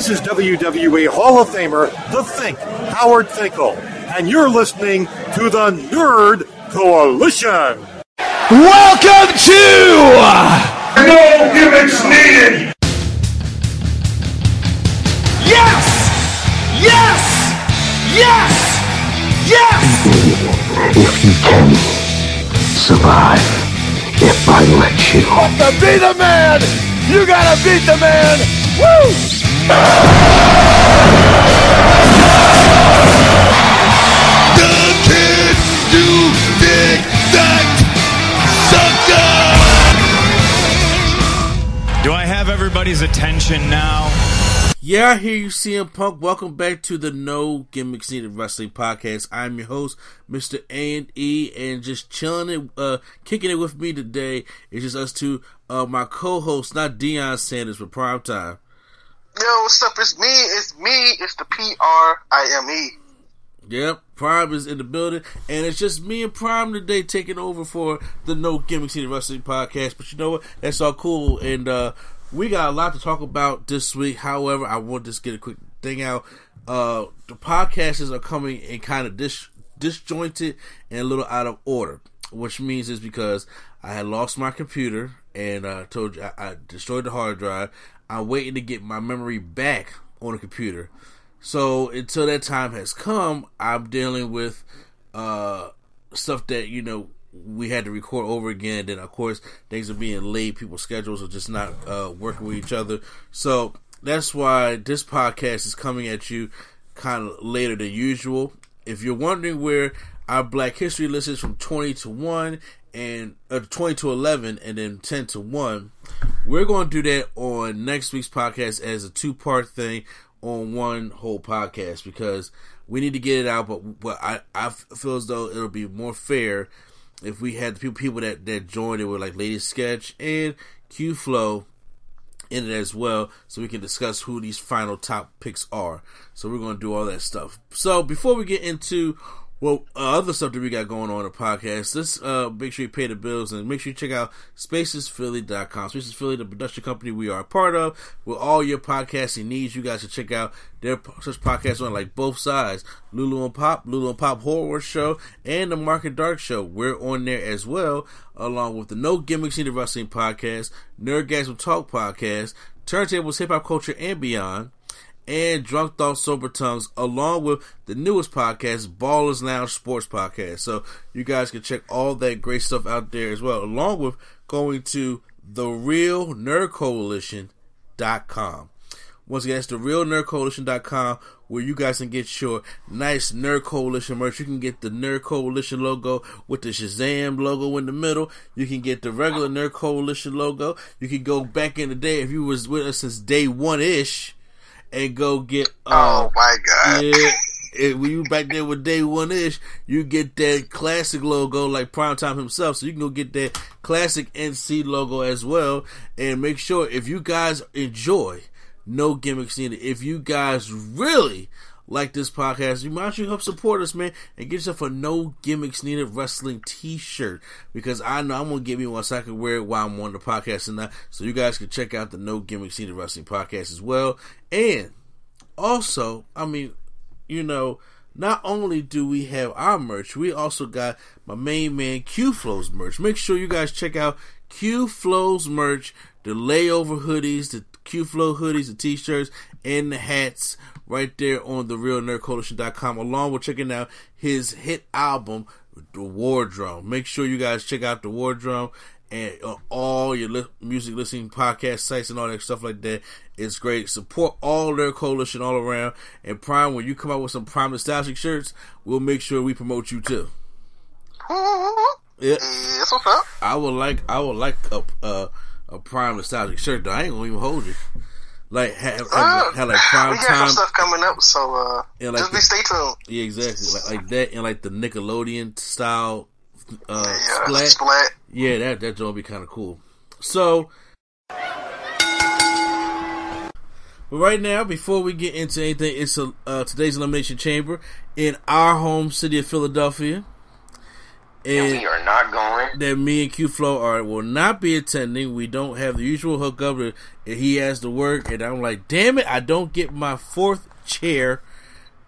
This is WWE Hall of Famer, The Fink, Howard Finkel, and you're listening to the Nerd Coalition. Welcome to No gimmicks needed. Yes! Yes! Yes! Yes! if you can survive if I let you. To be the man, you gotta beat the man. Woo! The kids do the Do I have everybody's attention now? Yeah, I hear you, CM Punk. Welcome back to the No Gimmicks Needed Wrestling Podcast. I'm your host, Mr. A and E, and just chilling it, uh, kicking it with me today is just us two. Uh, my co-host, not Deion Sanders, but Prime Time. Yo, what's up? It's me. It's me. It's the P R I M E. Yep, Prime is in the building, and it's just me and Prime today taking over for the No Gimmicks Needed Wrestling Podcast. But you know what? That's all cool, and uh, we got a lot to talk about this week. However, I want to just get a quick thing out. Uh, the podcasts are coming in kind of dis- disjointed and a little out of order, which means is because I had lost my computer and uh, told you I, I destroyed the hard drive. I'm waiting to get my memory back on the computer. So until that time has come, I'm dealing with uh, stuff that you know we had to record over again. Then of course things are being late. People's schedules are just not uh, working with each other. So that's why this podcast is coming at you kind of later than usual. If you're wondering where our Black History list is from 20 to 1 and uh, 20 to 11 and then 10 to 1, we're going to do that on next week's podcast as a two part thing on one whole podcast because we need to get it out. But, but I, I feel as though it'll be more fair if we had the people, people that, that joined it were like Lady Sketch and Q Flow in it as well, so we can discuss who these final top picks are. So we're going to do all that stuff. So before we get into well, uh, other stuff that we got going on the podcast, let's uh, make sure you pay the bills and make sure you check out spacesphilly.com. Spaces Philly, the production company we are a part of, with all your podcasting needs. You guys should check out their such podcasts on like both sides Lulu and Pop, Lulu and Pop Horror Show, and the Market Dark Show. We're on there as well, along with the No Gimmicks Needed Wrestling Podcast, Nerdgasm Talk Podcast, Turntables, Hip Hop Culture, and Beyond and Drunk Thoughts Sober Tongues, along with the newest podcast, Ballers Lounge Sports Podcast. So you guys can check all that great stuff out there as well, along with going to the Real Nerd Coalition.com. Once again, that's the Real Nerd Coalition.com where you guys can get your nice Nerd Coalition merch. You can get the Nerd Coalition logo with the Shazam logo in the middle. You can get the regular Nerd Coalition logo. You can go back in the day if you was with us since day one ish and go get. Uh, Oh my god. yeah, it, when you back there with day one ish, you get that classic logo like Primetime himself. So you can go get that classic NC logo as well. And make sure if you guys enjoy No Gimmicks Needed, if you guys really like this podcast, you might should help support us, man, and get yourself a No Gimmicks Needed Wrestling t-shirt. Because I know I'm to get me one so I can wear it while I'm on the podcast that. So you guys can check out the No Gimmicks Needed Wrestling podcast as well. And also, I mean, you know, not only do we have our merch, we also got my main man Q Flow's merch. Make sure you guys check out Q Flow's merch, the layover hoodies, the Q Flow hoodies, the t-shirts, and the hats right there on the realnerdcoalition.com along with checking out his hit album, The Wardrobe. Make sure you guys check out The Wardrobe and uh, all your li- music listening podcast sites and all that stuff like that. It's great. Support all their coalition all around. And Prime, when you come out with some Prime nostalgic shirts, we'll make sure we promote you too. Yeah, Yes, what's up? I would like I would like a uh, a Prime nostalgic shirt. Though I ain't gonna even hold you. Like have, Uh, have like prime we got time. stuff coming up, so uh, Yeah, like just be stay tuned. Yeah, exactly. Like, like that and like the Nickelodeon style uh, Yeah, splat. splat. Yeah, that that joint be kind of cool. So, but right now, before we get into anything, it's a, uh, today's elimination chamber in our home city of Philadelphia. And, we are not going. That me and Q Flow are will not be attending. We don't have the usual hookup. That he has to work, and I'm like, damn it, I don't get my fourth chair,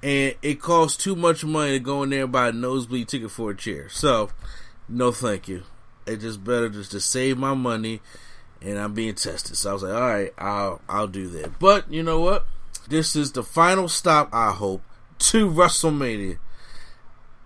and it costs too much money to go in there and buy a nosebleed ticket for a chair. So, no, thank you. It's just better just to save my money, and I'm being tested. So I was like, all right, I'll I'll do that. But you know what? This is the final stop. I hope to WrestleMania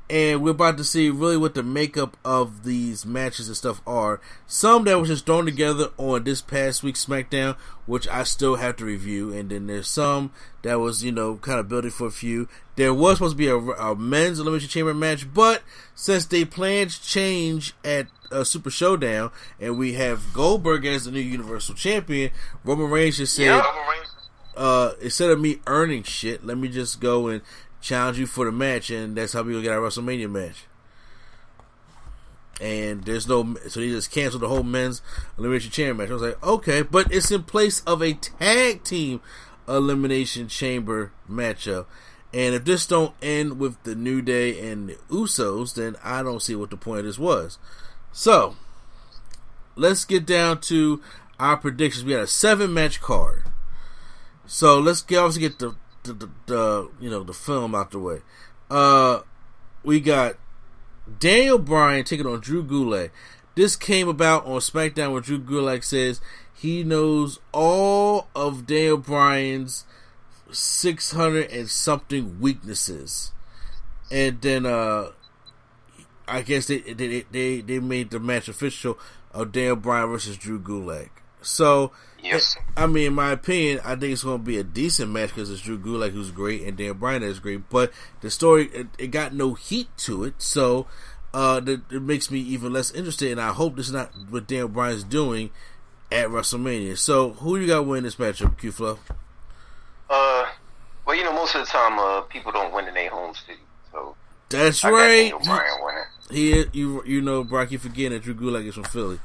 and we're about to see really what the makeup of these matches and stuff are. Some that was just thrown together on this past week's SmackDown, which I still have to review, and then there's some that was you know kind of building for a few. There was supposed to be a, a men's elimination chamber match, but since they plans change at uh, Super Showdown, and we have Goldberg as the new Universal Champion, Roman Reigns just said. Yeah. Uh, instead of me earning shit, let me just go and challenge you for the match, and that's how we gonna get our WrestleMania match. And there's no, so they just canceled the whole men's elimination chamber match. I was like, okay, but it's in place of a tag team elimination chamber matchup. And if this don't end with the New Day and the Usos, then I don't see what the point of this was. So let's get down to our predictions. We got a seven match card. So let's get obviously get the the, the, the you know the film out the way. Uh, we got Daniel Bryan taking on Drew Gulak. This came about on SmackDown where Drew Gulak says he knows all of Daniel Bryan's six hundred and something weaknesses, and then uh, I guess they they they they made the match official of Daniel Bryan versus Drew Gulak. So Yes. I mean, in my opinion, I think it's going to be a decent match because it's Drew Gulak who's great and Dan Bryan is great. But the story, it, it got no heat to it, so uh, that, it makes me even less interested. And I hope this is not what Dan Bryan's doing at WrestleMania. So, who you got win this matchup, Q Flow? Uh, well, you know, most of the time, uh, people don't win in their home city, so that's I right. Bryan winning. He, you, you know, Brock, you forgetting that Drew Gulak is from Philly.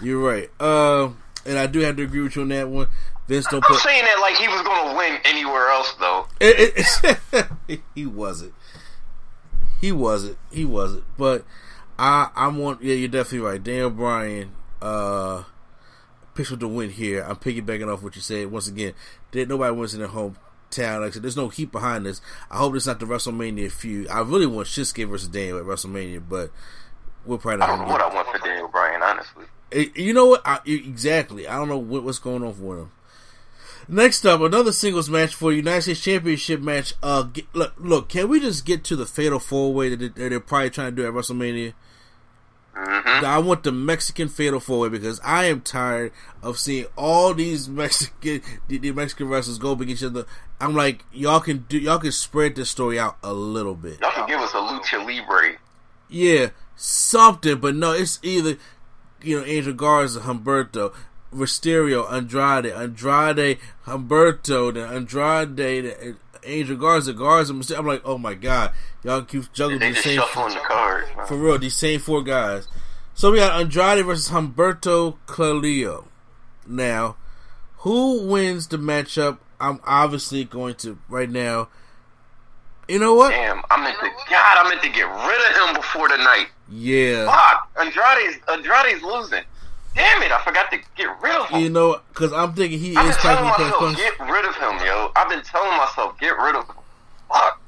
You're right. Uh, and I do have to agree with you on that one. Vince don't I'm put, saying that like he was going to win anywhere else, though. It, it, he wasn't. He wasn't. He wasn't. But I, I'm one. Yeah, you're definitely right. Daniel Bryan, uh, picks with the win here. I'm piggybacking off what you said. Once again, did nobody wins in their hometown. Like I said, there's no heat behind this. I hope it's not the WrestleMania feud. I really want Shinsuke versus Daniel at WrestleMania, but we're probably not. I don't know what I want for Daniel Bryan, honestly. You know what? I, exactly. I don't know what, what's going on for him. Next up, another singles match for United States Championship match. Uh, get, look, look, can we just get to the Fatal Four Way that they're probably trying to do at WrestleMania? Mm-hmm. I want the Mexican Fatal Four Way because I am tired of seeing all these Mexican the, the Mexican wrestlers go against each other. I'm like, y'all can do, y'all can spread this story out a little bit. Y'all can give us a lucha libre. Yeah, something, but no, it's either you know Angel Garza, Humberto, Mysterio, Andrade, Andrade, Humberto, then Andrade, the Angel Garza, Garza, Mysterio. I'm like, oh my god, y'all keep juggling They the same shuffling the cards. man. for real, these same four guys. So we got Andrade versus Humberto Carrillo. Now, who wins the matchup? I'm obviously going to right now. You know what? Damn, I meant to. God, I meant to get rid of him before the night. Yeah. Fuck, Andrade's Andrade's losing. Damn it, I forgot to get rid of him. You know, because I'm thinking he I've is telling myself, punch. get rid of him, yo. I've been telling myself, get rid of him. Fuck.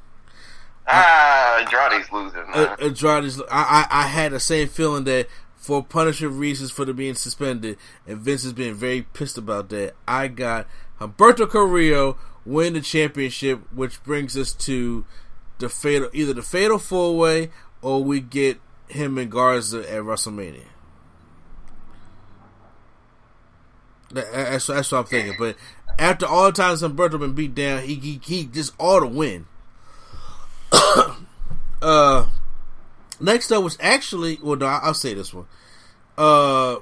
Ah, Andrade's losing, man. Uh, Andrade's. I, I I had the same feeling that for punishment reasons for the being suspended, and Vince has been very pissed about that. I got Humberto Carrillo win the championship, which brings us to the fatal either the fatal four way or we get him and Garza at WrestleMania. That- That's, that's what I'm thinking. But after all the times Humberto been beat down, he he, he just ought to win. uh, next up was actually well, no, I'll say this one. Uh,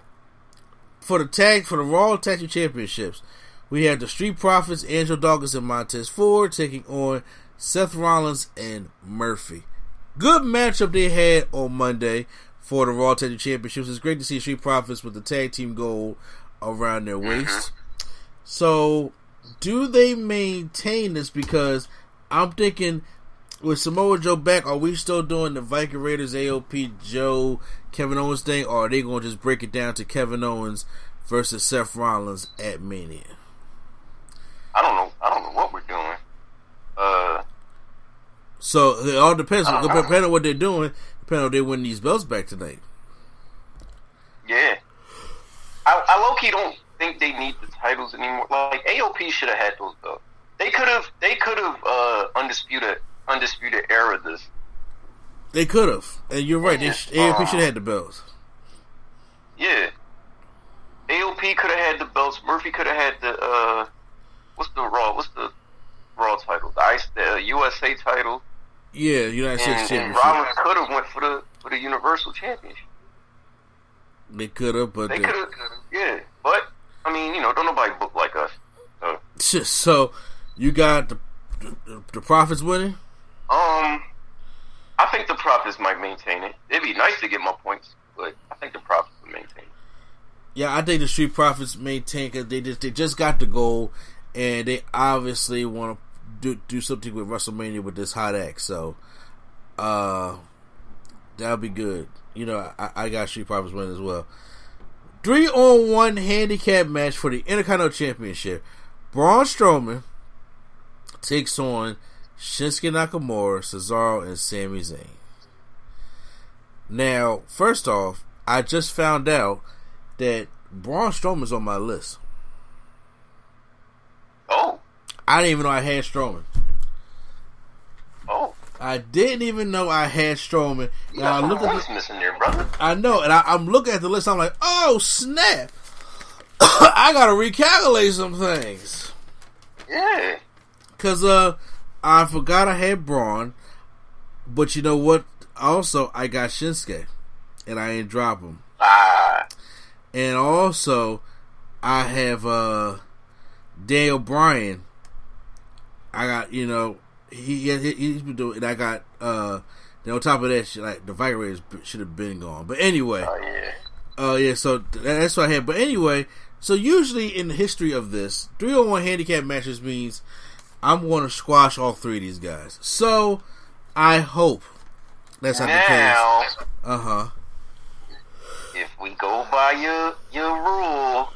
for the tag for the Raw Tag Team Championships, we had the Street Profits, Angelo Dawkins, and Montez Ford taking on Seth Rollins and Murphy. Good matchup they had on Monday for the Raw Tag Team Championships. It's great to see Street Profits with the tag team gold around their waist. So, do they maintain this? Because I'm thinking with Samoa Joe back, are we still doing the Viking Raiders AOP Joe Kevin Owens thing, or are they going to just break it down to Kevin Owens versus Seth Rollins at Mania? I don't know. I don't know what we're doing. Uh, So it all depends. Uh-huh. Depending on what they're doing, depending on they win these belts back tonight. yeah. I, I low key don't think they need the titles anymore. Like AOP should have had those belts. They could have. They could have uh, undisputed undisputed era this. They could have, and you're right. They sh- AOP should have had the belts. Yeah. AOP could have had the belts. Murphy could have had the uh, what's the Raw? What's the Raw title? The Ice, the USA title. Yeah, United States And, and Championship. Rollins could have went for the for the Universal Championship. They could have, but They they- could have, yeah. But I mean, you know, don't nobody book like us. So, so you got the the, the profits winning. um, I think the Profits might maintain it. It'd be nice to get my points, but I think the Profits will maintain it. Yeah, I think the Street Profits maintain because they just they just got the goal, and they obviously want to do do something with WrestleMania with this hot act. So, uh, that'll be good. You know, I, I got Street Profits winning as well. Three on one handicap match for the Intercontinental Championship. Braun Strowman takes on Shinsuke Nakamura, Cesaro, and Sami Zayn. Now, first off, I just found out that Braun Strowman's on my list. Oh, I didn't even know I had Strowman. oh, I didn't even know I had Strowman. you Now, I look at the, missing there, brother. I know, and I, I'm looking at the list. I'm like, oh snap! I gotta recalculate some things Yeah, because uh, I forgot I had Braun, but you know what? Also, I got Shinsuke, and I ain't drop him. ah, and also I have uh Daniel Bryan. I got you know he, he he's been doing, and I got uh. Then on top of that, shit, like the Raiders should have been gone. But anyway, oh yeah. Oh yeah, so that's what I had. But anyway, so usually in the history of this, three on one handicap matches means I'm going to squash all three of these guys. So I hope that's not the case. Uh huh. if we go by your your rule,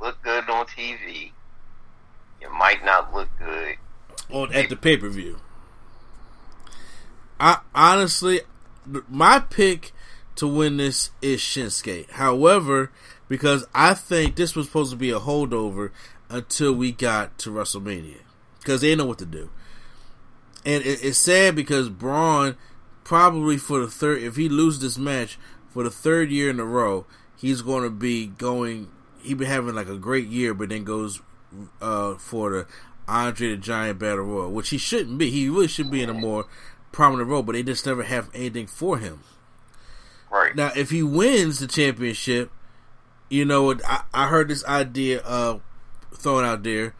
look good on TV. You might not look good. on at the pay per view. I honestly, my pick to win this is Shinsuke. However, because I think this was supposed to be a holdover until we got to WrestleMania, because they know what to do. And it, it's sad because Braun probably for the third, if he loses this match for the third year in a row, he's going to be going. He been having like a great year, but then goes uh, for the Andre the Giant Battle Royal, which he shouldn't be. He really should be in a more prominent role, but they just never have anything for him. Right. Now, if he wins the championship, you know, I, I heard this idea uh, thrown out there: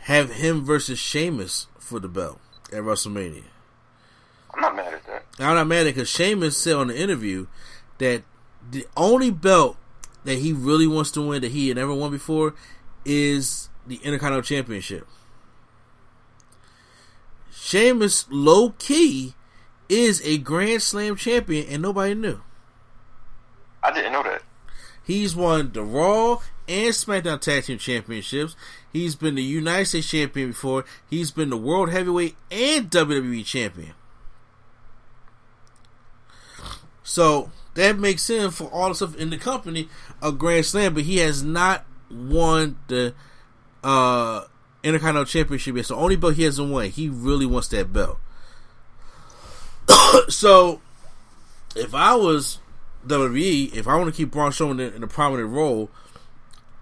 have him versus Sheamus for the belt at WrestleMania. I'm not mad at that. I'm not mad at it because Sheamus said on the interview that the only belt that he really wants to win that he had never won before is the Intercontinental Championship. Sheamus, low key, is a Grand Slam champion, and nobody knew. I didn't know that. He's won the Raw and SmackDown Tag Team Championships. He's been the United States Champion before. He's been the World Heavyweight and WWE Champion. So that makes him for all the stuff in the company a Grand Slam, but he has not won the uh, Intercontinental Championship yet. the only belt he hasn't won. He really wants that belt. so if I was WWE, if I want to keep Braun Strowman in, in a prominent role,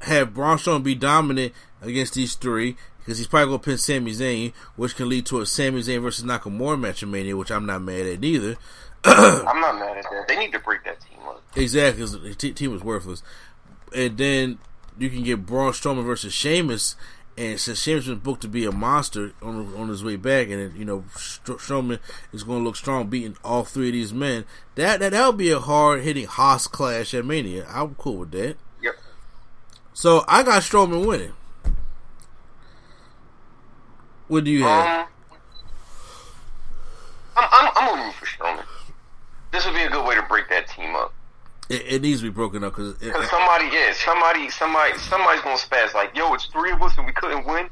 have Braun Strowman be dominant against these three because he's probably going to pin Sami Zayn, which can lead to a Sami Zayn versus Nakamura match in Mania, which I'm not mad at either. I'm not mad at that. They need to break that team up. Exactly, because the t- team was worthless. And then you can get Braun Strowman versus Sheamus, and since Sheamus was booked to be a monster on on his way back, and you know Strowman is going to look strong beating all three of these men, that that that'll be a hard hitting Haas clash at Mania. I'm cool with that. Yep. So I got Strowman winning. What do you have? Um, I'm, I'm, I'm rooting for Strowman. This would be a good way to break that team up. It, it needs to be broken up because somebody is somebody somebody somebody's gonna spaz like, yo, it's three of us and we couldn't win.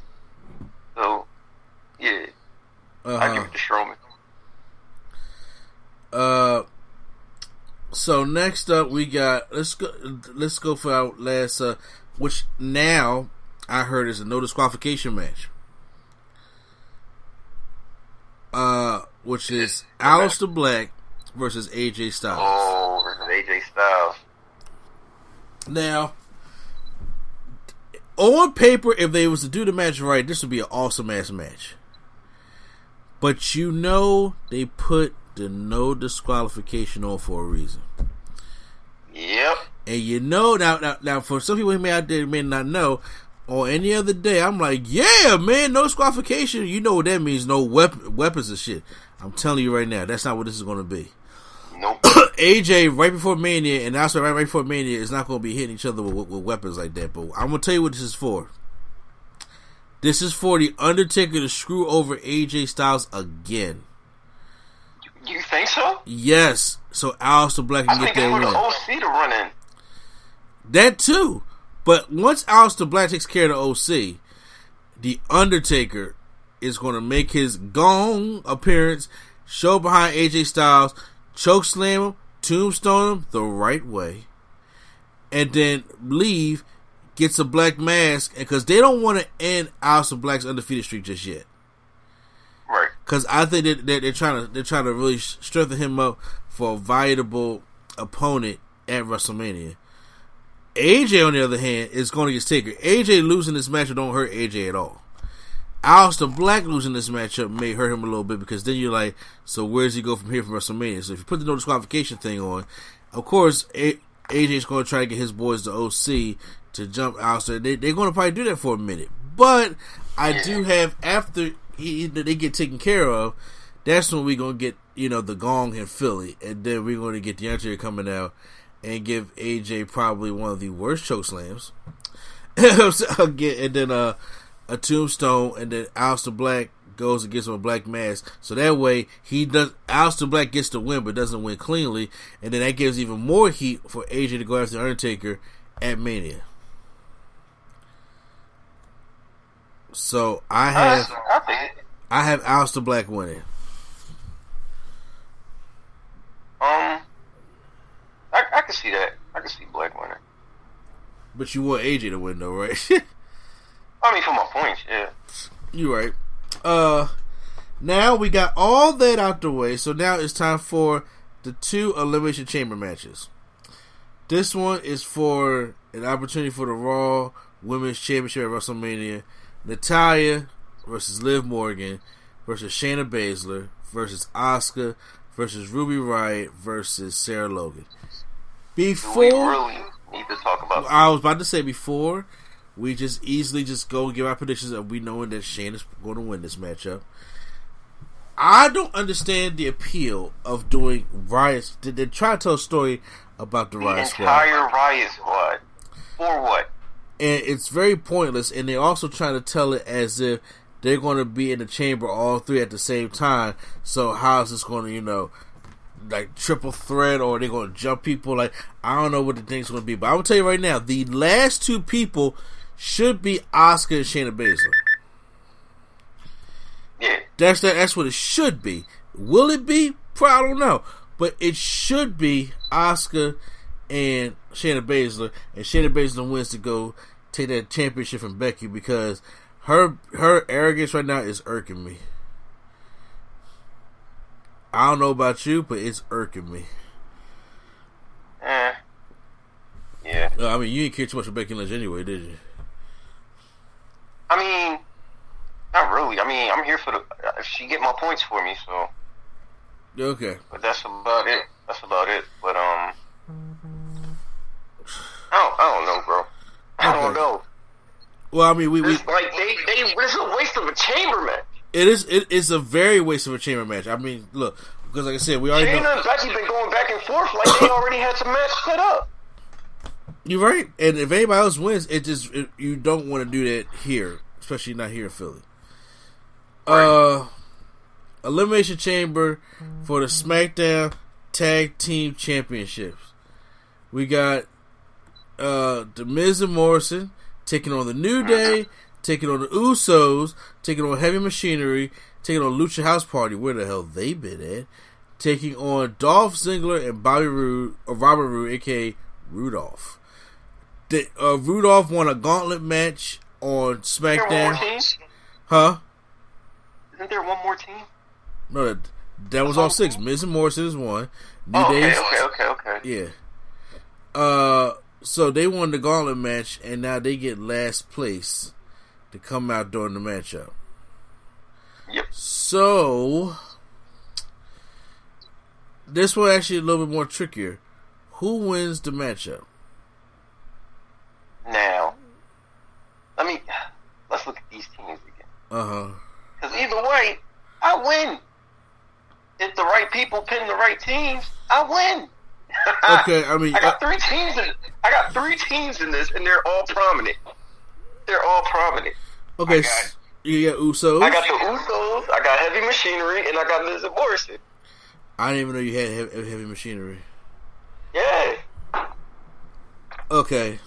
So yeah, I give it to Strowman. uh, so next up we got let's go let's go for our last uh, which now I heard is a no disqualification match. Uh, which is Aleister Black versus AJ Styles. Oh, versus AJ Styles. Now, on paper, if they was to do the match right, this would be an awesome ass match. But you know they put the no disqualification on for a reason. Yep. And you know now, now, now for some people who may out there may not know, on any other day, I'm like, yeah, man, no disqualification. You know what that means? No weapon, weapons and shit. I'm telling you right now, that's not what this is going to be. AJ right before Mania and also right, right before Mania is not going to be hitting each other with, with, with weapons like that. But I'm going to tell you what this is for. This is for the Undertaker to screw over AJ Styles again. you think so? Yes, so Aleister Black I can get think it's that win. OC to run in. That too. But once Aleister Black takes care of the OC, the Undertaker is going to make his gong appearance, show behind AJ Styles, choke slam him, tombstone him the right way, and then leave, gets a Black Mass, because they don't want to end Aleister Black's undefeated streak just yet. Right. Because I think that that they're trying to they're trying to really strengthen him up for a viable opponent at WrestleMania. AJ, on the other hand, is going to get Taker. AJ losing this matchup don't hurt AJ at all. Aleister Black losing this matchup may hurt him a little bit because then you're like, so where does he go from here from WrestleMania? So if you put the no disqualification thing on, of course, AJ's going to try to get his boys the OC to jump Aleister. They, they're going to probably do that for a minute. But I do have, after he, they get taken care of, that's when we're going to get, you know, the gong in Philly. And then we're going to get the Undertaker coming out and give AJ probably one of the worst choke slams. Again, and then uh, a tombstone, and then Aleister Black goes and gets him a Black Mass. So that way he does. Aleister Black gets the win, but doesn't win cleanly, and then that gives even more heat for AJ to go after the Undertaker at Mania. So I Uh, have I. I have Aleister Black winning. Um, I, I can see that. I can see Black winning. But you want AJ to win though, right? I mean, for my points, yeah. You're right. Uh, now we got all that out the way, so now it's time for the two elimination chamber matches. This one is for an opportunity for the Raw Women's Championship at WrestleMania. Natalya versus Liv Morgan versus Shayna Baszler versus Asuka versus Ruby Riott versus Sarah Logan. We Before really need to talk about. I was about to say before we just easily just go give our predictions and we knowing that Shayna is going to win this matchup. I don't understand the appeal of doing riots. Did they try to tell a story about the the Riott Squad? entire Riott Squad. For what? and it's very pointless. And they're also trying to tell it as if they're going to be in the chamber all three at the same time. So how is this going to, you know, like triple threat, or they're going to jump people? Like I don't know what the thing's going to be, but I will tell you right now, the last two people should be Asuka and Shayna Baszler. Yeah. That's that. That's what it should be. Will it be? Probably I don't know, but it should be Asuka and Shayna Baszler, and Shayna Baszler wins to go take that championship from Becky because her her arrogance right now is irking me. I don't know about you, but it's irking me. Eh. Yeah. Uh, I mean, you didn't care too much for Becky Lynch anyway, did you? I mean, not really. I mean, I'm here for the. If she get my points for me, so. Okay. But that's about it. That's about it. But um, I don't. I don't know, bro. I don't know. Well, I mean, we, we It's like they. They. It's a waste of a chamber match. it is it is a very waste of a chamber match. I mean, look, because like I said, we already know. Shayna and Becky been going back and forth like they already had some match set up. You're right, and if anybody else wins, it just it, you don't want to do that here, especially not here in Philly. Uh, elimination chamber for the SmackDown Tag Team Championships. We got uh the Miz and Morrison taking on the New Day, taking on the Usos, taking on Heavy Machinery, taking on Lucha House Party. Where the hell they been at? Taking on Dolph Ziggler and Bobby Roode, or Robert Roode, aka Rudolph. The, uh, Rudolph won a gauntlet match on SmackDown. Huh? Isn't there one more team? No, that, that was all six. Miz and Morrison is one. New Oh, okay, okay, okay, okay. Yeah. Uh, so they won the gauntlet match, and now they get last place to come out during the matchup. Yep. So this one actually a little bit more trickier. Who wins the matchup? Now, let me let's look at these teams again. Uh huh. Because either way, I win. If the right people pin the right teams, I win. Okay, I mean, I got uh, three teams. In, I got three teams in this, and they're all prominent. They're all prominent. okay. I got- You got Usos. I got the Usos, I got Heavy Machinery, and I got Miz Morrison. I didn't even know you had heavy, heavy machinery. Yeah. Okay.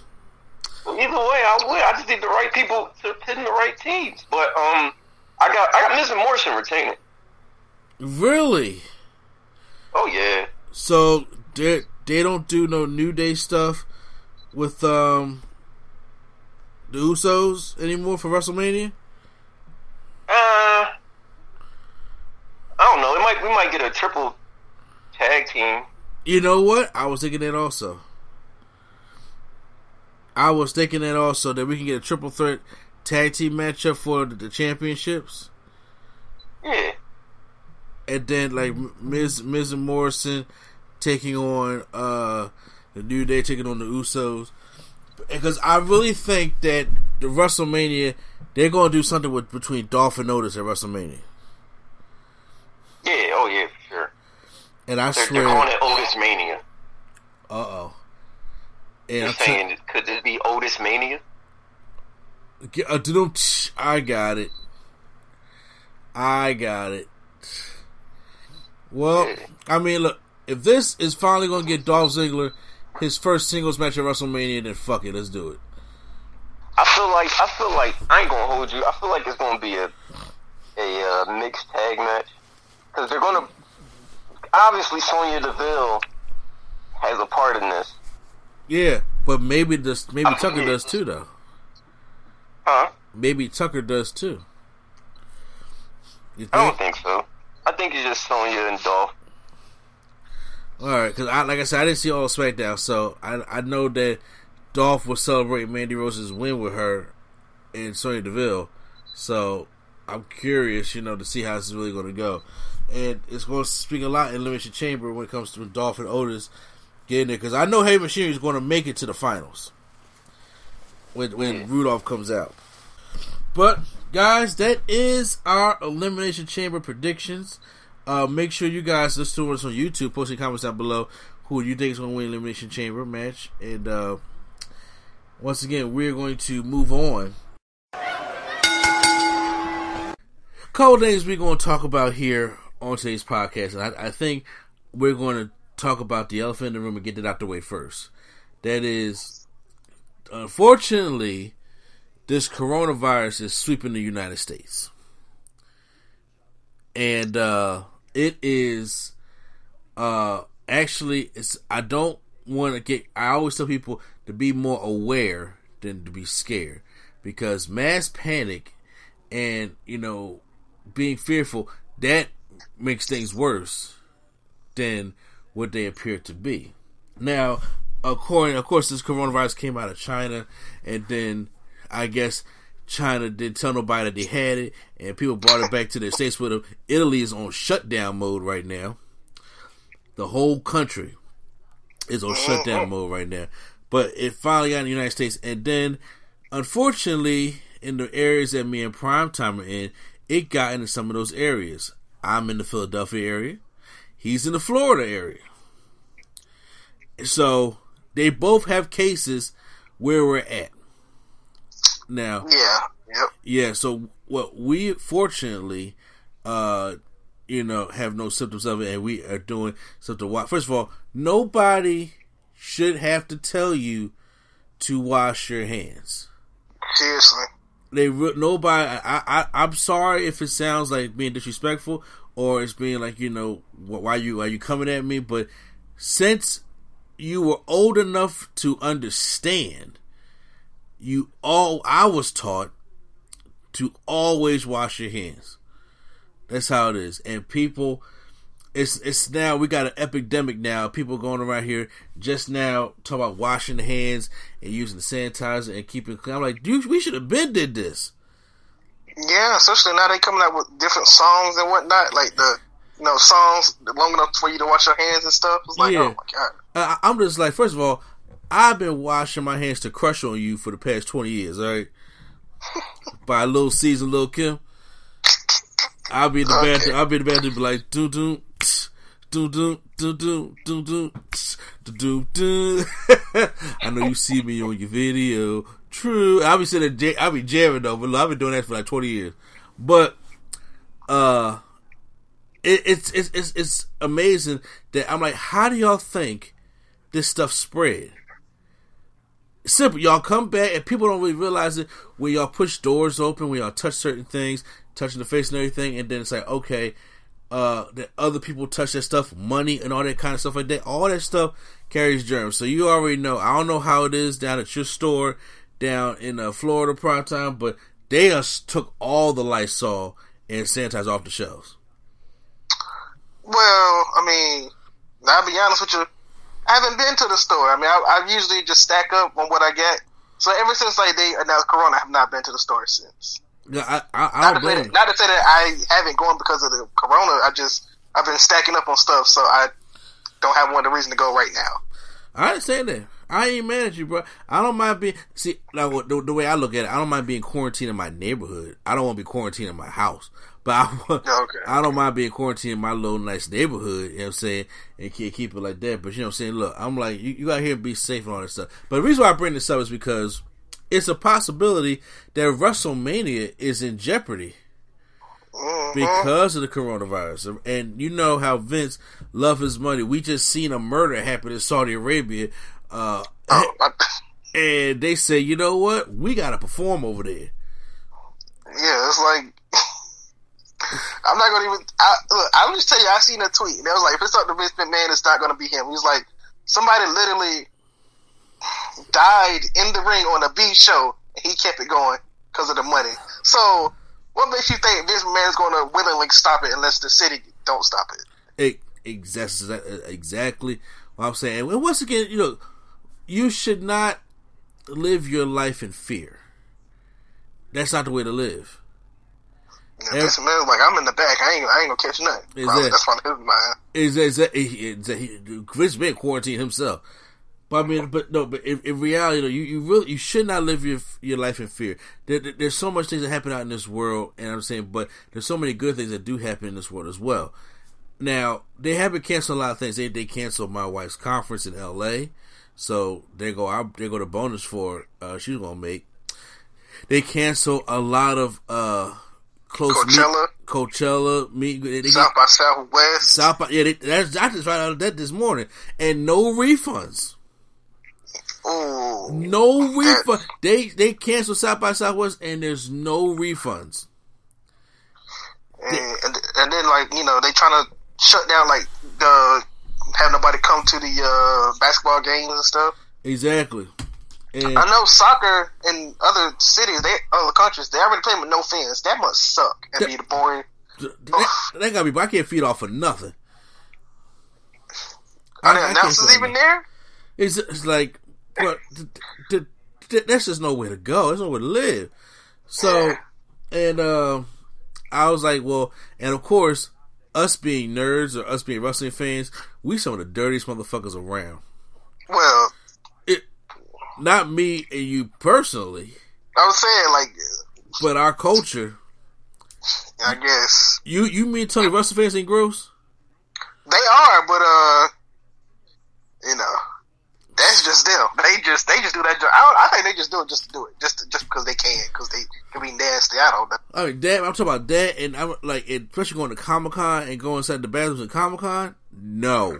Either way, I would. I just need the right people to pin the right teams. But um, I got I got and Morrison retaining. Really? Oh yeah. So they they don't do no New Day stuff with um the Usos anymore for WrestleMania. Uh, I don't know. It might we might get a triple tag team. You know what? I was thinking that also. I was thinking that also that we can get a triple threat tag team matchup for the, championships, Yeah. and then like Miz Miz and Morrison taking on uh the New Day taking on the Usos. Because I really think that the WrestleMania they're going to do something with between Dolph and Otis at WrestleMania, Yeah. Oh yeah, for sure. and I They're, swear, they're calling it Otis Mania. uh oh. And tell- saying, could this be Otis Mania? Uh, I got it. I got it. Well, I mean, look, if this is finally going to get Dolph Ziggler his first singles match at WrestleMania, then fuck it, let's do it. I feel like I feel like I ain't gonna hold you. I feel like it's gonna be a a uh, mixed tag match because they're gonna obviously Sonya Deville has a part in this, Yeah, but maybe this, maybe I Tucker does too, though. huh? Maybe Tucker does too. You I don't think? so. I think it's just Sonya and Dolph. All right, because I, like I said, I didn't see all SmackDown, so I I know that Dolph was celebrating Mandy Rose's win with her and Sonya Deville. So I'm curious, you know, to see how this is really going to go, and it's going to speak a lot in Elimination Chamber when it comes to Dolph and Otis getting there, because I know Heavy Machinery is going to make it to the finals when when Rudolph comes out. But guys, that is our Elimination Chamber predictions. Uh, make sure you guys listen to us on YouTube. Post your comments down below who you think is going to win Elimination Chamber match. And uh, once again, we're going to move on. Couple things we're going to talk about here on today's podcast, and I, I think we're going to talk about the elephant in the room and get it out the way first. That is, unfortunately, this coronavirus is sweeping the United States. And uh it is uh actually it's I don't want to get I always tell people to be more aware than to be scared because mass panic and you know being fearful that makes things worse than what they appear to be. Now, according, of course, this coronavirus came out of China, and then I guess China didn't tell nobody that they had it, and people brought it back to their states with them. Italy is on shutdown mode right now. The whole country is on shutdown mode right now. But it finally got in the United States, and then, unfortunately, in the areas that me and Primetime are in, it got into some of those areas. I'm in the Philadelphia area. He's in the Florida area. So they both have cases where we're at. Now, Yeah. Yep. yeah, so what we fortunately uh you know have no symptoms of it and we are doing something wild. First of all, nobody should have to tell you to wash your hands. Seriously. They nobody. I, I I'm sorry if it sounds like being disrespectful or it's being like you know wh- why you why you coming at me, but since you were old enough to understand, you all I was taught to always wash your hands. That's how it is, and people it's it's now we got an epidemic now. People going around here just now talking about washing the hands and using the sanitizer and keeping. I'm like, dude, we should have been did this. Yeah, especially now they coming out with different songs and whatnot, like the you know songs long enough for you to wash your hands and stuff. It's like, Yeah. oh my god. Uh, I, I'm just like, first of all, I've been washing my hands to crush on you for the past 20 years, all right? By Lil Season, Lil Kim. I'll be in the Okay. bathroom. I'll be in the bathroom, be like, doo doo, doo doo, doo doo, doo doo, doo doo. I know you see me on your video. True. I'll be sitting there, I'll be jamming though, but I've been doing that for like 20 years. But, uh, it, it's, it's, it's, it's amazing that I'm like, how do y'all think this stuff spread? Simple. Y'all come back and people don't really realize it when y'all push doors open, when y'all touch certain things, touching the face and everything, and then it's like, okay, uh, that other people touch that stuff, money and all that kind of stuff like that. All that stuff carries germs. So you already know. I don't know how it is down at your store down in uh, Florida prime time, but they just took all the Lysol and sanitizer off the shelves. Well, I mean, I'll be honest with you. I haven't been to the store. I mean, I, I usually just stack up on what I get. So ever since like they announced Corona, I have not been to the store since. Yeah, I, I, I Not to, say, blame not to say that I haven't gone because of the Corona. I just I've been stacking up on stuff, so I don't have one of the reason to go right now. I understand that. I ain't mad at you, bro. I don't mind being see like the, the way I look at it. I don't mind being quarantined in my neighborhood. I don't want to be quarantined in my house, but I Okay. I don't mind being quarantined in my little nice neighborhood. You know what I'm saying, and keep, keep it like that. But you know what I'm saying. Look, I'm like you, you got here be safe and all that stuff. But the reason why I bring this up is because it's a possibility that WrestleMania is in jeopardy mm-hmm. because of the coronavirus. And you know how Vince love his money. We just seen a murder happen in Saudi Arabia. Uh, and they say, you know what? We got to perform over there. yeah, it's like I'm not gonna even. I, look, I'll just tell you. I seen a tweet, and it was like, if it's up to Vince McMahon, it's not gonna be him. He's like, somebody literally died in the ring on a B show, and he kept it going because of the money. So, what makes you think Vince McMahon's gonna willingly stop it unless the city don't stop it? It, exactly, exactly what I'm saying. And once again, you know, you should not live your life in fear. That's not the way to live. And Vince McMahon's like, I'm in the back. I ain't. I ain't gonna catch nothing. Is that- that's why his mind. Is is that is that he, Vince been quarantined himself? But I mean, but no, but in, in reality, though, you, you really you should not live your your life in fear. There, there- there's so much things that happen out in this world, and I'm saying, but there's so many good things that do happen in this world as well. Now they haven't canceled a lot of things. They they canceled my wife's conference in L.A. So they go out. They go to bonus for uh, she's gonna make. They cancel a lot of uh close Coachella. meet, Coachella meet. They, they, South by Southwest. South by, yeah, they, that's, I just found out that this morning, and no refunds, Ooh. no refund. They they canceled South by Southwest, and there's no refunds. and, and and then like you know they trying to shut down like the have nobody come to the uh, basketball games and stuff. Exactly, and I know soccer in other cities, they other countries, they already play with no fans. That must suck and be the boring. they, they gotta be. I can't feed off for nothing. Are I- the announcers even that. there? It's, it's like, but th- th- th- that's just nowhere to go. There's nowhere to live. So, and um, I was like, well, and of course, us being nerds or us being wrestling fans, we some of the dirtiest motherfuckers around. Well, It, not me and you personally, I was saying like, but our culture. I guess You you mean Tony Russell fans ain't gross? they are, but uh, you know. That's just them. They just they just do that. job. I, don't, I think they just do it just to do it, just just because they can, because they can be nasty. I don't know. I mean, that I'm talking about that, and I'm like, and especially going to Comic Con and going inside the bathrooms at Comic Con. No,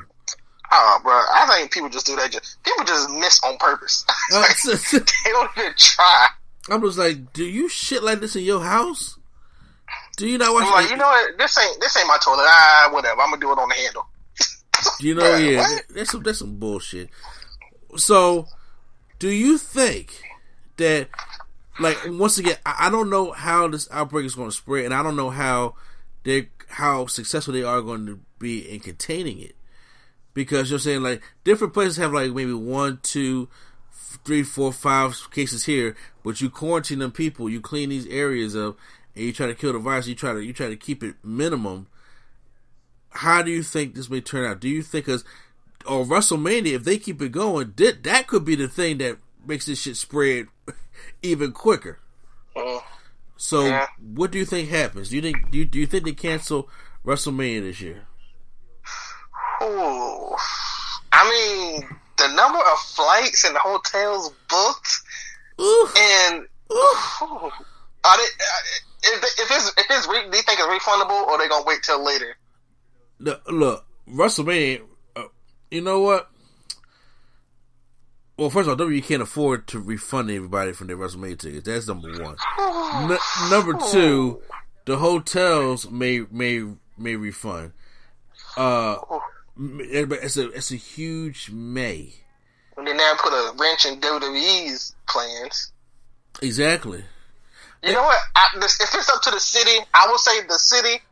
Oh, bro, I think people just do that. Just, people just miss on purpose. Uh, they don't even try. I'm just like, do you shit like this in your house? Do you not watch? I'm like, you know what? This ain't this ain't my toilet. Ah, whatever. I'm gonna do it on the handle. You know, yeah, what? that's some that's some bullshit. So, do you think that, like, once again, I, don't know how this outbreak is going to spread, and I don't know how they how successful they are going to be in containing it, because you're saying like different places have like maybe one, two, three, four, five cases here, but you quarantine them people, you clean these areas up, and you try to kill the virus. You try to you try to keep it minimum how do you think this may turn out? Do you think because or WrestleMania, if they keep it going, that that could be the thing that makes this shit spread even quicker. Mm. So, Yeah. what do you think happens? Do you think do you, do you think they cancel WrestleMania this year? Ooh. I mean, the number of flights and hotels booked, Ooh, and ooh. are they? uh, If, if it's if it's re, do you think it's refundable or they gonna wait till later? Look, look WrestleMania. You know what? Well, first of all, WWE can't afford to refund everybody from their WrestleMania tickets. That's number one. Number two, the hotels may may may refund. Uh, it's a it's a huge may. And then now put a wrench in WWE's plans. Exactly. You know what? I, this, if it's up to the city, I will say the city.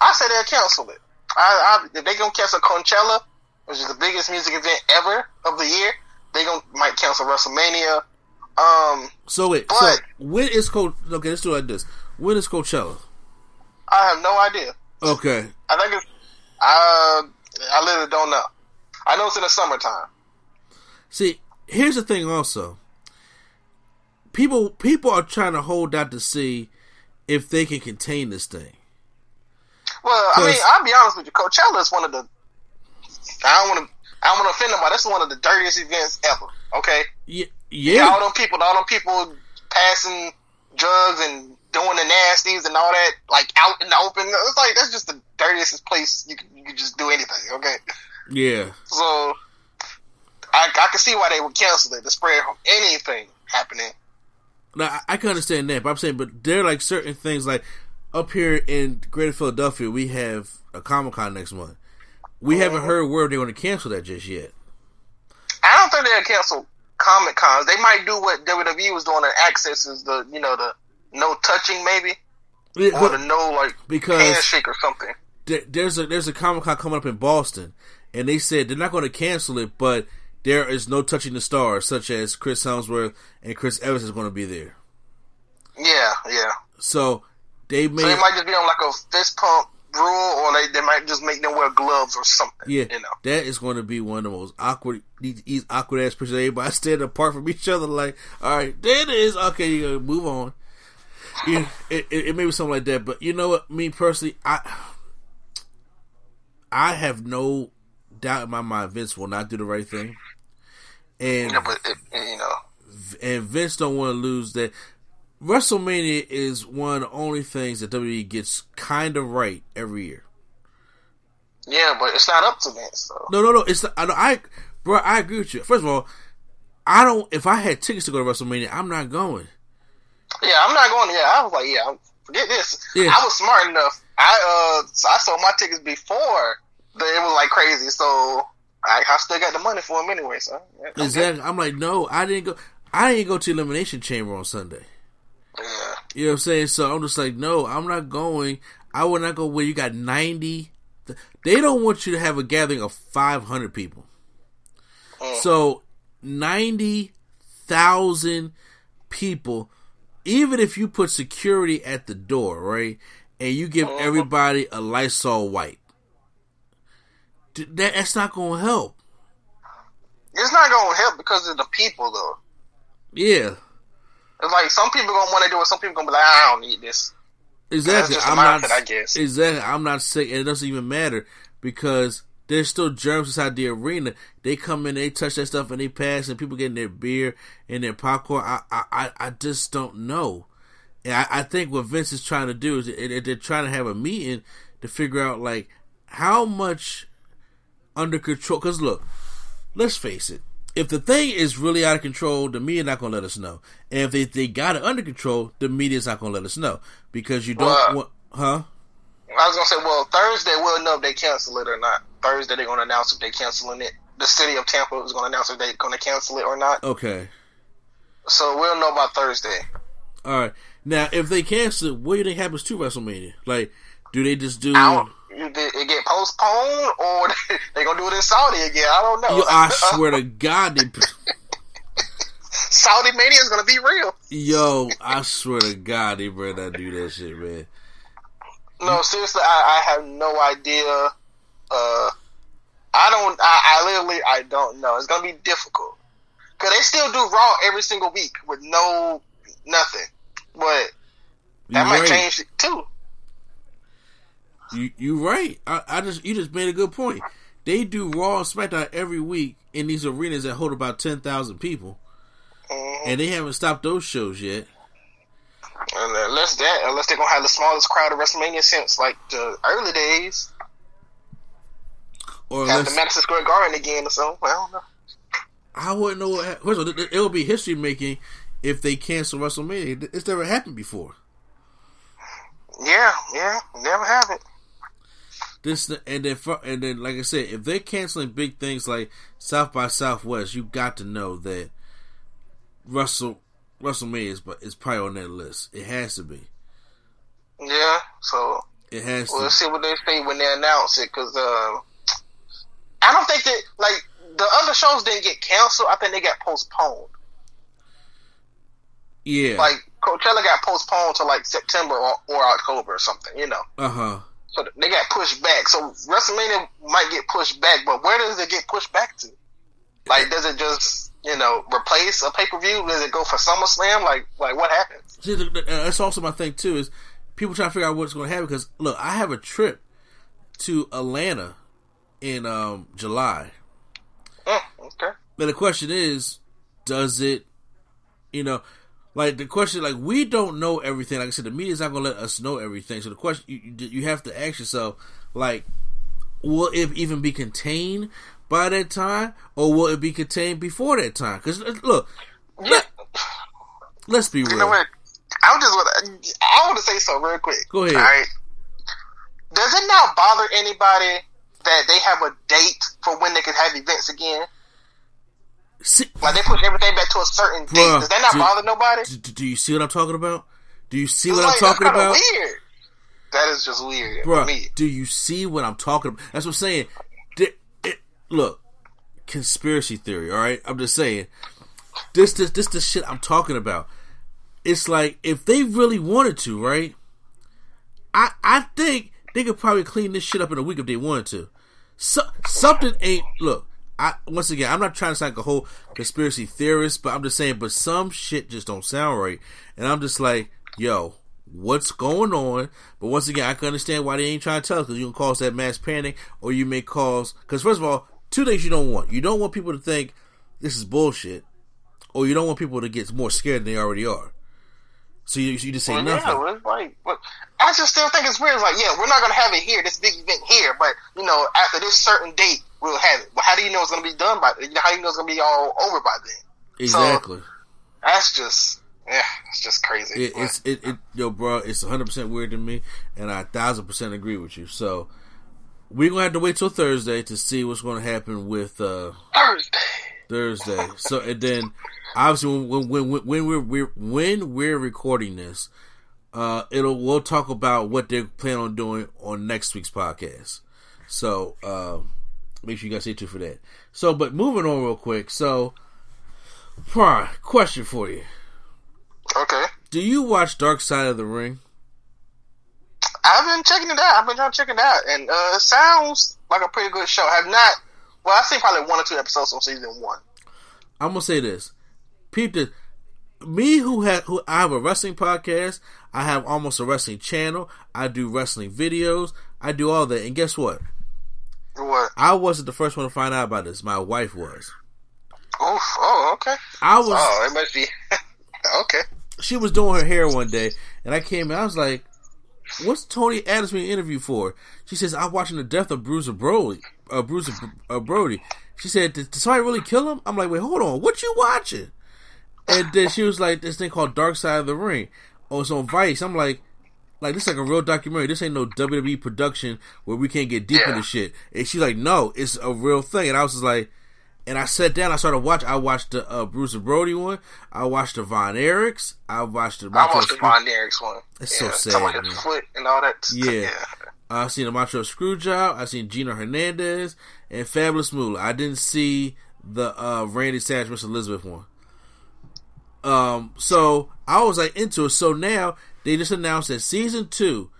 I say they'll cancel it. I, I, if they gonna cancel Coachella, which is the biggest music event ever of the year, they gonna might cancel WrestleMania. Um, So wait, so But- when is Coach? Okay, let's do it like this. When is Coachella? I have no idea. Okay, I think it's. I I literally don't know. I know it's in the summertime. See, here's the thing. Also, people people are trying to hold out to see if they can contain this thing. Well, I mean, I'll be honest with you. Coachella is one of the. I don't want to. I don't want to offend nobody. That's one of the dirtiest events ever. Okay. Yeah, Yeah. All them people, all them people passing drugs and doing the nasties and all that, like out in the open. It's like that's just the dirtiest place you can you can just do anything. Okay, yeah. so I I can see why they would cancel it to spread anything happening. Now I, I can understand that, but I'm saying, but there are like certain things like up here in Greater Philadelphia, we have a Comic Con next month. We oh, haven't heard where they're going to cancel that just yet. I don't think they'll cancel Comic Cons. They might do what WWE was doing at Axxess is the you know the no touching maybe Yeah, or the no like because handshake or something. there, there's a there's a Comic Con coming up in Boston, and they said they're not going to cancel it, but there is no touching the stars, such as Chris Hemsworth and Chris Evans is going to be there. Yeah, yeah. So they may, So they might just be on like a fist pump rule, or they, they might just make them wear gloves or something. yeah, you know. that is going to be one of the most awkward, these, awkward ass pictures. Everybody standing apart from each other, like, all right, there it is. Okay, you gotta move on. Yeah, it, it, it may be something like that, but you know what? Me personally, I I have no doubt in my mind Vince will not do the right thing, and You know, but it, you know, and Vince don't want to lose that. WrestleMania is one of the only things that WWE gets kind of right every year. yeah, but it's not up to Vince. So No, no, no. It's I, I, bro. I agree with you. First of all, I don't. If I had tickets to go to WrestleMania, I'm not going. yeah, I'm not going. Yeah, I was like, yeah, forget this. Yeah. I was smart enough. I uh, so I sold my tickets before the, it was like crazy. So I, I still got the money for them anyway. So yeah, I'm good. Exactly. I'm like, no, I didn't go. I didn't go to Elimination Chamber on Sunday. Yeah. You know what I'm saying? So I'm just like, no, I'm not going. I would not go where you got 90. They don't want you to have a gathering of 500 people. Oh. So 90,000 people, even if you put security at the door, right? And you give uh-huh. everybody a Lysol wipe. That, that's not going to help. It's not gonna help because of the people though. Yeah. It's like some people gonna want to do it. Some people gonna be like, ah, I don't need this. Exactly. I'm not. I guess. Exactly. I'm not sick, and it doesn't even matter because there's still germs inside the arena. They come in, they touch that stuff, and they pass, and people getting their beer and their popcorn. I, I, I, just don't know. And I, I think what Vince is trying to do is they- they're trying to have a meeting to figure out like how much under control. Because look, let's face it. If the thing is really out of control, the media not gonna let us know. And if they, they got it under control, the media's not gonna let us know because you don't Well, want, huh? I was gonna say, well, Thursday we'll know if they cancel it or not. Thursday they're gonna announce if they canceling it. The city of Tampa is gonna announce if they're gonna cancel it or not. Okay, So we'll know by Thursday. all right. Now, if they cancel it, what do you think happens to WrestleMania? Like, do they just do? I don't. Did it get postponed or they gonna do it in Saudi again? I don't know. Yo, I swear to God, they. Saudi Mania is gonna be real. Yo, I swear to God, they better not do that shit, man. No, seriously, I, I have no idea. Uh, I don't. I, I literally, I don't know. It's gonna be difficult because they still do Raw every single week with no nothing. But that You might right. change it too. You you right. I, I just you just made a good point. They do Raw and SmackDown every week in these arenas that hold about ten thousand people, Mm-hmm. and they haven't stopped those shows yet. Unless that, unless they're gonna have the smallest crowd of WrestleMania since like the early days, Or have unless the Madison Square Garden again or something. I don't know. I wouldn't know. What, first of all, it will be history making if they cancel WrestleMania. It's never happened before. Yeah, yeah, never have it. This and then and then like I said, if they're canceling big things like South by Southwest, you got to know that Russell WrestleMania is but is probably on that list. It has to be. Yeah, so It has we'll to. see what they say when they announce it. Because uh, I don't think that like the other shows didn't get canceled. I think they got postponed. Yeah. Like Coachella got postponed to like September or, or October or something. You know, uh huh. So they got pushed back. So WrestleMania might get pushed back, but where does it get pushed back to? Like, does it just you know replace a pay per view? Does it go for SummerSlam? Like, like what happens? See, th- that's also my thing too. Is people trying to figure out what's going to happen because look, I have a trip to Atlanta in um July. Mm, okay. But the question is, does it, you know, like the question, like we don't know everything. Like I said, the media's not gonna let us know everything. So the question, you, you have to ask yourself, like, will it even be contained by that time, or will it be contained before that time? Because uh, look, let, let's be You real. what? I just want I want to say so real quick. Go ahead. All right. Does it not bother anybody that they have a date for when they can have events again? See, Like they push everything back to a certain date. Bruh, Does that not do- bother nobody? do, do you see what I'm talking about? Do you see It's what like, I'm talking about? Weird. That is just weird Bruh, me. do you see what I'm talking about? That's what I'm saying. It- look, conspiracy theory, all right? I'm just saying. This, this, this, the shit I'm talking about. It's like if they really wanted to, right? I, I think they could probably clean this shit up in a week if they wanted to. So, something ain't. Look, I once again, I'm not trying to sound like a whole conspiracy theorist, but I'm just saying. But some shit just don't sound right, and I'm just like, yo, what's going on? But once again, I can understand why they ain't trying to tell us because you can cause that mass panic, or you may cause. Because first of all, two things you don't want. You don't want people to think this is bullshit, or you don't want people to get more scared than they already are. So you, you just say Well, nothing. yeah, it's like, look, I just still think it's weird. It's like, yeah, we're not gonna have it here, this big event here, but you know, after this certain date, we'll have it. Well, how do you know it's gonna be done by? How do you know it's gonna be all over by then? exactly. That's just, yeah, it's just crazy. It, it's it, it yo, bro. It's 100 percent weird to me, and I thousand percent agree with you. So we're gonna have to wait till Thursday to see what's going to happen with uh, Thursday. Thursday. So and then obviously when when when, when we're, we're when we're recording this, uh, it'll we'll talk about what they plan on doing on next week's podcast. So uh, make sure you guys stay tuned for that. So, but moving on real quick. So, Prime, question for you: Okay. Do you watch Dark Side of the Ring? I've been checking it out. I've been trying to check it out, and uh, it sounds like a pretty good show. Have not. Well, I've seen probably one or two episodes from season one. I'm gonna say this. People, me who have who I have a wrestling podcast. I have almost a wrestling channel. I do wrestling videos. I do all that. And guess what? What? I wasn't the first one to find out about this. My wife was. Oof. Oh, okay. I was. Oh, it must be. okay. She was doing her hair one day, and I came and I was like, what's Tony Adams being interviewed for? She says, I'm watching the death of Bruiser Brody. Uh, Bruiser uh, Brody. She said, did, did somebody really kill him? I'm like, wait, hold on. What you watching? And then she was like, this thing called Dark Side of the Ring. Oh, it's on Vice. I'm like, like this is like a real documentary. This ain't no WWE production where we can't get deep Yeah. into shit. And she's like, no, it's a real thing. And I was just like, and I sat down. I started watching. I watched the uh, Bruiser Brody one. I watched the Von Erichs. I watched the. I Montreal watched the Von Erich's one. It's so yeah, sad, about man. his foot and all that. Yeah. I seen the Montreal Screwjob. I seen Gino Hernandez and Fabulous Moolah. I didn't see the uh, Randy Savage Miss Elizabeth one. Um, so I was like into it. So now they just announced that season two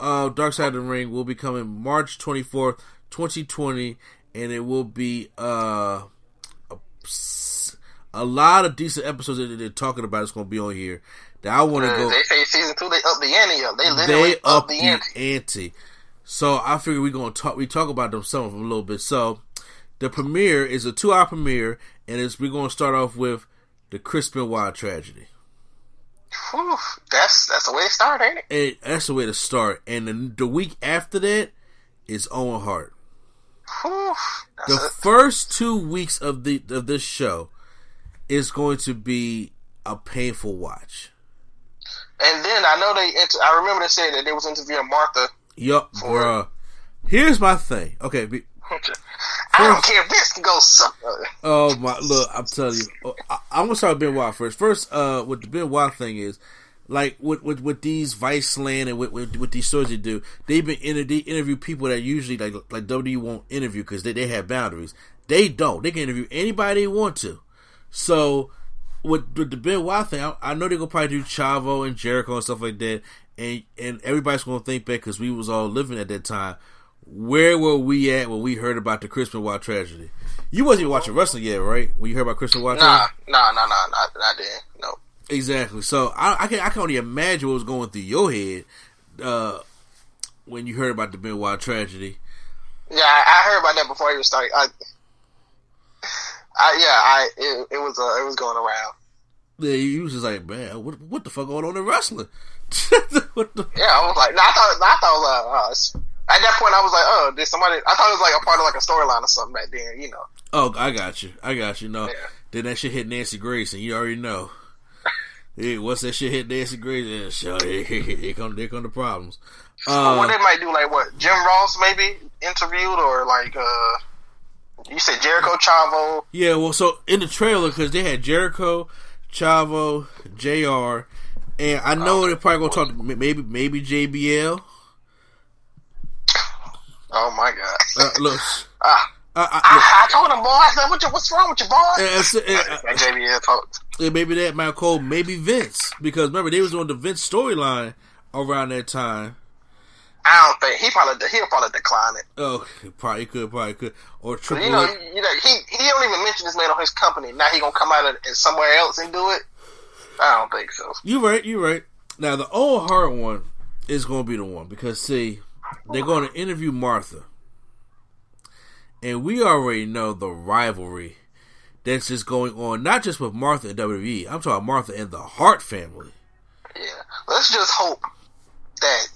of Dark Side of the Ring will be coming March twenty fourth, twenty twenty, and it will be uh a, a lot of decent episodes that they're talking about. It's going to be on here. That I want to Uh, go. They say season two, they up the ante up. They literally They up up the the ante. ante. So I figure we're gonna talk. We talk about them some of them a little bit. So the premiere is a two hour premiere, and it's we're gonna start off with the Chris Wild tragedy. Whew, that's that's the way it started, ain't it? And that's the way to start. And then the week after that is Owen Hart. The it. first two weeks of the of this show is going to be a painful watch. And then I know they. Inter- I remember they said that they was interviewing Martha. Yup, bruh. Here's my thing. Okay, be, I don't care if this can go suck. Oh my! Look, I'm telling you, oh, I, I'm gonna start with Benoit first. First, uh, what the Benoit thing is, like with with, with these Viceland and with, with with these stories they do, they've been inter- they interview people that usually like like WWE won't interview because they they have boundaries. They don't. They can interview anybody they want to. So with, with the Benoit thing, I, I know they're gonna probably do Chavo and Jericho and stuff like that, and and everybody's gonna think back because we was all living at that time. Where were we at when we heard about the Chris Benoit tragedy? You wasn't even watching wrestling yet, right? When you heard about Chris Benoit? Nah, tragedy? nah, nah, nah, didn't then. No. Exactly. So I, I can I can only imagine what was going through your head uh, when you heard about the Benoit tragedy. Yeah, I, I heard about that before he was starting. I, I, yeah, I, it, it was, uh, it was going around. Yeah, you was just like, man, what what the fuck going on in wrestling? what the? Yeah, I was like, no, I thought, I thought it was, uh, uh, at that point, I was like, oh, did somebody? I thought it was like a part of like a storyline or something back then, you know. Oh, I got you. I got you. No, Yeah. then that shit hit Nancy Grace, and you already know. Hey, once that shit hit Nancy Grace, then sure, here, here, here come come the problems. Or what Uh, they might do, like what Jim Ross maybe interviewed, or like uh, you said Jericho Chavo. yeah, well, so in the trailer because they had Jericho, Chavo, Jr. And I know they're probably gonna talk to maybe maybe JBL. Oh my god! Uh, look, ah, I, I, I, I told him, boy, I said, what you, what's wrong with you, boy? JBL talked. uh, maybe that Michael Cole, maybe Vince, because remember they was on the Vince storyline around that time. I don't think he probably he'll probably decline it. Oh, probably could, probably could, or Triple You know, you know, he he don't even mention this man on his company. Now he gonna come out and somewhere else and do it. I don't think so. You right, you right. Now the old heart one is going to be the one because see, they're going to interview Martha, and we already know the rivalry that's just going on, not just with Martha and WWE. I'm talking Martha and the Hart family. Yeah, let's just hope that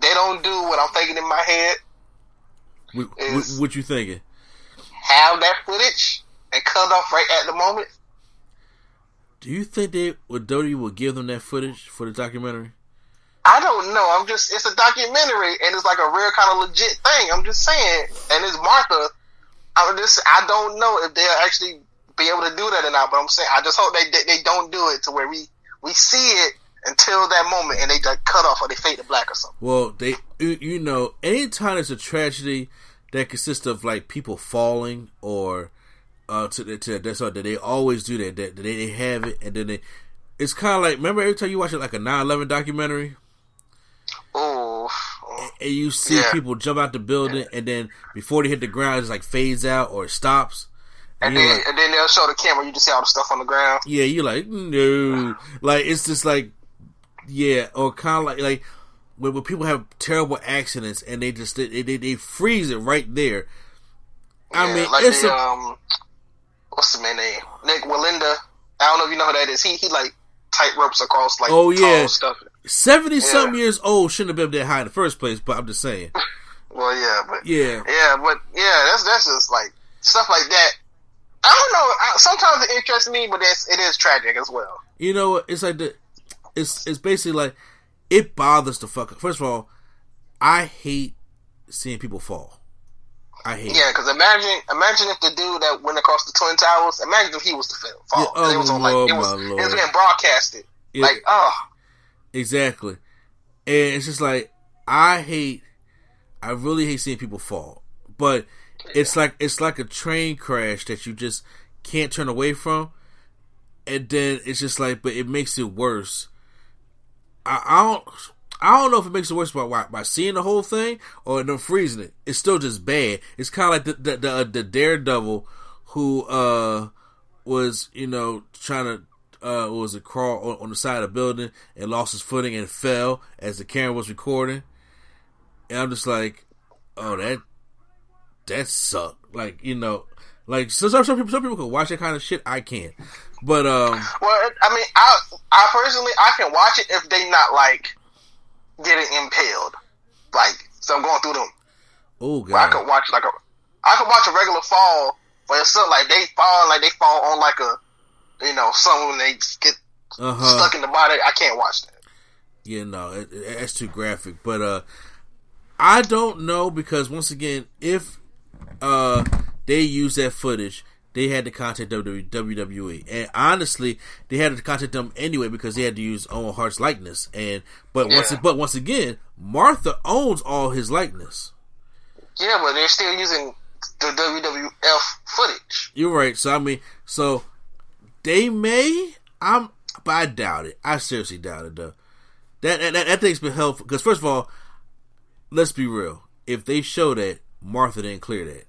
they don't do what I'm thinking in my head. What, what, what you thinking? Have that footage and cut off right at the moment. Do you think they would WWE will give them that footage for the documentary? I don't know. I'm just it's a documentary and it's like a real kind of legit thing. I'm just saying, and it's Martha. I'm just I don't know if they'll actually be able to do that or not. But I'm saying I just hope they they, they don't do it to where we we see it until that moment and they cut off or they fade to black or something. Well, they you, know, anytime there's a tragedy that consists of like people falling or uh to the to that's what they always do that that they, they have it and then they it's kind of like remember every time you watch it like a 9/11 documentary Ooh, and you see Yeah. people jump out the building and then before they hit the ground it's like fades out or it stops and you're then like, and then they'll show the camera. You just see all the stuff on the ground. yeah you're like no like it's just like yeah or kind of like like when, when people have terrible accidents and they just they, they, they freeze it right there I Yeah, mean, like it's the a, um, what's the man name? Nik Wallenda. I don't know if you know who that is. He he like tight ropes across like Oh, yeah. tall stuff. Seventy something years old shouldn't have been that high in the first place. But I'm just saying. Well, yeah, but Yeah. yeah, but yeah, that's that's just like stuff like that. I don't know. I, sometimes it interests me, but it's, it is tragic as well. You know? It's like the. It's it's basically like it bothers the fuck. First of all, I hate seeing people fall. I hate. Yeah, because imagine imagine if the dude that went across the twin towers. Imagine if he was the film. Fall. Yeah, oh, it was oh, on like Lord, it was it was being broadcasted. Yeah. Like oh Exactly. And it's just like I hate I really hate seeing people fall. But it's like it's like a train crash that you just can't turn away from. And then it's just like but it makes it worse. I, I don't I don't know if it makes it worse by by, seeing the whole thing or them freezing it. It's still just bad. It's kind of like the the, the uh, the daredevil who uh was you know trying to uh was it crawl on, on the side of the building and lost his footing and fell as the camera was recording. And I'm just like, oh that that sucked. Like you know, like so some, some people some people can watch that kind of shit. I can't. But um, well. I mean, I I personally I can watch it if they not like getting impaled. Like so, I'm going through them. oh Where I could watch like a I could watch a regular fall, but it's something like they fall like they fall on like a you know something when they get uh huh. stuck in the body. I can't watch that. Yeah, know, it, it- that's too graphic. But uh I don't know because once again, if uh they use that footage, they had to contact WWE, WWE, and honestly, they had to contact them anyway because they had to use Owen Hart's likeness. And but once but once again, Martha owns all his likeness. Yeah, but they're still using the WWF footage. You're right. So I mean, so they may. I'm, but I doubt it. I seriously doubt it though. That that, that, that thing's been helpful because first of all, let's be real. If they show that, Martha didn't clear that.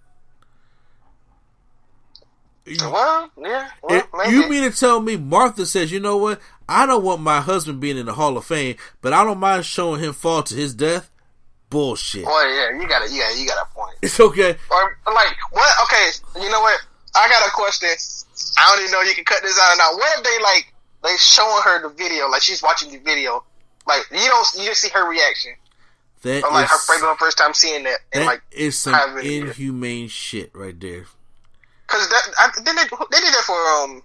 Well, yeah, well, you mean to tell me Martha says, you know what? I don't want my husband being in the Hall of Fame, but I don't mind showing him fall to his death. Bullshit. Well, yeah, you got a yeah, you got a point. It's okay. Or like what? Okay, you know what? I got a question. I don't even know if you can cut this out or not. What if they like they showing her the video, like she's watching the video, like you don't you just see her reaction, That or like her is- maybe her first time seeing that, and that like is some inhumane shit right there. Because that I, then they, they did that for um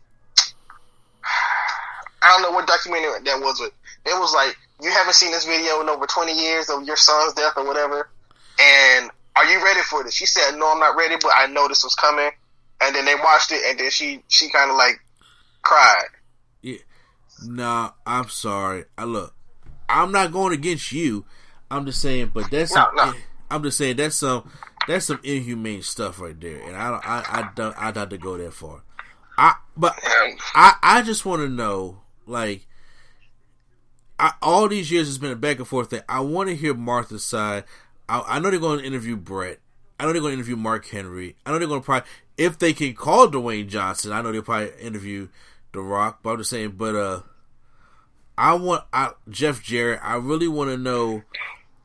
I don't know what documentary that was, but it was like you haven't seen this video in over twenty years of your son's death or whatever, and are you ready for this? She said, "No, I'm not ready, but I know this was coming." And then they watched it, and then she she kind of like cried. Yeah. Nah, I'm sorry. I look, I'm not going against you. I'm just saying, but that's No, some, no. Eh, I'm just saying that's some that's some inhumane stuff right there, and I don't I I don't I don't have to go that far. I but I I just want to know like. I, all these years it's been a back and forth thing. I want to hear Martha's side. I, I know they're going to interview Brett. I know they're going to interview Mark Henry. I know they're going to probably, if they can call Dwayne Johnson, I know they'll probably interview The Rock. But I'm just saying, but uh, I want I, Jeff Jarrett. I really want to know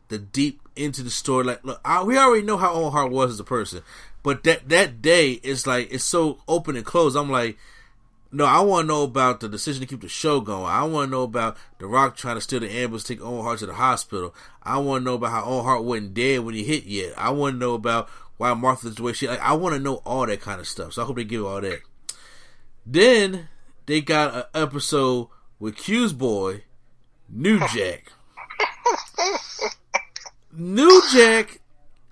the deep into the story. Like, look, I, we already know how Owen Hart was as a person, but that that day is like it's so open and closed. I'm like, no, I want to know about the decision to keep the show going. I want to know about The Rock trying to steal the ambulance, take Owen Hart to the hospital. I want to know about how Owen Hart wasn't dead when he hit yet. I want to know about why Martha's the way she. Like, I want to know all that kind of stuff. So I hope they give all that. Then they got an episode with Q's boy, New Jack. New Jack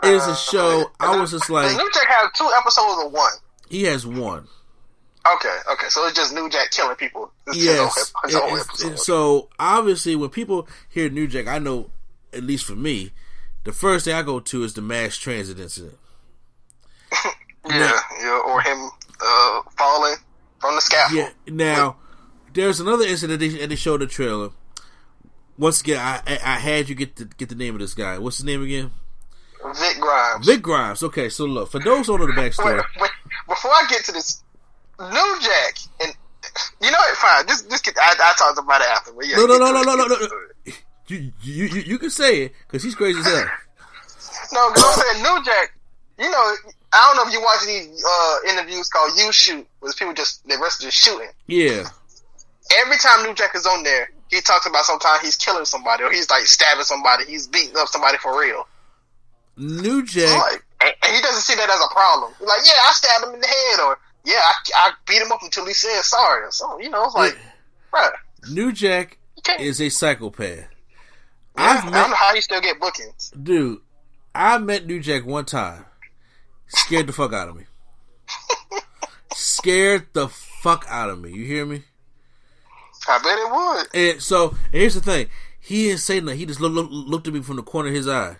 is a show. I was just like, New Jack have two episodes of one? he has one. Okay, okay, so it's just New Jack killing people. It's his own, Yes. his own It- it- so obviously, when people hear New Jack, I know, at least for me, the first thing I go to is the mass transit incident. yeah, yeah, or him uh, falling from the scaffold. Yeah. Now, there's another incident that they showed the trailer. Once again, I, I I had you get the get the name of this guy. What's his name again? Vic Grimes. Vic Grimes. Okay, so look for those who don't know the Wait, backstory. wait, before I get to this, New Jack and you know what? Fine, this this kid, I, I talked about it after. But yeah, No, no, no, no, no, no, no, no. You you you, you can say it because he's crazy as hell. No, because I'm saying New Jack. You know, I don't know if you watch these uh, interviews called "You Shoot," where people just the rest just shooting. Yeah. every time New Jack is on there, he talks about sometimes he's killing somebody or he's like stabbing somebody, he's beating up somebody for real. New Jack, Like, and he doesn't see that as a problem. Like, yeah, I stabbed him in the head, or yeah, I, I beat him up until he said sorry, So. You know, it's like, bruh, New Jack is a psychopath. Yeah, I've I don't know how you still get bookings. dude. I met New Jack one time. Scared the fuck out of me. Scared the fuck out of me. You hear me? I bet it would. And so and here's the thing: he didn't say nothing. He just look, look, looked at me from the corner of his eye.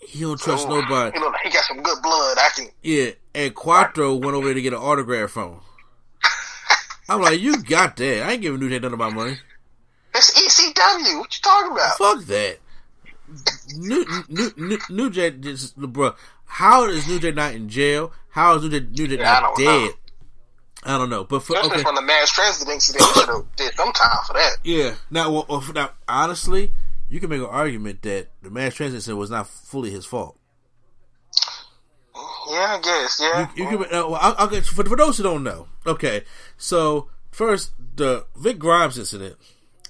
He don't trust Ooh, nobody. He, look like he got some good blood. I can. Yeah, and Quattro went over there to get an autograph from him. I'm like, you got that? I ain't giving New Jack none of my money. It's ECW. What you talking about? Fuck that. New New New, New Jack, just, bro. How is New Jack not in jail? How is New Jack, New Jack Yeah, not don't know. dead? I don't know, but for, Especially okay, from the mass transit incident, he should have did some time for that. yeah. Now, well, now, honestly, you can make an argument that the mass transit incident was not fully his fault. Yeah, I guess. Yeah. You can, uh, well, I'll, I'll get, for, for those who don't know, okay. So first, the Vic Grimes incident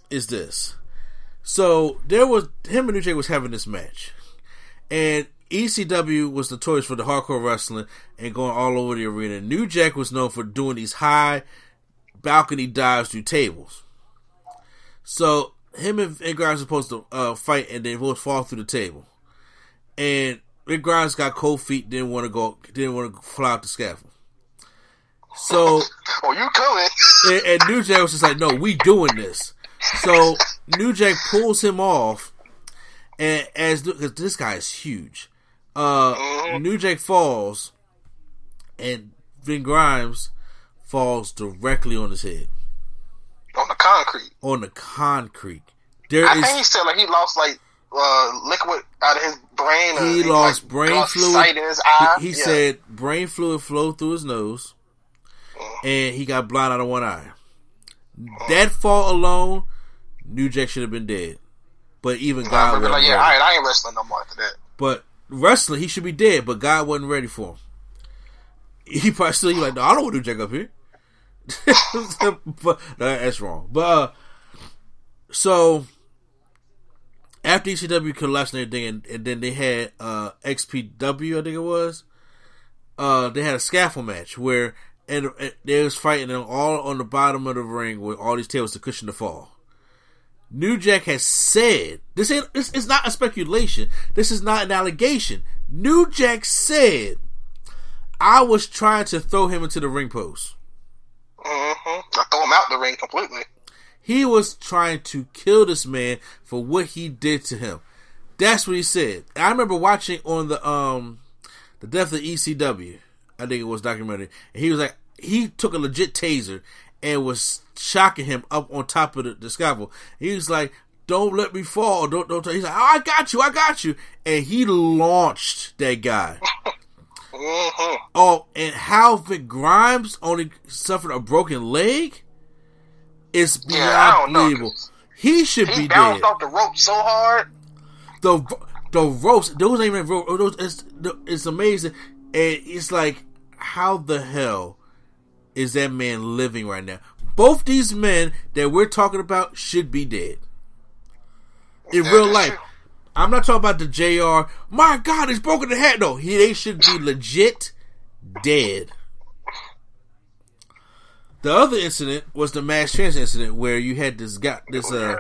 is this. So there was him and New Jack was having this match, and ECW was notorious for the hardcore wrestling and going all over the arena. New Jack was known for doing these high balcony dives through tables. So him and Grimes supposed to uh, fight, and they both fall through the table. And Rick Grimes got cold feet, didn't want to go, didn't want to fly out the scaffold. So oh, you coming? and, and New Jack was just like, "No, we doing this." So New Jack pulls him off, and as because this guy is huge, uh, New Jack falls, and Vin Grimes falls directly on his head on the concrete. on the concrete. There I is think he said like he lost like uh, liquid out of his brain. or he lost like, brain lost fluid. Sight in his eye. He, he Yeah. said brain fluid flowed through his nose, and he got blind out of one eye. That fall alone, New Jack should have been dead. But even I God like, yeah, all right, I ain't wrestling no more after that. But wrestling, he should be dead. But God wasn't ready for him. He probably still he like, no, I don't want New Jack up here. but that's wrong. But uh, so after ECW collapsed and everything, and, and then they had uh, XPW, I think it was. Uh, they had a scaffold match where and, and they was fighting them all on the bottom of the ring with all these tables to cushion the fall. New Jack has said this this is not a speculation. This is not an allegation. New Jack said I was trying to throw him into the ring post. Hmm I throw him out the ring completely. He was trying to kill this man for what he did to him. That's what he said. I remember watching on the um the death of ECW. I think it was documentary. And he was like he took a legit taser and was shocking him up on top of the, the scaffold. He was like, "Don't let me fall. Don't don't." He's like, oh, "I got you. I got you." And he launched that guy. hmm Oh, and how Vic Grimes only suffered a broken leg is beyond Yeah, know, He should He be bounced dead. off the rope so hard. The the ropes, those ain't even rope. Those it's, it's amazing, and it's like, how the hell is that man living right now? Both these men that we're talking about should be dead in That real life. true. I'm not talking about the JR. My God, he's broken the head. No, he they should be legit dead. The other incident was the mass transit incident where you had this guy, this uh,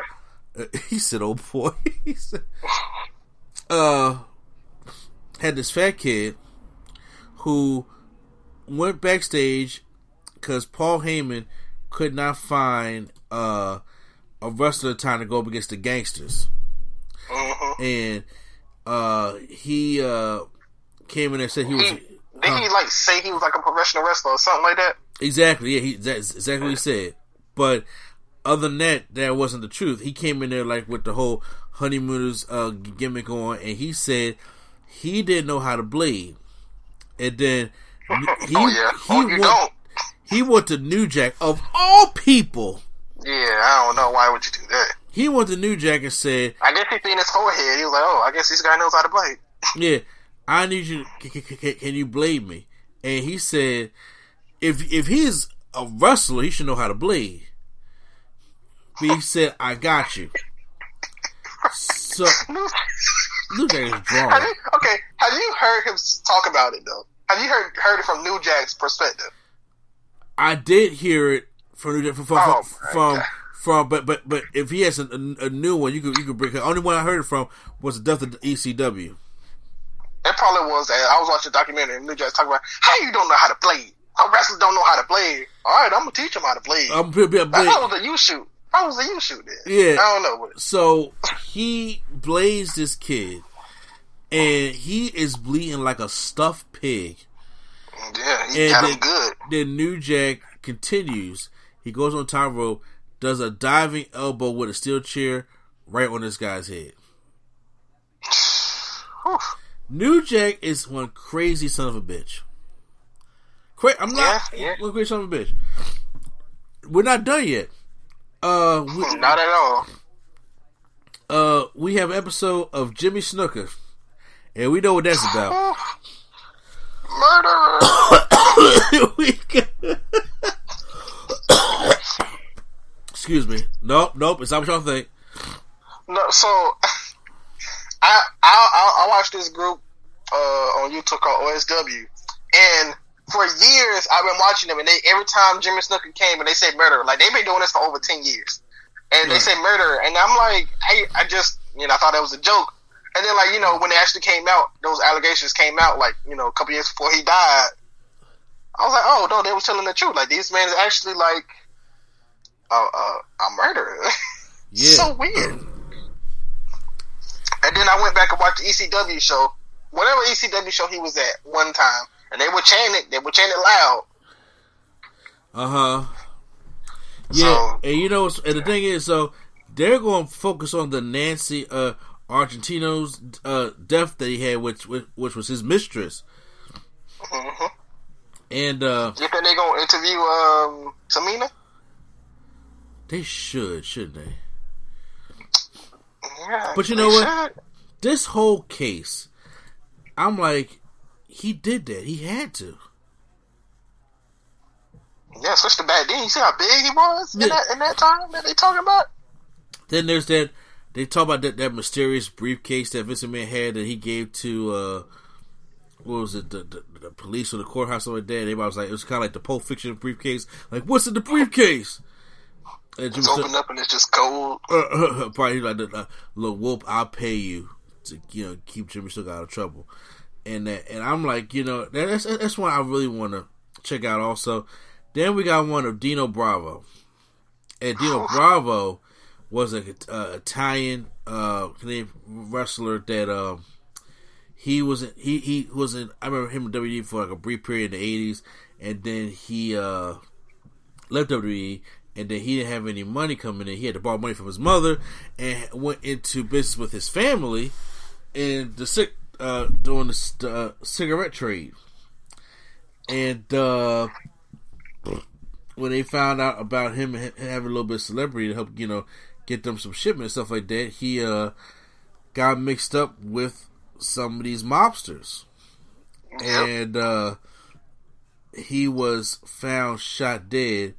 uh he said, "Oh boy," he said, uh, had this fat kid who went backstage because Paul Heyman could not find uh a wrestler time to go up against the Gangstas hmm and uh he uh came in there and said he was He, did he like say he was like a professional wrestler or something like that? exactly yeah he that's exactly what he said but other than that that wasn't the truth he came in there like with the whole honeymooners uh gimmick on and he said he didn't know how to bleed and then he oh yeah. he oh, you went, don't. he went to New Jack of all people Yeah, I don't know. Why would you do that? He went to New Jack and said I guess he seen his forehead. He was like, "Oh, I guess this guy knows how to blade." Yeah, I need you. Can, can, can, you blade me? And he said, if if he's a wrestler, he should know how to blade. he said, "I got you." So New Jack is Have you, okay, have you heard him talk about it though? Have you heard heard it from New Jack's perspective? I did hear it from New Jack from from, Oh, from, from, but but but if he has a, a, a new one, you could you could bring. The only one I heard it from was the death of the ECW. It probably was I was watching a documentary and New Jack's talking about how you don't know how to play. How wrestlers don't know how to play. All right, I'm gonna teach them how to play. I'm pretty bit. How was the you shoot? How was the you shoot then? Yeah. I don't know. What So he blazed this kid, and he is bleeding like a stuffed pig. yeah, he And got then, him good. then New Jack continues. He goes on top rope, does a diving elbow with a steel chair right on this guy's head. New Jack is one crazy son of a bitch. Cra- I'm not Yeah, yeah. one crazy son of a bitch. We're not done yet. Uh, we, Not at all. uh, we have an episode of Jimmy Snuka, and we know what that's about. Murderer. We got- Excuse me. Nope, nope. It's not what y'all think. No, so I I I, I watched this group uh, on YouTube called OSW, and for years I've been watching them, and they every time Jimmy Snuka came and they say murder, like they've been doing this for over ten years, and they say murder, and I'm like, I I just you know I thought that was a joke, and then like you know when it actually came out, those allegations came out like you know a couple years before he died. I was like, oh no, they were telling the truth. Like these men is actually like a a, a murderer. Yeah. so weird. And then I went back and watched the ECW show, whatever ECW show he was at one time, and they were chanting it. They were chanting it loud. Uh huh. Yeah, So- and you know, and the thing is, so they're going to focus on the Nancy uh, Argentino's uh, death that he had, which which, which was his mistress, hmm and uh, You think they're gonna interview um, Tamina? They should, shouldn't they? Yeah, But you know what? should. This whole case, I'm like, he did that. He had to. Yeah, especially back then. You see how big he was in Yeah. that in that time that they talking about? Then there's that they talk about that, that mysterious briefcase that Vincent Man had that he gave to uh what was it the, the, the police or the courthouse or like that. Everybody was like it was kind of like the Pulp Fiction briefcase. Like what's in the briefcase? It's said, opened up and it's just cold. probably like the uh, little whoop. I'll pay you to you know keep Jimmy Snuka out of trouble. And that, and I'm like you know that's that's one I really want to check out. Also, then we got one of Dino Bravo, and Dino Bravo was a uh, Italian uh, Canadian wrestler that um he was in, he he was in I remember him in WWE for like a brief period in the 80s, and then he uh left WWE, and then he didn't have any money coming in. He had to borrow money from his mother, and went into business with his family, and the uh, doing the uh, cigarette trade. And uh, when they found out about him having a little bit of celebrity to help, you know, get them some shipment and stuff like that, he uh, got mixed up with some of these mobsters, and uh, he was found shot dead.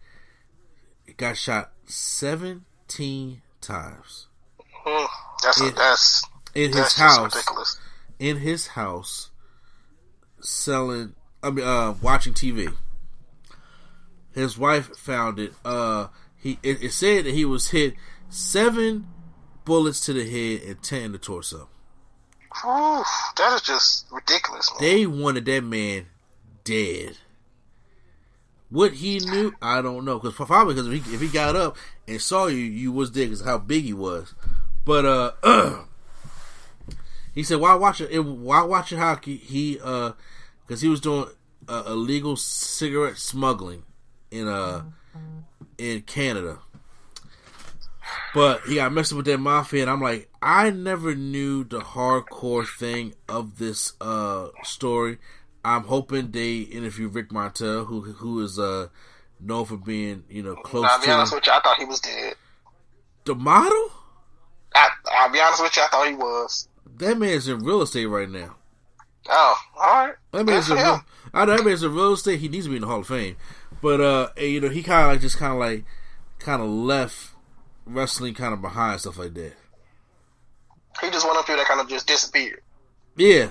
Got shot seventeen times Hmm. That's It- that's in his that's just house. ridiculous. In his house, selling. I mean, uh, watching TV. His wife found it. Uh, he it, it said that he was hit seven bullets to the head and ten in the torso. Oof, that is just ridiculous, man. They wanted that man dead. What he knew, I don't know. Because probably because if he, if he got up and saw you, you was dead because how big he was. But uh, he said "Why watch it, while watching hockey, he uh, because he was doing uh, illegal cigarette smuggling in uh in Canada. But he got messed up with that mafia, and I'm like, I never knew the hardcore thing of this uh story. I'm hoping they interview Rick Martel, who who is uh known for being you know close I'll be to honest with you, I thought he was dead. the model. I, I'll be honest with you, I thought he was. That man's in real estate right now. Oh, all right. That man's in real, I know that man's in real estate. He needs to be in the Hall of Fame, but uh, and, you know, he kind of like just kind of like kind of left wrestling kind of behind stuff like that. He just one of the people that kind of just disappeared. Yeah,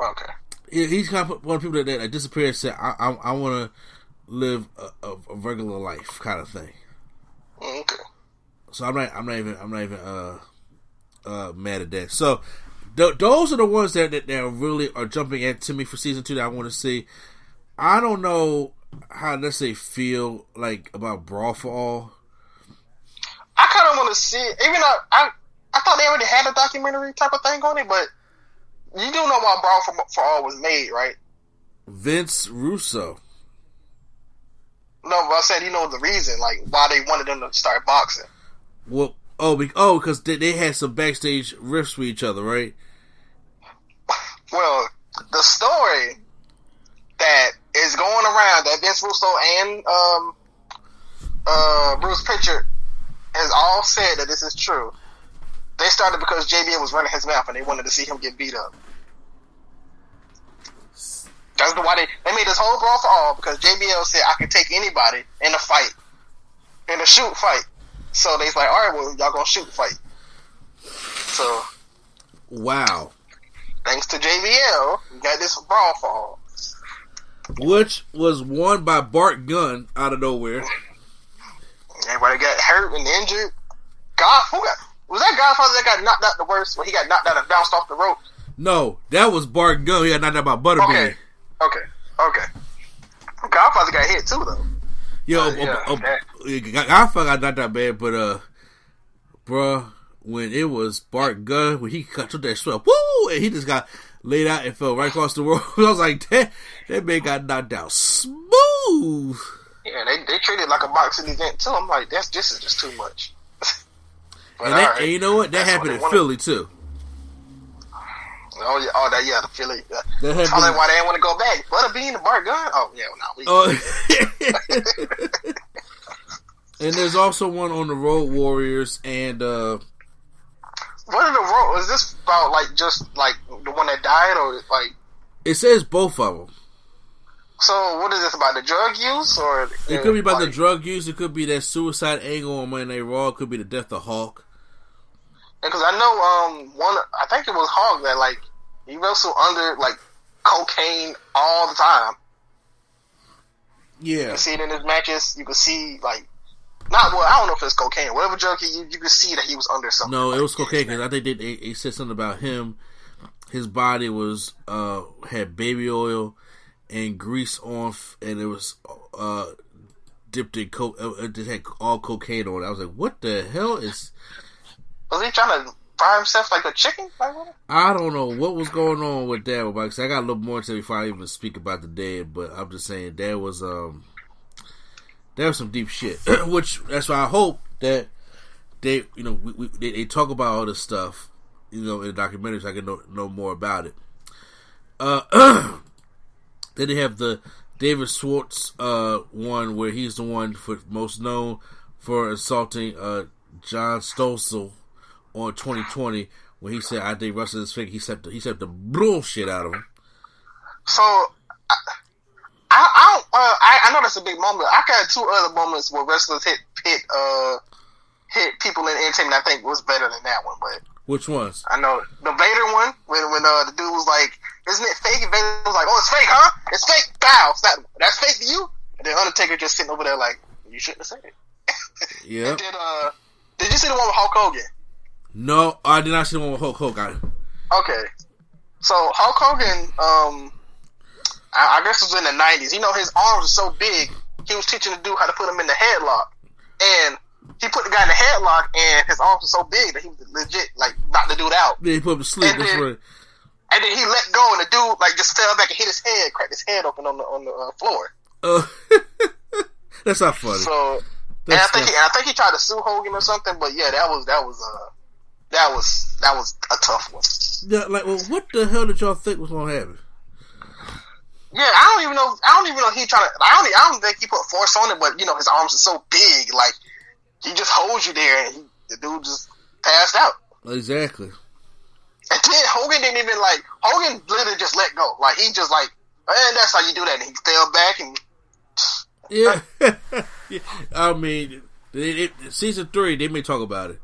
Okay. He- he's kind of one of the people that, that disappeared said, "I, I, I want to live a, a, a regular life," kind of thing. Okay. So I'm not, I'm not even, I'm not even uh, uh, mad at that. So th- those are the ones that, that that really are jumping at to me for season two that I want to see. I don't know how let's say feel like about Brawl for All. I kind of want to see it, even though I I thought they already had a documentary type of thing on it, but you do know why Brawl for, for All was made, right? Vince Russo. No, but I said you know the reason, like why they wanted them to start boxing. Well, oh, be, oh, because they, they had some backstage riffs with each other, right? Well, the story that is going around that Vince Russo and um, uh, Bruce Pritchard has all said that this is true. They started because JBL was running his mouth and they wanted to see him get beat up. That's the why they they made this whole brawl for all because JBL said I can take anybody in a fight, in a shoot fight. So they's like, all right, well y'all gonna shoot fight. So Wow. thanks to JBL, we got this brawl for all. Which was won by Bart Gunn out of nowhere. Everybody got hurt and injured. God, who got was that Godfather that got knocked out the worst when he got knocked out and bounced off the rope? No, that was Bart Gunn. He got knocked out by Butterbean. Okay, okay, okay. Godfather got hit too though. Yo, Uh, uh, yeah, uh, uh, Godfather got knocked out bad, but uh, bruh, when it was Bart Gunn when he cut that swell, woo, and he just got laid out and fell right across the world. I was like, that that man got knocked out smooth. Yeah, they they treated like a boxing event too. I'm like, that's this is just too much. But And, that, alright. and you know what? That That's happened in. Philly too. Oh yeah, oh that yeah, the Philly. Yeah. That why they didn't want to go back. Butterbean and Bart Gunn. Oh yeah, no, we. Oh. and there's also one on the Road Warriors and uh what are the road? Is this about like just like the one that died or like? it says both of them. So what is this about the drug use or? It could be about the drug use. It could be that suicide angle on Monday Raw. It could be the death of Hawk. Because I know um one, I think it was Hawk that like he wrestled under like cocaine all the time. Yeah, You see it in his matches. You can see like not well. I don't know if it's cocaine, whatever drug you, you can see that he was under something. no, it was cocaine. Cause I think they, they, they said something about him. His body was uh had baby oil and grease on, and it was uh dipped in coke. uh, It had all cocaine on it. I was like, what the hell is? Was he trying to fry himself like a chicken? I don't know what was going on with that. Because I got a little more to before I even speak about the dead. But I'm just saying there was um there was some deep shit. Which that's why I hope that they you know we, we, they, they talk about all this stuff you know in the documentary so I can know, know more about it. Uh, then they have the David Schultz uh one where he's the one for most known for assaulting uh John Stossel on 2020 when he said I think Russell is fake. He said the, he said the bullshit out of him. So I, I. Uh, I, I know that's a big moment. I got two other moments where wrestlers hit hit uh hit people in entertainment. I think was better than that one, but Which ones? I know the Vader one when when uh, the dude was like, "Isn't it fake?" And Vader was like, "Oh, it's fake, huh? It's fake." Bow. It's not, that's fake to you. And then Undertaker just sitting over there like, "You shouldn't have said it." Yeah. And then uh, did you see the one with Hulk Hogan? No, I did not see the one with Hulk Hogan. Okay. So Hulk Hogan, um, I, I guess it was in the nineties. You know, his arms are so big. He was teaching the dude how to put him in the headlock, and he put the guy in the headlock, and his arms were so big that he was legit like knocked the dude out. Yeah, he put him to sleep. And That's then- right. And then he let go, and the dude like just fell back and hit his head, cracked his head open on the on the uh, floor. Uh, that's not funny. So, and I think not- he, and I think he tried to sue Hogan or something. But yeah, that was that was uh that was that was a tough one. Yeah, like, well, what the hell did y'all think was gonna happen? Yeah, I don't even know. I don't even know he trying to. I don't. I don't think he put force on it, but you know his arms are so big, like he just holds you there, and he, the dude just passed out. Exactly. And then Hogan didn't even like Hogan literally just let go, like he just like, and that's how you do that. And he fell back, and Yeah. Yeah. I mean, It, it, season three, they may talk about it.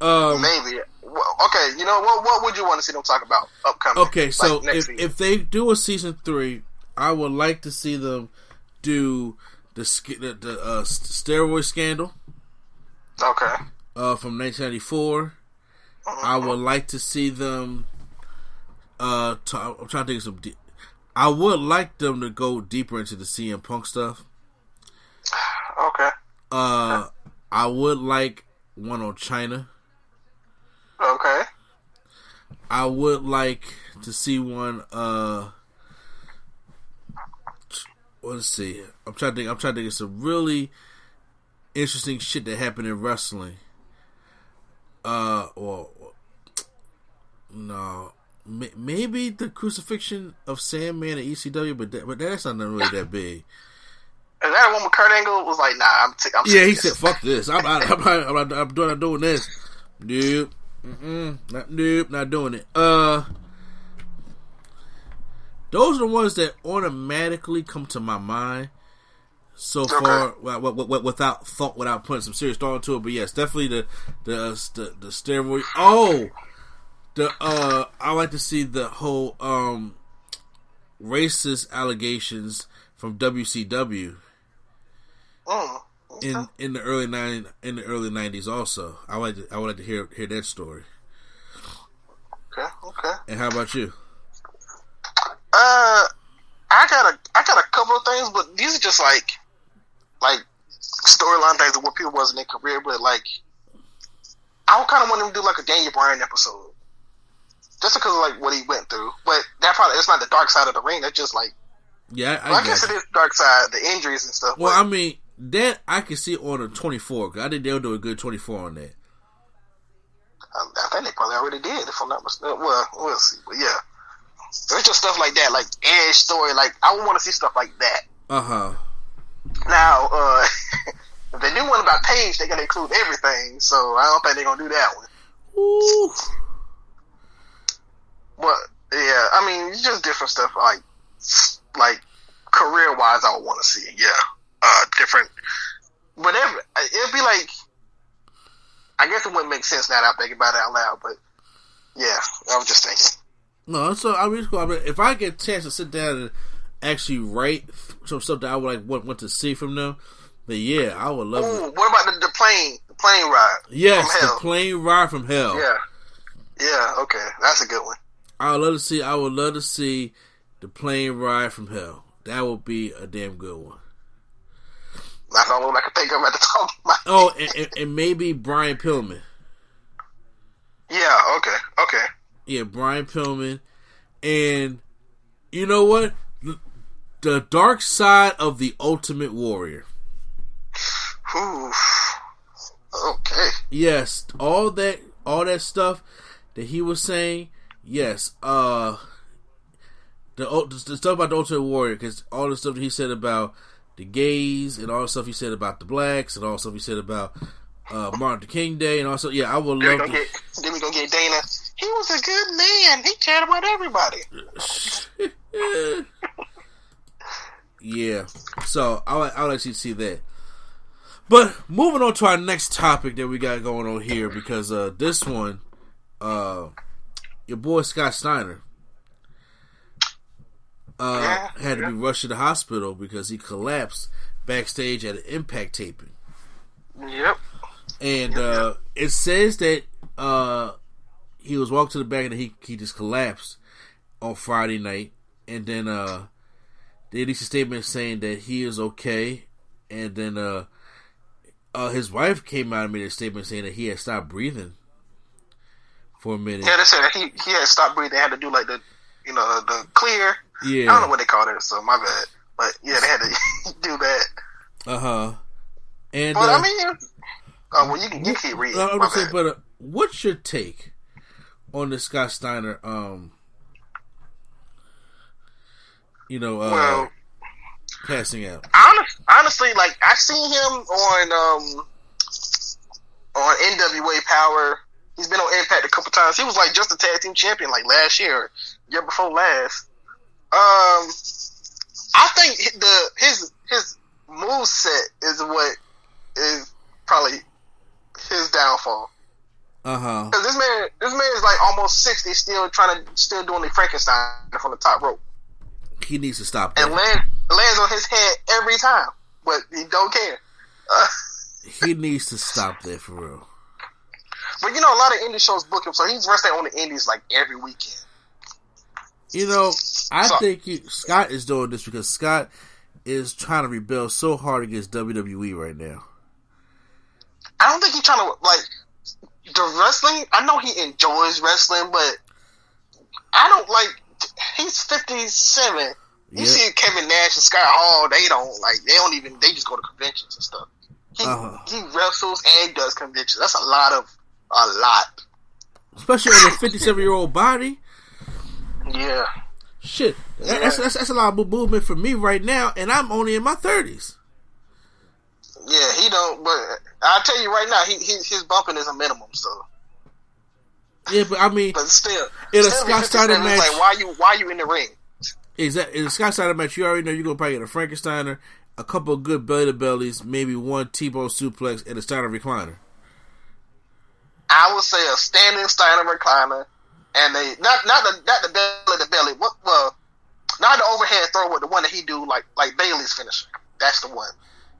Um, Maybe. Well, okay, you know what? What would you want to see them talk about upcoming? Okay, so like, if, season? if they do a season three, I would like to see them do the the, the uh, steroid scandal okay, uh, from 1994. I would like to see them. Uh, t- I'm trying to think of some. De- I would like them to go deeper into the CM Punk stuff. okay, Uh, I would like one on Chyna. Okay. I would like to see one. Uh, let's see. I'm trying to think. I'm trying to think of some really interesting shit that happened in wrestling. Uh, well, no, ma- maybe the crucifixion of Sandman at ECW, but that, but that's not really that big. Is that one with Kurt Angle? Was like, nah, I'm. T- I'm Yeah, he serious. said, "Fuck this. I'm out. I'm, out, I'm, I'm doing. I'm doing this. Nope. Mm-mm. Not, nope. Not doing it. Uh, those are the ones that automatically come to my mind so far, wi- wi- wi- without thought, without putting some serious thought into it. But yes, definitely the the uh, the, the steroid. Oh, the uh, I like to see the whole um racist allegations from WCW Mm, in in the early nine in the early nineties. Also, I would like to, I would like to hear hear that story. okay, okay. And how about you? Uh, I got a, I got a couple of things, but these are just like, like storyline things of what people was in their career. But like, I kind of want them to do like a Daniel Bryan episode, just because of like what he went through. But that probably it's not the dark side of the ring. That's just like, Yeah, I, well, I guess it is dark side, the injuries and stuff. Well, I mean that I can see on a twenty four. I think they'll do a good twenty four on that. I, I think they probably already did, if I'm not mistaken. Well, we'll see. But yeah, there's just stuff like that, like Edge story. Like I would want to see stuff like that. Uh huh. Now, uh, if they do one about Paige, they're gonna include everything. So I don't think they're gonna do that one. Ooh. But yeah, I mean, it's just different stuff. Like, like career wise, I would want to see. Yeah, uh, different. Whatever. It'd be like. I guess it wouldn't make sense now that I'm thinking about it out loud, but yeah, I was just thinking. No, so I mean, cool. I mean, if I get a chance to sit down and actually write some stuff that I would like want, want to see from them, then yeah, I would love it. Ooh, what about the, the plane? The plane ride? Yes, from the plane ride from hell. Yeah, yeah. Okay, that's a good one. I would love to see. I would love to see the plane ride from hell. That would be a damn good one. That's the only one I can think of at the top of my. Oh, and, and, and maybe Brian Pillman. Yeah. Okay. Okay. Yeah, Brian Pillman, and you know what? The, the dark side of the Ultimate Warrior. Ooh. Okay. Yes, all that, all that stuff that he was saying. Yes, uh, the the stuff about the Ultimate Warrior, because all the stuff that he said about the gays and all the stuff he said about the blacks and all the stuff he said about uh, Martin Luther King Day and also yeah, I would Then love gonna to. get. Then we gonna get Dana. He was a good man. He cared about everybody. yeah, so I would, I would actually see that. But moving on to our next topic that we got going on here, because uh, this one, uh, your boy Scott Steiner uh, Yeah, had to be rushed to the hospital because he collapsed backstage at an Impact taping. Yep. and uh, it says that uh, he was walked to the back and he he just collapsed on Friday night, and then uh, they released a statement saying that he is okay, and then uh, uh, his wife came out and made a statement saying that he had stopped breathing for a minute. Yeah, they said he he had stopped breathing. They had to do like the you know the clear. I don't know what they called it, so my bad. But yeah, they had to do that. uh huh. And But uh, I mean, oh well, you can you keep reading. No, I'm my just bad. but uh, what's your take on the Scott Steiner? Um, you know, uh, well, passing out. honest, honestly, like I seen him on um on NWA Power. He's been on Impact a couple times. He was like just a tag team champion like last year, year before last. Um, I think the his his move set is what is probably his downfall. Uh huh. Because this man, this man is like almost sixty, still trying to, still doing the Frankenstein from the top rope, He needs to stop and land lands on his head every time, but he don't care. Uh, He needs to stop that for real. but you know, a lot of indie shows book him, so he's wrestling on the indies like every weekend. You know, I So- think he, Scott is doing this because Scott is trying to rebel so hard against WWE right now. I don't think he's trying to like the wrestling. I know he enjoys wrestling, but I don't like. He's fifty seven. You Yeah. see Kevin Nash and Scott Hall, they don't like. They don't even. They just go to conventions and stuff. He Uh-huh. he wrestles and does conventions. That's a lot of a lot. Especially on a 57 year old body. Yeah. Shit. That- That's, that's, that's a lot of movement for me right now, and I'm only in my 30s. Yeah, he don't. But I'll tell you right now, he, he his bumping is a minimum. So, Yeah, but I mean, but still, In a Scott Steiner match- like why you why you in the ring? is that in the Scott Steiner match? You already know you're gonna probably get a Frankensteiner, a couple of good belly to bellies, maybe one T-bone suplex, and a Steiner recliner. I would say a standing Steiner recliner, and they not not the not the belly to belly. What well, not the overhead throw, but the one that he do like like Bailey's finisher. That's the one.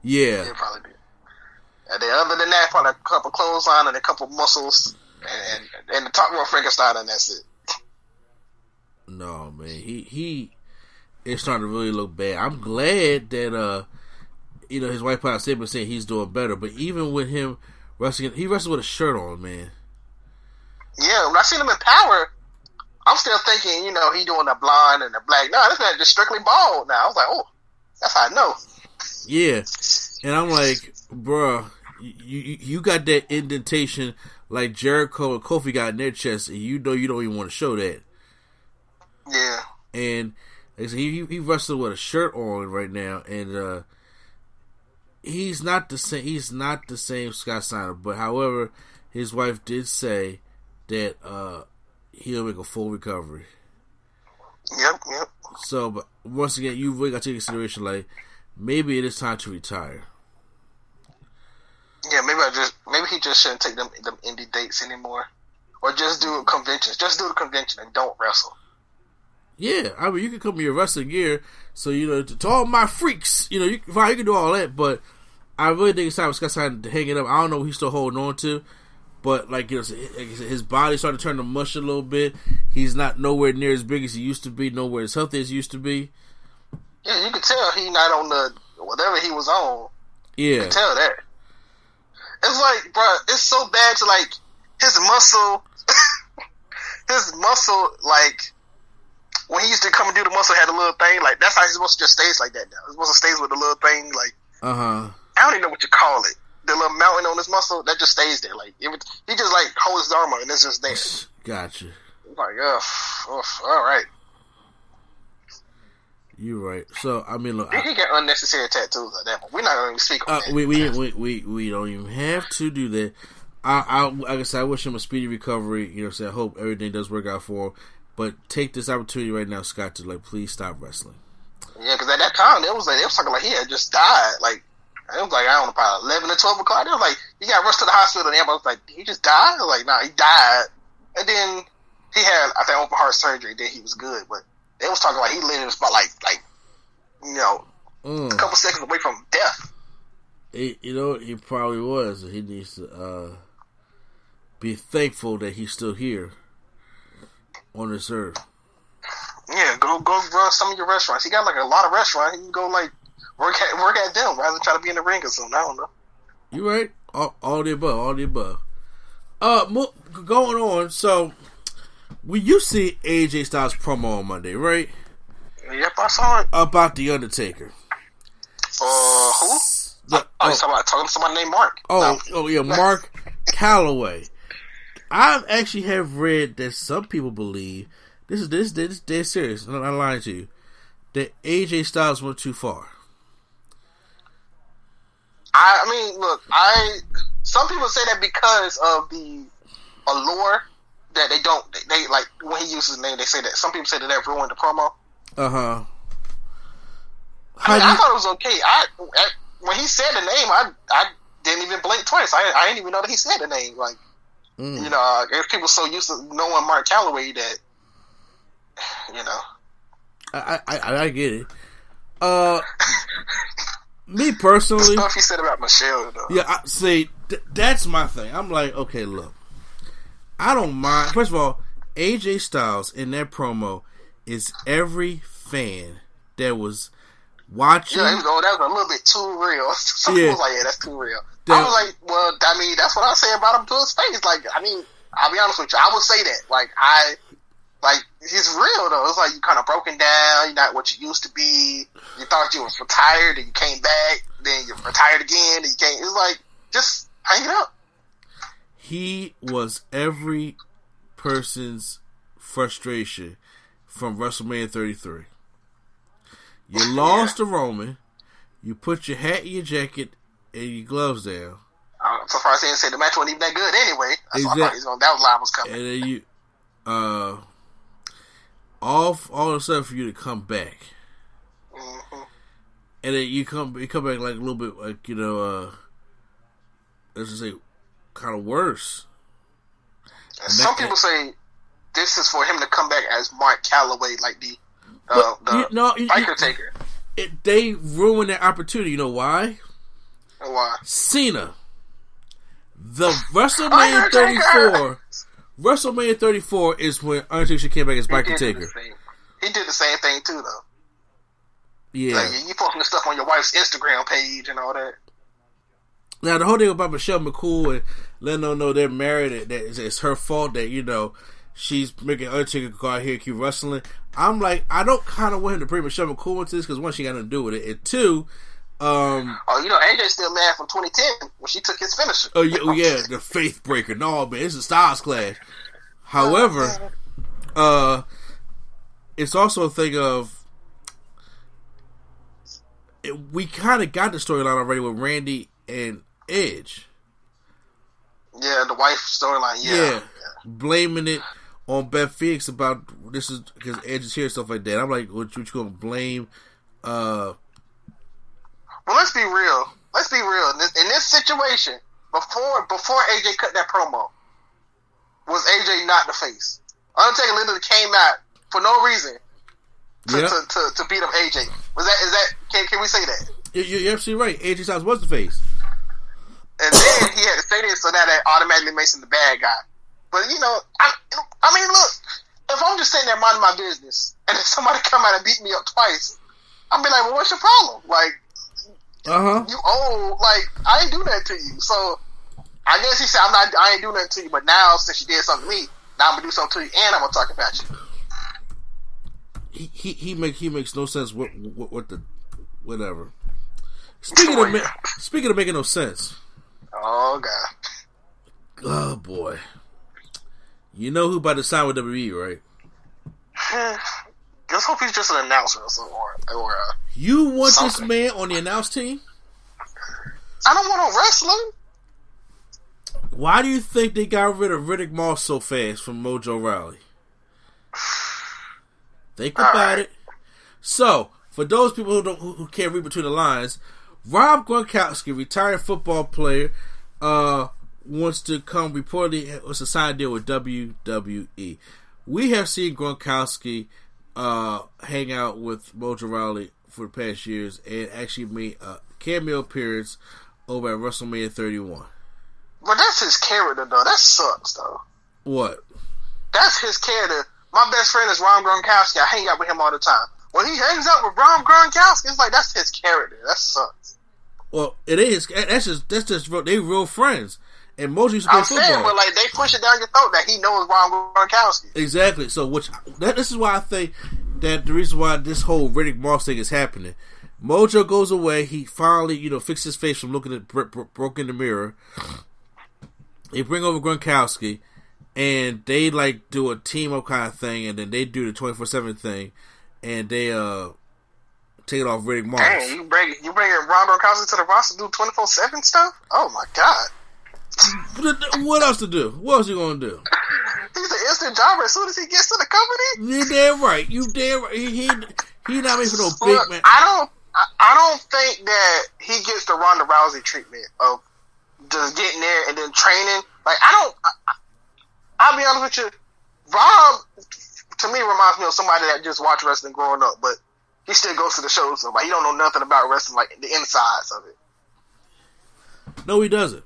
Yeah, It'll probably be. And then other than that, probably a couple clothesline and a couple muscles, and and the top row Frankenstein, and that's it. no man, he he is starting to really look bad. I'm glad that uh, you know, his wife put out a statement saying he's doing better. But even with him wrestling, he wrestled with a shirt on, man. Yeah, when I seen him in Power, I'm still thinking, you know, he doing the blonde and the black. No, this man just strictly bald now. I was like, oh, that's how I know. Yeah, and I'm like, bruh, you you, got that indentation like Jericho and Kofi got in their chest, and you know you don't even want to show that. Yeah, And like said, he he wrestled with a shirt on right now, and uh he's not the same. He's not the same Scott Steiner, but however, his wife did say that uh he'll make a full recovery. yep, yep. So, but once again, you really got to take consideration like maybe it is time to retire. Yeah, maybe I just maybe he just shouldn't take them them indie dates anymore, or just do conventions. Just do the convention and don't wrestle. Yeah, I mean, you can come in your wrestling gear, so you know to, to all my freaks, you know, you fine, you can do all that, but I really think it's time for Scott Steiner to hang it up. I don't know what he's still holding on to, but like you know, like I said, his body started to turn to mush a little bit. He's not nowhere near as big as he used to be, nowhere as healthy as he used to be. Yeah, you can tell he not on the whatever he was on. Yeah, you can tell that. It's like, bro, it's so bad to like his muscle, his muscle, like when he used to come and do the muscle had a little thing. Like that's how he's supposed to just stays like that now. He's supposed to stays with the little thing. Like uh huh. I don't even know what you call it. The little mountain on his muscle that just stays there. Like it would, he just like holds his arm up and it's just there. Gotcha. It's like, ugh, ugh, all right. You're right. So I mean, look, He, I, he got unnecessary tattoos like that. But we're not going to speak on Uh, that. we, we we we we don't even have to do that. I, I like I said, I wish him a speedy recovery. You know, I'm I hope everything does work out for him. But take this opportunity right now, Scott, to like please stop wrestling. Yeah, because at that time, it was like, they was talking like he had just died. Like, it was like, I don't know, probably 11 or 12 o'clock. They was like, he got rushed to the hospital, and everybody was like, did he just died. I was like, nah, he died. And then he had, I think, open heart surgery, then he was good. But they was talking like he lived in a spot, like, like, you know, a Mm. couple seconds away from death. He, you know, he probably was. He needs to uh, be thankful that he's still here on this earth. Yeah, go go run some of your restaurants. He got like a lot of restaurants. You can go like work at work at them rather than try to be in the ring or something. I don't know. You right? All, all the above. All the above. Uh, mo- going on. So, we you see AJ Styles promo on Monday, right? Yep, I saw it. About the Undertaker. Uh, who? The- Oh, talking about talking to somebody named Mark. Oh, No. oh yeah, Mark Calaway. I actually have read that some people believe this is this this dead serious. I'm not lying to you. That AJ Styles went too far. I, I mean, look, I some people say that because of the allure that they don't they, they like when he uses his name. They say that some people say that that ruined the promo. Uh huh. I, mean, I thought it was okay. I at, when he said the name, I I didn't even blink twice. I I didn't even know that he said the name. Like, Mm. you know, uh, if people so used to knowing Mark Calaway that, you know, I, I, I, I get it. Uh, me personally, stuff he said about Michelle. Though. yeah, I, see, th- that's my thing. I'm like, okay, look, I don't mind. First of all, AJ Styles in that promo is every fan that was watching. Yeah, was, oh, that was a little bit too real. Some Yeah. was like, yeah, that's too real. That- I was like, well, I mean, that's what I say about him to his face. Like, I mean, I'll be honest with you, I would say that. Like, I, like, he's real though. It's like you kind of broken down. You're not what you used to be. You thought you was retired, and you came back. Then you retired again, and you came. It's like just hang it up. he was every person's frustration from WrestleMania 33. You lost to Roman. You put your hat and your jacket and your gloves down, I'm surprised they didn't say the match wasn't even that good anyway. That's why I thought he was gonna, that line was coming. and then you, uh, all all of a sudden for you to come back, hmm and then you come you come back like a little bit like you know, uh, let's just say, kind of worse. And some people say this is for him to come back as Mark Calaway, like the uh, But the you- no, you- biker you- taker. It, they ruined that opportunity. You know why? Why? Cena. The WrestleMania Undertaker! 34. WrestleMania 34 is when Undertaker came back as Biker Taker. he did the same thing too, though. Yeah. Like you posting the stuff on your wife's Instagram page and all that. Now the whole thing about Michelle McCool and letting them know they're married, that that it's, it's her fault that you know she's making Undertaker go out here and keep wrestling. I'm like, I don't kind of want him to bring Michelle McCool into this because one, she got nothing to do with it, and two, um, Oh, you know, AJ's still mad from 2010 when she took his finisher. oh yeah, oh, yeah, the Faith Breaker. No, man, it's a Styles clash. However, uh, it's also a thing of it, we kind of got the storyline already with Randy and Edge. Yeah, the wife storyline. Yeah. Yeah, blaming it on Beth Phoenix about this is because Edge is here and stuff like that. I'm like, what, what you gonna blame? Uh, Well, let's be real. Let's be real. In this, in this situation, before before AJ cut that promo, was AJ not the face? Undertaker literally came out for no reason to, yeah, to, to, to beat up AJ. Was that is that? Can can we say that? you- you're absolutely right. AJ Styles was the face. And then he had to say this, so now that automatically makes him the bad guy. But you know, I, I mean, look, if I'm just sitting there minding my business, and then somebody come out and beat me up twice, I'll be like, well, what's your problem? Like, Uh huh. you old, like, I ain't do that to you. So, I guess he said, I'm not, I ain't do nothing to you, but now, since you did something to me, now I'm gonna do something to you, and I'm gonna talk about you. He, he he make he makes no sense. What what, what the whatever. Speaking of ma- speaking of making no sense. Oh, God. Oh boy, you know who about to sign with WWE, right? Let's hope he's just an announcer or, or, uh, You want this man on the announce team? I don't want no wrestling. Why do you think they got rid of Riddick Moss so fast from Mojo Rawley? Think about right. it. So, for those people who don't who, who can't read between the lines, Rob Gronkowski, retired football player, uh, wants to come reportedly was a signed deal with WWE. We have seen Gronkowski uh, hang out with Mojo Rawley for the past years and actually made a cameo appearance over at WrestleMania 31. But that's his character, though. That sucks, though. What? That's his character. My best friend is Rob Gronkowski. I hang out with him all the time. When he hangs out with Rob Gronkowski, it's like that's his character. That sucks. Well, it is. That's just that's just real, they real friends. And Mojo used to play I'm football. saying, but like they push it down your throat that he knows Rob Gronkowski. Exactly. So, which that, this is why I think that the reason why this whole Riddick Moss thing is happening. Mojo goes away. He finally, you know, fixes his face from looking at bro- bro- broke in the mirror. They bring over Gronkowski, and they like do a team up kind of thing, and then they do the twenty four seven thing, and they uh take it off Riddick Moss. Dang, you bring you bring Rob Gronkowski to the roster to do twenty four seven stuff? Oh my god, What else to do? What else you gonna do? he's an instant jobber as soon as he gets to the company. You damn right. You damn right. He he, he not made for no big Look, man. I don't. I, I don't think that he gets the Ronda Rousey treatment of just getting there and then training. Like I don't. I, I'll be honest with you, Rob to me reminds me of somebody that just watched wrestling growing up, but he still goes to the shows. So, but he don't know nothing about wrestling, like the insides of it. No, he doesn't.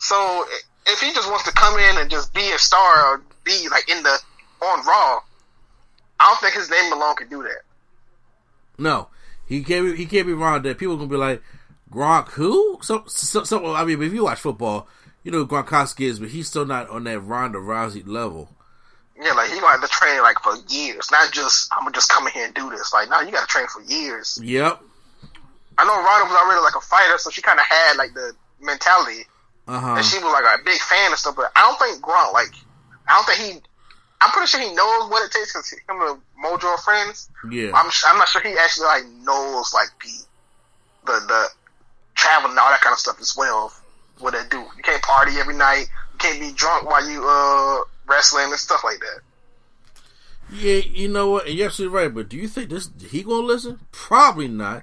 So if he just wants to come in and just be a star or be like in the on Raw, I don't think his name alone can do that. No, he can't. Be, he can't be wrong. That people gonna be like Gronk, who? So, so, so, I mean, if you watch football, you know who Gronkowski is, but he's still not on that Ronda Rousey level. Yeah, like he gonna have to train like for years, not just I'm gonna just come in here and do this. Like, no, you got to train for years. Yep. I know Ronda was already like a fighter, so she kind of had like the mentality, Uh and she was like a big fan and stuff. But I don't think Gronk, like, I don't think he. I'm pretty sure he knows what it takes because him and Mojo are friends. Yeah. I'm I'm not sure he actually like knows like the the the travel and all that kind of stuff as well. What they do, you can't party every night. You can't be drunk while you uh wrestling and stuff like that. Yeah, you know what? You're absolutely right. But do you think this he gonna listen? Probably not.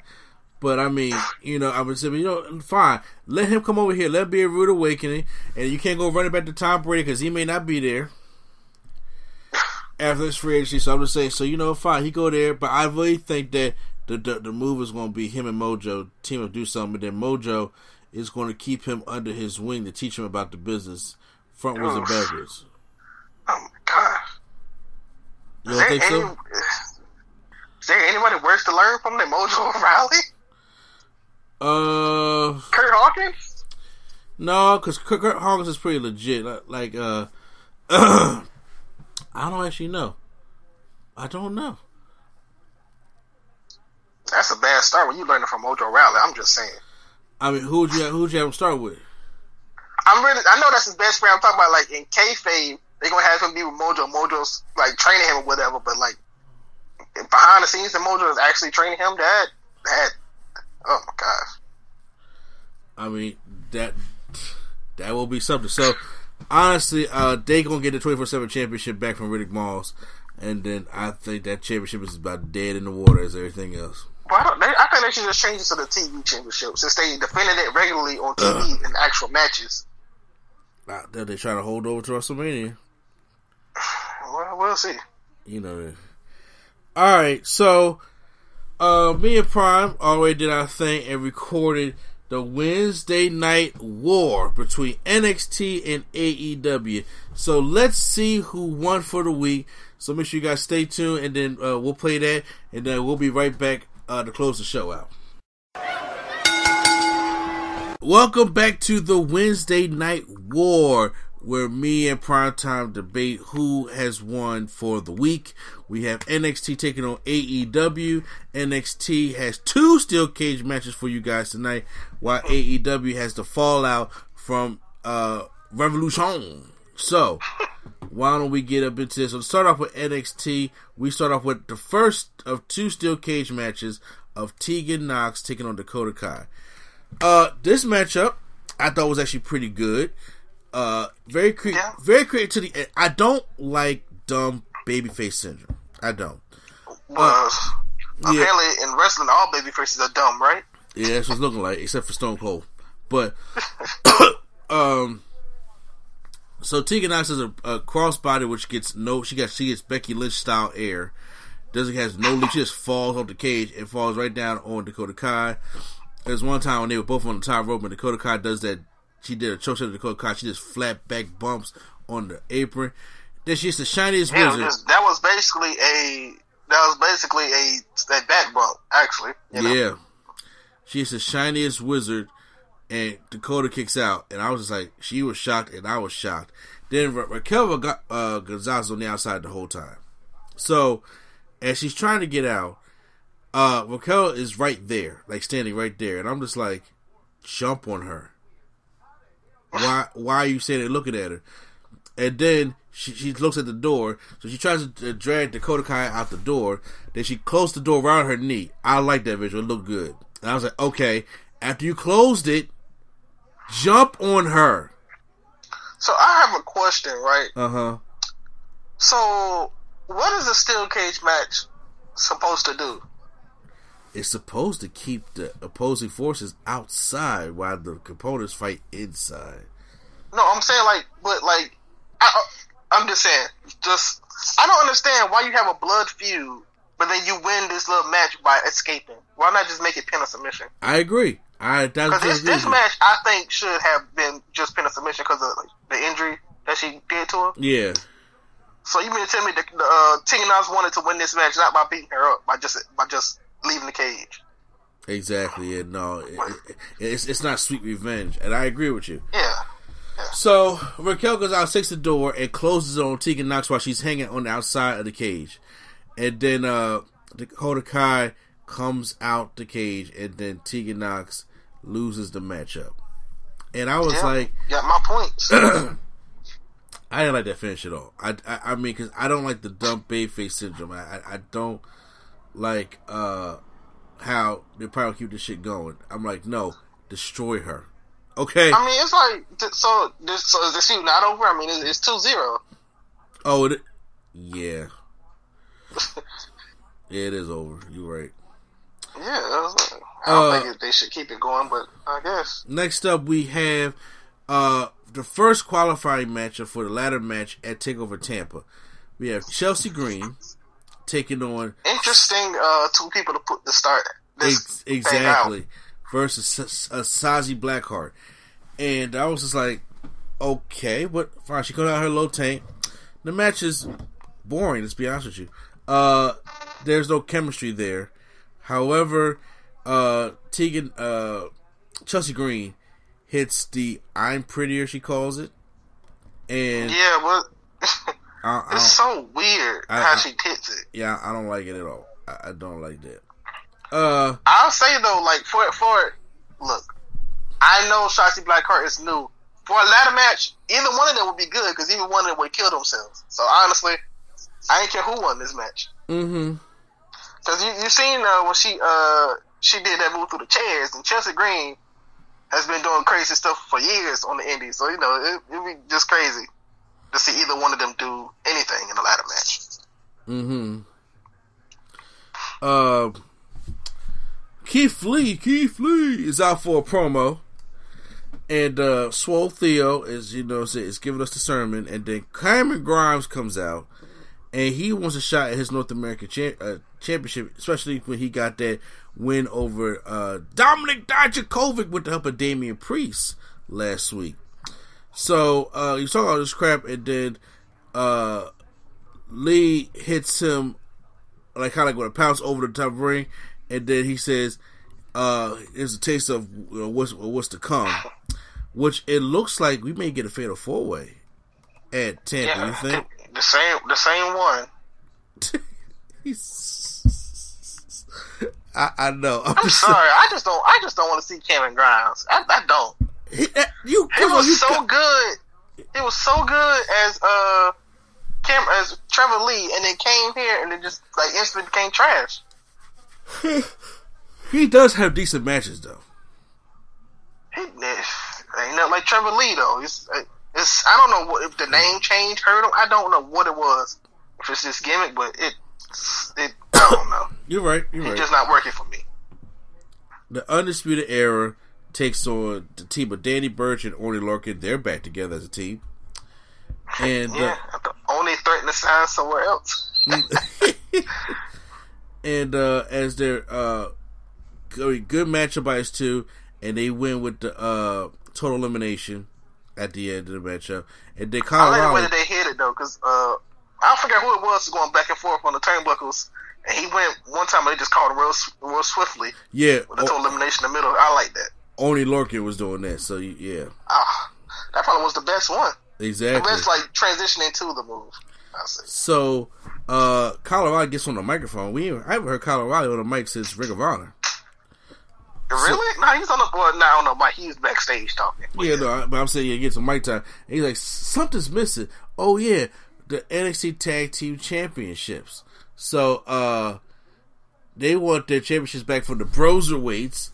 But I mean, you know, I would say, you know, fine. Let him come over here. Let it be a rude awakening. And you can't go running back to Tom Brady because he may not be there after this free agency. So I'm just saying. So you know, fine. He go there. But I really think that the the, the move is going to be him and Mojo team up do something. And then Mojo is going to keep him under his wing to teach him about the business, frontwards and Oof. backwards. Oh my god! You don't think any, so? is there anybody worse to learn from than Mojo Rawley? Uh. Kurt Hawkins? No, because Kurt, Kurt Hawkins is pretty legit. Like, like, uh, I don't actually know. I don't know. That's a bad start when you're learning from Mojo Rawley. I'm just saying. I mean, who'd you who'd you have him start with? I'm really. I know that's his best friend. I'm talking about like in kayfabe, they're gonna have him be with Mojo. Mojo's like training him or whatever. But like behind the scenes, the Mojo is actually training him. That that. Oh my gosh. I mean, that that will be something. So, honestly, uh, they gonna get the twenty four seven championship back from Riddick Moss, and then I think that championship is about dead in the water as everything else. But I, don't, they, I think they should just change it to the TV championship since they defended it regularly on TV in actual matches. Uh, They they try to hold over to WrestleMania. Well, we'll see. you know. All right, so uh, me and Prime already did our thing and recorded the Wednesday Night War between NXT and AEW. So let's see who won for the week. So make sure you guys stay tuned, and then uh, we'll play that, and then we'll be right back uh, to close the show out. Welcome back to the Wednesday Night War, where me and Primetime debate who has won for the week. We have NXT taking on AEW. NXT has two steel cage matches for you guys tonight, while AEW has the fallout from uh, Revolution. So, why don't we get up into this? So, start off with NXT, we start off with the first of two steel cage matches of Tegan Nox taking on Dakota Kai. Uh, this matchup I thought was actually pretty good. Uh, very cre- Yeah. very creative to the. I don't like dumb babyface syndrome. I don't. Well, Uh, yeah. apparently in wrestling, all baby faces are dumb, right? Yeah, that's what it's looking like, except for Stone Cold. But um, so Tegan Nox has a, a crossbody which gets no. She got she gets Becky Lynch style air. Doesn't has no. She just falls off the cage and falls right down on Dakota Kai. There's one time when they were both on the top rope and Dakota Kai does that. She did a choke to Dakota Kai. She just flat back bumps on the apron. Then she's the shiniest Yeah, wizard. just- that was basically a that was basically a a back bump, actually. You know? Yeah. She's the shiniest wizard, and Dakota kicks out. And I was just like, she was shocked, and I was shocked. Then Ra- Raquel got uh, Gonzalez on the outside the whole time. So, as she's trying to get out, uh, Raquel is right there, like standing right there. And I'm just like, jump on her. Why, why are you standing looking at her? And then she, she looks at the door, so she tries to drag Dakota Kai out the door. Then she closed the door around her knee. I like that visual; it looked good. And I was like, okay. After you closed it, jump on her. So I have a question, right? Uh huh. So what is a steel cage match supposed to do? Is supposed to keep the opposing forces outside while the components fight inside. No, I'm saying like, but like, I, I'm just saying, just I don't understand why you have a blood feud, but then you win this little match by escaping. Why not just make it pin or submission? I agree. I that's Because this, this match, I think, should have been just pin or submission because of like, the injury that she did to her. Yeah, So you mean to tell me that uh, Tegan Nox wanted to win this match not by beating her up, by just by just leaving the cage? exactly. Yeah, no, it, it, it's it's not sweet revenge, and I agree with you. Yeah. So Raquel goes out, takes the door, and closes on Tegan Nox while she's hanging on the outside of the cage. And then uh Dakota Kai comes out the cage, and then Tegan Nox loses the matchup. And I was Yeah. like, Got my points. I didn't like that finish at all. I, I, I mean, because I don't like the dumb babe face syndrome. I, I, I don't like uh how they probably keep this shit going. I'm like, no, destroy her. Okay. I mean, it's like so. This, so is the feud not over? I mean, it's, it's 2-0. Oh, it, yeah. yeah, it is over. You're right. Yeah, I, like, I don't Uh, think it, they should keep it going, but I guess. Next up, we have uh the first qualifying matchup for the ladder match at Takeover Tampa. We have Chelsea Green taking on Interesting. Uh, two people to put to start Ex- exactly versus uh, Shotzi Blackheart, and I was just like, okay, but fine. She comes out her low tank. The match is boring. Let's be honest with you. Uh, there's no chemistry there. However, uh, Tegan, uh, Chelsea Green hits the "I'm prettier" she calls it, and Yeah, but I, I it's so weird I- how she hits it. yeah, I don't like it at all. I, don't like that. Uh, I'll say though, like for for look, I know Shotzi Blackheart is new. For a ladder match, either one of them would be good because either one of them would kill themselves. So honestly, I ain't care who won this match. mm-hmm. Because you you seen uh, when she uh she did that move through the chairs, and Chelsea Green has been doing crazy stuff for years on the indies. So you know it it'd be just crazy to see either one of them do anything in a ladder match. Mm-hmm. Uh, Keith Lee, Keith Lee is out for a promo, and uh, Swole Theo is you know is giving us the sermon, and then Cameron Grimes comes out, and he wants a shot at his North American cha- uh, championship, especially when he got that win over uh, Dominik Dijakovich with the help of Damian Priest last week. So uh, he's talking all this crap, and then uh, Lee hits him like kind of like with a pounce over the top ring, and then he says, uh, "Here's a taste of uh, what's what's to come," which it looks like we may get a fatal four way at Tampa. You think? the same the same one? I, I know. I'm I'm sorry, I just don't I just don't want to see Cameron Grimes. I, I don't. He, that- you, on, was you so got- good. He was so good as uh Cam as Trevor Lee, and then came here and then just like instantly became trash. he does have decent matches though. He, eh, ain't nothing like Trevor Lee though. It's, eh, it's I don't know what if the name change hurt him. I don't know what it was. If it's this gimmick, but it it I don't know. You're right. You're It's right. just not working for me. the Undisputed Era takes on the team of Danny Burch and Oney Lorcan. They're back together as a team. And uh, Yeah, I th- only threaten to sign somewhere else. and uh, as their uh, good, matchup by us two, and they win with the uh, total elimination at the end of the matchup. And then I like the way that they hit it though, because uh, I forget who it was going back and forth on the turnbuckles, and he went one time and they just called real, real swiftly yeah, with the total elimination in the middle. I like that. Oney Lorcan was doing that. So yeah, Ah, that probably was the best one. Exactly. best like transitioning to the move. So uh, Colorado gets on the microphone. We I haven't heard Colorado on the mic since Ring of Honor. Really? no, he's on the board. No, I don't know. But he's backstage talking. Yeah, no, but I'm saying he gets some mic time. And he's like, something's missing. Oh yeah, the NXT Tag Team Championships. So uh they want their championships back from the Broserweights,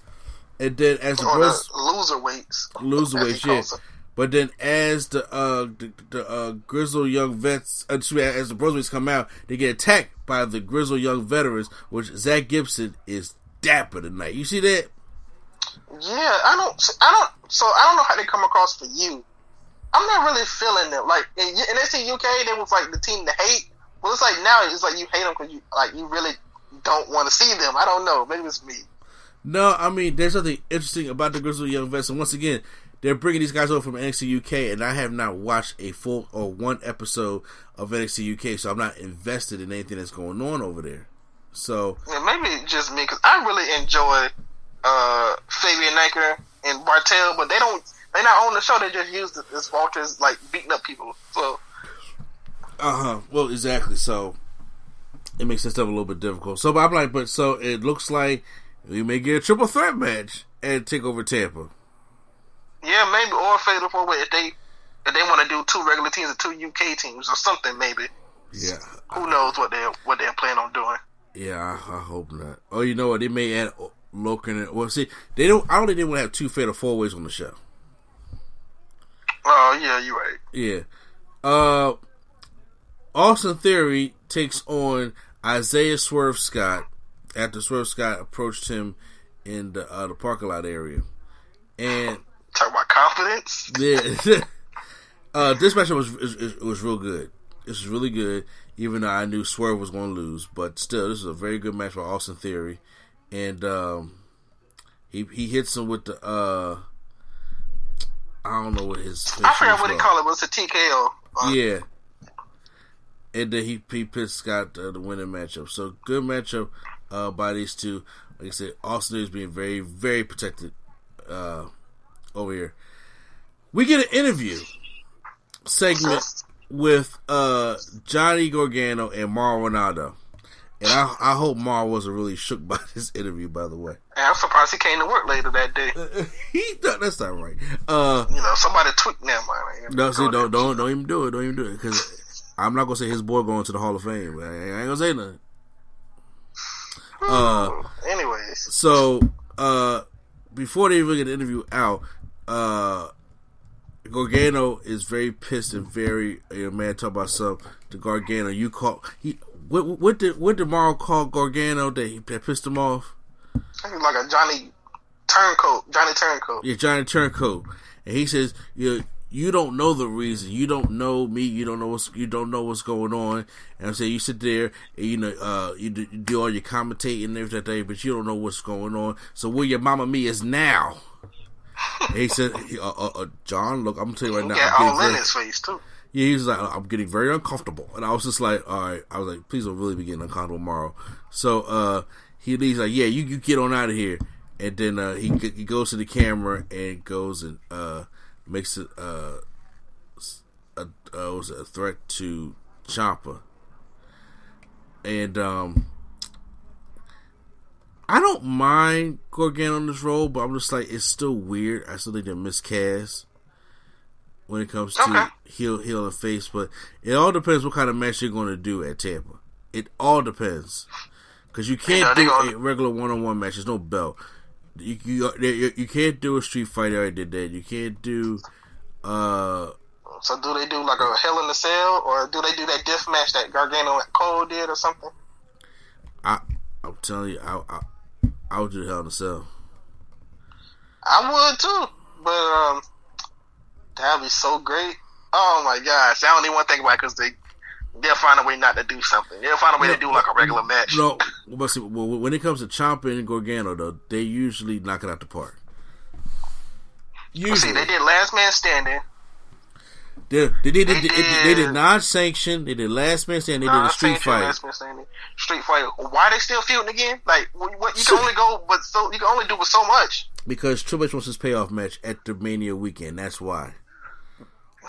and then as the Or Bros the loser weights. Loserweights, yeah. But then as the uh the, the uh grizzled young vets, uh, as the Broserweights come out, they get attacked by the grizzled young veterans, which Zach Gibson is dapper tonight. You see that? Yeah, I don't. I don't. So I don't know how they come across for you. I'm not really feeling them. Like in, in UK, they was like the team to hate. Well, it's like now it's like you hate them because you like you really don't want to see them. I don't know. Maybe it's me. No, I mean, there's something interesting about the Grizzled Young Vets, and once again, they're bringing these guys over from NXT UK, and I have not watched a full or one episode of NXT UK, so I'm not invested in anything that's going on over there. So Yeah, maybe just me because I really enjoy uh, Fabian Aichner and Barthel, but they don't. They not on the show. They just use it as Walters like beating up people. So Uh huh. Well, exactly. So it makes this stuff a little bit difficult. So, but I'm like, but so it looks like we may get a triple threat match and take over Tampa. Yeah, maybe or fatal four way if they if they want to do two regular teams and two UK teams or something. Maybe Yeah. who knows what they what they're planning on doing. Yeah, I, I hope not. Oh, you know what? They may add Logan. and- Well, see, they don't. I don't think they want to have two fatal four ways on the show. Oh yeah, you're right. Yeah. Uh, Austin Theory takes on Isaiah Swerve Scott after Swerve Scott approached him in the uh, the parking lot area, and Talk about confidence. yeah, uh, this matchup was was, was real good. This was really good, even though I knew Swerve was going to lose, but still, this is a very good match for Austin Theory, and um, he he hits him with the uh, I don't know what his. his I forgot what was they call it. It's a TKO. Uh, yeah. And then he he pits Scott uh, the winning matchup. So good matchup uh, by these two. Like I said, Austin is being very very protected uh, over here. We get an interview segment with uh, Johnny Gargano and Mauro Ranallo. And I, I hope Mauro wasn't really shook by this interview. By the way, And I'm surprised he came to work later that day. he no, that's not right. Uh, You know, somebody tweaked that Man. No, see, don't don't don't even do it. Don't even do it because I'm not gonna say his boy going to the Hall of Fame. I ain't gonna say nothing. Uh, Anyways, so uh, before they even get the interview out, uh, Gargano is very pissed and very you know, mad. Talk about something to Gargano. You call he what what did what did Mauro call Gargano that he that pissed him off? like a Johnny Turncoat. Johnny Turncoat. Yeah, Johnny Turncoat, and he says, "You you don't know the reason. You don't know me. You don't know what's you don't know what's going on." And I'm saying you sit there and you know uh, you, do, you do all your commentating and everything, but you don't know what's going on. So where your mama me is now. He said, uh, uh, uh, "John, look, I'm gonna tell you right now. I'm all in his face too. yeah, he was like, I'm getting very uncomfortable. And I was just like, all right. I was like, please don't really be getting uncomfortable tomorrow. So uh, he leaves like, yeah, you, you get on out of here. And then uh, he he goes to the camera and goes and uh, makes it uh, a, uh, was it a threat to Ciampa. And um, I don't mind Gargano on this role, but I'm just like, it's still weird. I still think they're miscast when it comes to Okay. heel, heel, and face. But it all depends what kind of match you're going to do at Tampa. It all depends because you can't know, do a regular one-on-one match. There's no belt. You you, you you can't do a street fight. I already did that. You can't do. uh So do they do like a Hell in the Cell, or do they do that death match that Gargano and Cole did, or something? I I'm telling you, I I, I would do the Hell in a Cell. I would too, but um, that'd be so great. Oh my gosh, I don't even want to think about it because they they'll find a way not to do something. They'll find a way to do like a regular match. No, but see, well, when it comes to Ciampa and Gargano, though, they usually knock it out the park. See, Usually, they did Last Man Standing. They, they, did, they, they did, they did did- non-sanction. They did last man stand. They did a street fight Last Man Standing. Street fight. Why they still feuding again? Like what you can only go, but so you can only do with so much. because Triple H wants his payoff match at the Mania weekend. That's why.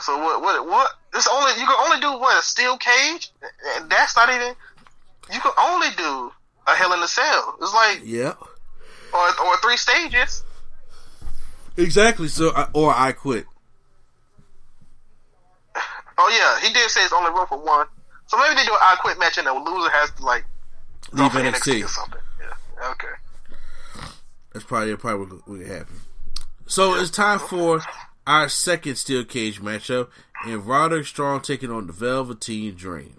So what? What? What? It's only you can only do what a steel cage. And That's not even. You can only do a Hell in a Cell. It's like Yeah, or or three stages. exactly. So, or I quit. Oh yeah, he did say it's only room for one. So maybe they do an I quit match and the loser has to like Leave for NXT. or something. Yeah. Okay. That's probably probably what would happen. So it's time for our second steel cage matchup, and Roderick Strong taking on the Velveteen Dream.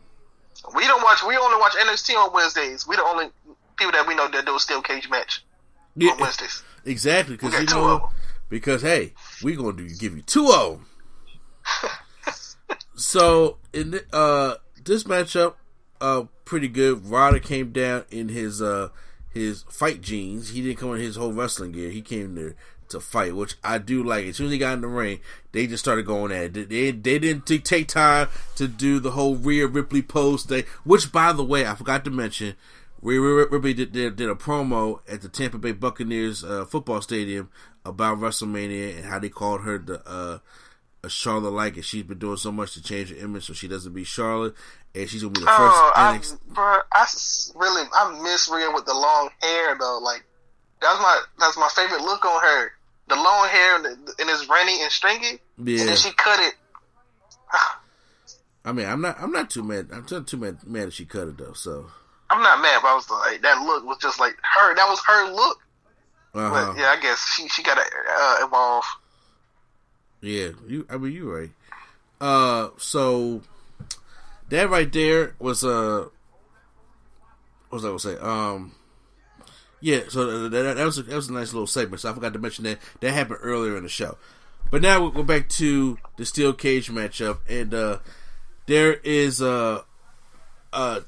We don't watch. We only watch NXT on Wednesdays. We the only people that we know that do a steel cage match Yeah, on Wednesdays. exactly. Because We you know, because hey, we gonna do give you two of 'em. so in uh this matchup, uh, pretty good. Ryder came down in his uh his fight jeans. He didn't come in his whole wrestling gear. He came there to fight, which I do like. As soon as he got in the ring, they just started going at it. They they, didn't take time to do the whole Rhea Ripley post thing. Which, by the way, I forgot to mention. Rhea Ripley did, did, did a promo at the Tampa Bay Buccaneers uh, football stadium about WrestleMania and how they called her the uh, Charlotte like, and she's been doing so much to change her image so she doesn't be Charlotte, and she's gonna be the first. Oh, I, NXT bro, I really, I miss Rhea with the long hair though. Like that's my that's my favorite look on her. The long hair and, the, and it's rainy and stringy, and then she cut it. I mean, I'm not. I'm not too mad. I'm not too mad. Mad that she cut it though. So, I'm not mad, but I was like, that look was just like her. That was her look. uh-huh. But yeah, I guess she she got to uh, evolve. Yeah. You. I mean, you're right. Uh. So that right there was uh. What was I gonna say? Um. Yeah. So that, that was a, that was a nice little segment. So I forgot to mention that that happened earlier in the show. But now we'll go back to the steel cage matchup, and uh, there is uh, uh,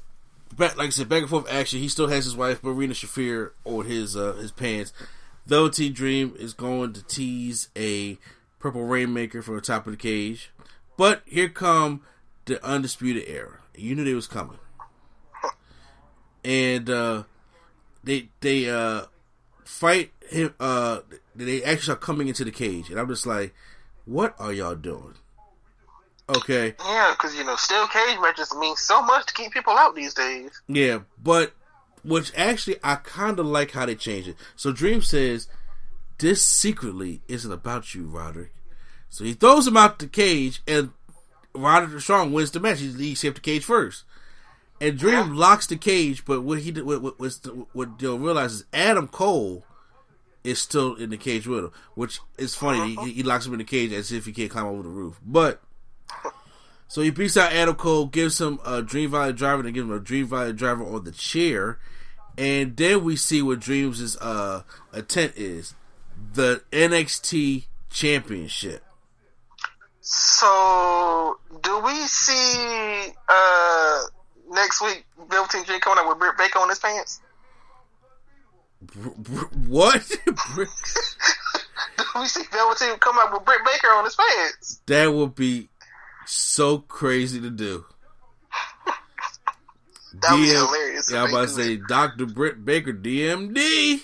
back, like I said, back and forth action. He still has his wife Marina Shafir on his uh, his pants. Velveteen Dream is going to tease a purple rainmaker from the top of the cage, but here come the undisputed era. You knew they was coming, and uh, they they uh, fight him. Uh, they actually are coming into the cage, and I'm just like, what are y'all doing? Okay. Yeah, because you know, steel cage matches mean so much to keep people out these days. Yeah, but which actually I kind of like how they changed it. So Dream says this secretly isn't about you, Roderick. So he throws him out the cage, and Roderick Strong wins the match. He, he escaped the cage first, and Dream locks the cage. But what he did, what what, what, what you'll realize is Adam Cole is still in the cage with him, which is funny. He, he locks him in the cage as if he can't climb over the roof, but. So he beats out Adam Cole, gives him a Dream Valley driver, and gives him a Dream Valley driver on the chair, and then we see what Dreams' uh, intent is: the NXT Championship. So, do we see uh next week Velveteen Dream coming out with Britt Baker on his pants? Br- br- what? do we see Velveteen come out with Britt Baker on his pants? that would be so crazy to do. That would be hilarious. Yeah, I'm about to say. Dr. Britt Baker, DMD.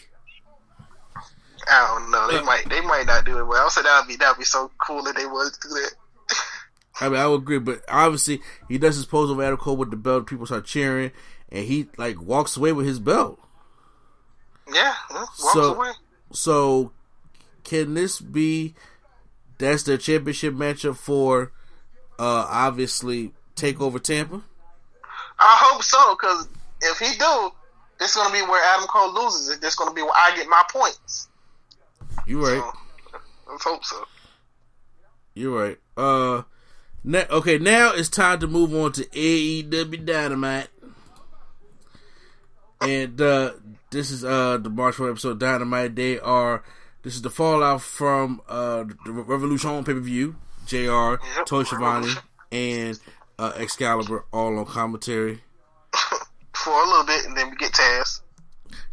I don't know. They Uh, might. They might not do it. But I would say that would be that would be so cool if they would do that. I mean, I would agree, but obviously he does his pose of Adam Cole with the belt. People start cheering, and he like walks away with his belt. Yeah, So- away. So, can this be that's their championship matchup for uh obviously Takeover Tampa? I hope so, because if he do, this is gonna be where Adam Cole loses. This is gonna be where I get my points. You're right. So, let's hope so. You're right. Uh, ne- okay, now it's time to move on to AEW Dynamite, and uh, this is uh the March 4th episode Dynamite. They are this is the fallout from uh the Revolution pay per view. Jr. Yep, Tony Schiavone, and uh, Excalibur all on commentary. For a little bit, and then we get Taz.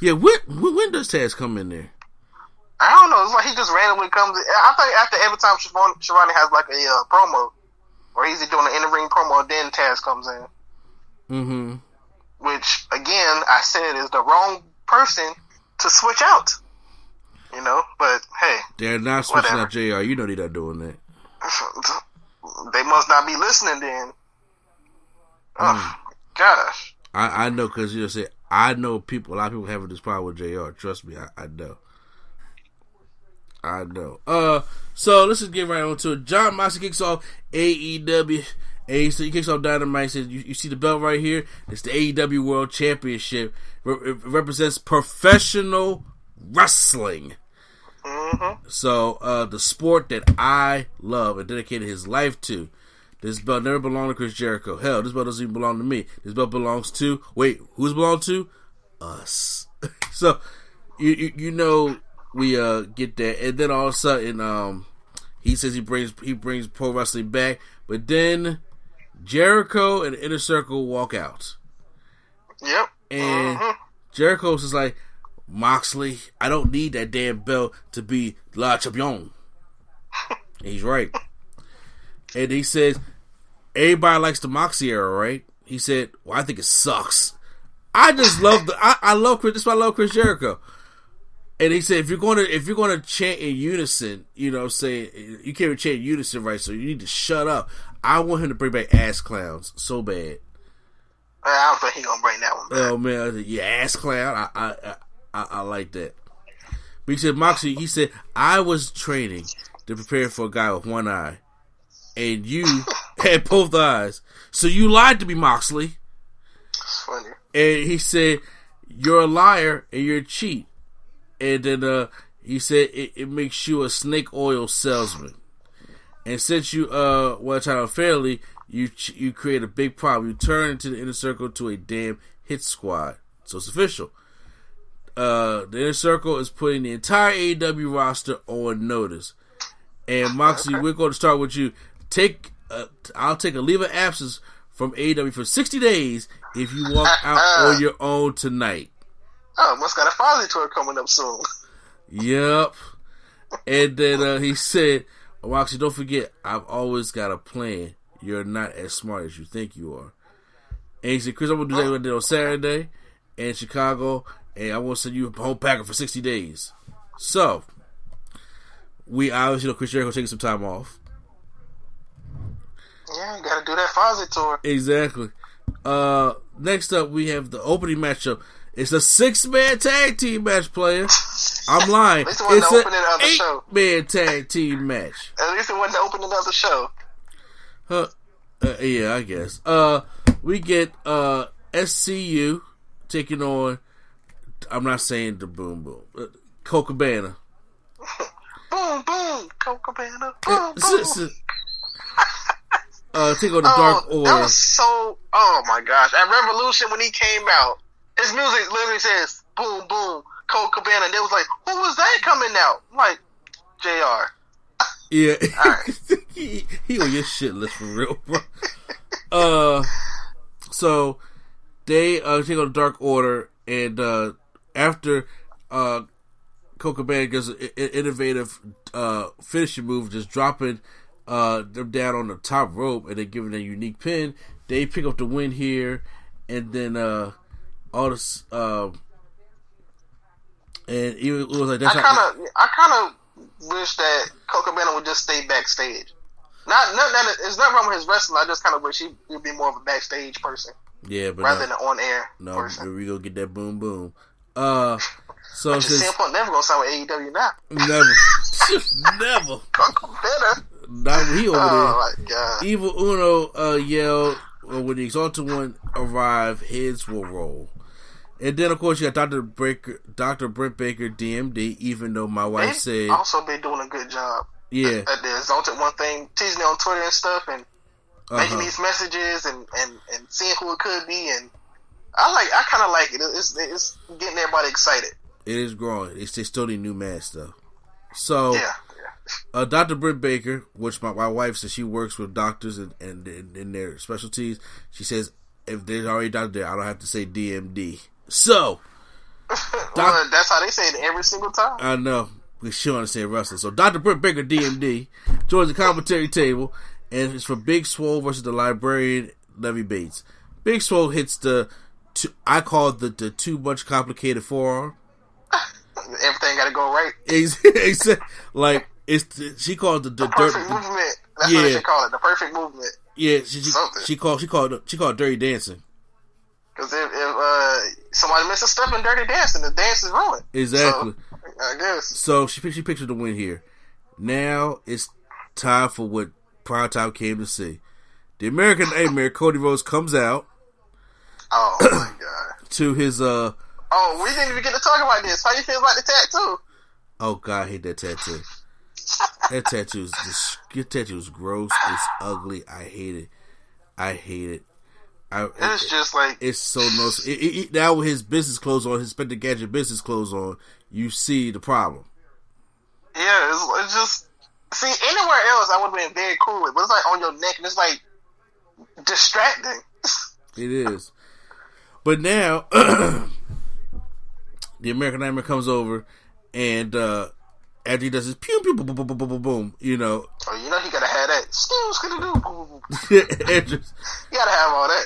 Yeah, when, when does Taz come in there? I don't know. It's like he just randomly comes. In. I think after every time Schiavone, has like a uh, promo, or he's doing an in-ring promo, then Taz comes in. Mm-hmm. Which again, I said is the wrong person to switch out. You know, but hey, They're not switching Whatever. out Jr. You know they're not doing that. they must not be listening then. Oh gosh. I, I know because you know say I know people. A lot of people having this problem with Jr. Trust me, I, I know. I know. Uh, so let's just get right on to it. Jon Moxley kicks off AEW. A so he kicks off Dynamite. Says you, you see the belt right here. It's the AEW World Championship. Re- it represents professional wrestling. So uh, the sport that I love and dedicated his life to. This belt never belonged to Chris Jericho. Hell, this belt doesn't even belong to me. This belt belongs to wait, who's it belong to? us. so you, you you know we uh get that, and then all of a sudden um he says he brings he brings pro wrestling back, but then Jericho and Inner Circle walk out, Yep. and Mhm. Jericho's just like Moxley. I don't need that damn belt to be La Champion. He's right, and he says everybody likes the Moxley era, right? He said, "Well, I think it sucks." I just love the I, I love Chris. That's why I love Chris Jericho. And he said, if you're going to if you're going to chant in unison, you know, what I'm saying you can't even chant in unison, right? So you need to shut up. I want him to bring back ass clowns so bad. I don't think he's gonna bring that one back. Oh man, I you ass clown. I I, I I like that. But he said Moxley. He said I was training to prepare for a guy with one eye, and you had both eyes. So you lied to me, Moxley. It's funny. and he said, "You're a liar and you're a cheat." And then uh, he said it, it makes you a snake oil salesman. And since you uh were trying unfairly, you you create a big problem. You turn into the inner circle to a damn hit squad. So it's official. Uh, the inner circle is putting the entire AEW roster on notice. And Moxley, we're going to start with you. Take, uh, I'll take a leave of absence from AEW for sixty days if you walk out on your own tonight. Oh, must got a Fozzy tour coming up soon. Yep. And then uh, he said, Moxley, don't forget, I've always got a plan. You're not as smart as you think you are. And he said, Chris, I'm gonna do that what I did on Saturday in Chicago, and I want to send you a whole packer for sixty days. So we obviously know Chris Jericho taking some time off. Yeah, you gotta do that Fozzy tour. Exactly. Uh, next up, we have the opening matchup. It's a six man tag team match, player. I'm lying. It's an opening of the eight show. man tag team match. At least it wasn't the opening of the show. Huh. Uh, yeah, I guess. Uh, we get uh SCU taking on. I'm not saying the Boom Boom. Uh, Cocabana. Boom, boom, Cocabana. Uh, Boom, boom. uh, take on the Dark oh, Order. that was so. Oh my gosh! At Revolution when he came out, his music literally says "boom, boom, Colt Cabana." And they was like, "Who was that coming out?" I'm like, Jr. Yeah, he, he on your shit list for real, bro. uh, so they uh take on Dark Order, and uh after uh Colt Cabana does an innovative uh finishing move, just dropping uh them down on the top rope, and then giving them a unique pin. They pick up the win here, and then uh all this uh. And it was like that's I kind of, I kind of wish that Colt Cabana would just stay backstage. Not, not, it's not wrong with his wrestling. I just kind of wish he would be more of a backstage person yeah, but rather no. than an on air No, person. we go get that boom boom. Uh, so since CM Punk never gonna sign with AEW now. never, never, Colt Cabana. not he over Oh my god! there. Evil Uno uh, yelled uh, when the Exalted One arrive, heads will roll. And then of course you got Doctor Breaker, Doctor Brent Baker, DMD. Even though my wife They've said, also been doing a good job yeah, at the Exalted One thing, teasing it on Twitter and stuff, and making uh-huh. these messages and, and, and seeing who it could be. And I like, I kind of like it. It's it's getting everybody excited. it is growing. It's they still need new masks though. So Yeah, uh, Dr. Britt Baker, which my, my wife says she works with doctors and, and, and in their specialties, she says if there's already a doctor there, I don't have to say DMD. So, well, that's how they say it every single time. I know, we sure understand wrestling. So, Dr. Britt Baker, DMD, joins the commentary table, and it's for Big Swole versus the librarian, Leva Bates. Big Swole hits the, two, I call it the, the too much complicated forearm. Everything got to go right. Ex- ex- like, it's the, she called it the, the dirt. Perfect the- movement. That's yeah. what they call it. The perfect movement. Yeah, she she, she called she called she called dirty dancing. Because if, if uh, somebody misses a step in Dirty Dancing, the dance is ruined. Exactly. So, I guess. So she she pictured the win here. Now it's time for what Prime Time came to see. The American Nightmare Cody Rhodes comes out Oh my god. to his uh Oh, we didn't even get to talk about this. How you feel about the tattoo? oh god, I hate that tattoo. That tattoo is just that tattoo is gross. It's ugly. I hate it. I hate it. I, It's just like it's so no. It, it, it- now with his business clothes on, his Spender Gadget business clothes on, you see the problem. yeah, it's, it's just see anywhere else I would have been very cool with, but it's like on your neck and it's like distracting. It is. But now, the American Nightmare comes over, and uh, after he does his pew pew boom boom boom boom boom boom, you know, Oh, you know he gotta have that. Skills gonna do. Edris, You gotta have all that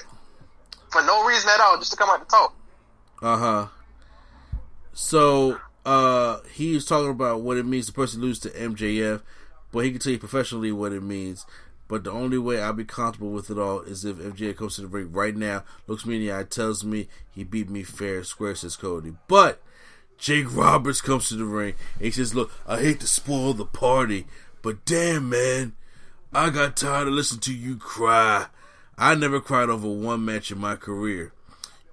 for no reason at all, just to come out to talk. uh huh. So uh, he was talking about what it means to person lose to MJF, but he can tell you professionally what it means. But the only way I'll be comfortable with it all is if MJF comes to the ring right now, looks me in the eye, tells me he beat me fair and square, says Cody. But Jake Roberts comes to the ring and he says, Look, I hate to spoil the party, but damn, man, I got tired of listening to you cry. I never cried over one match in my career.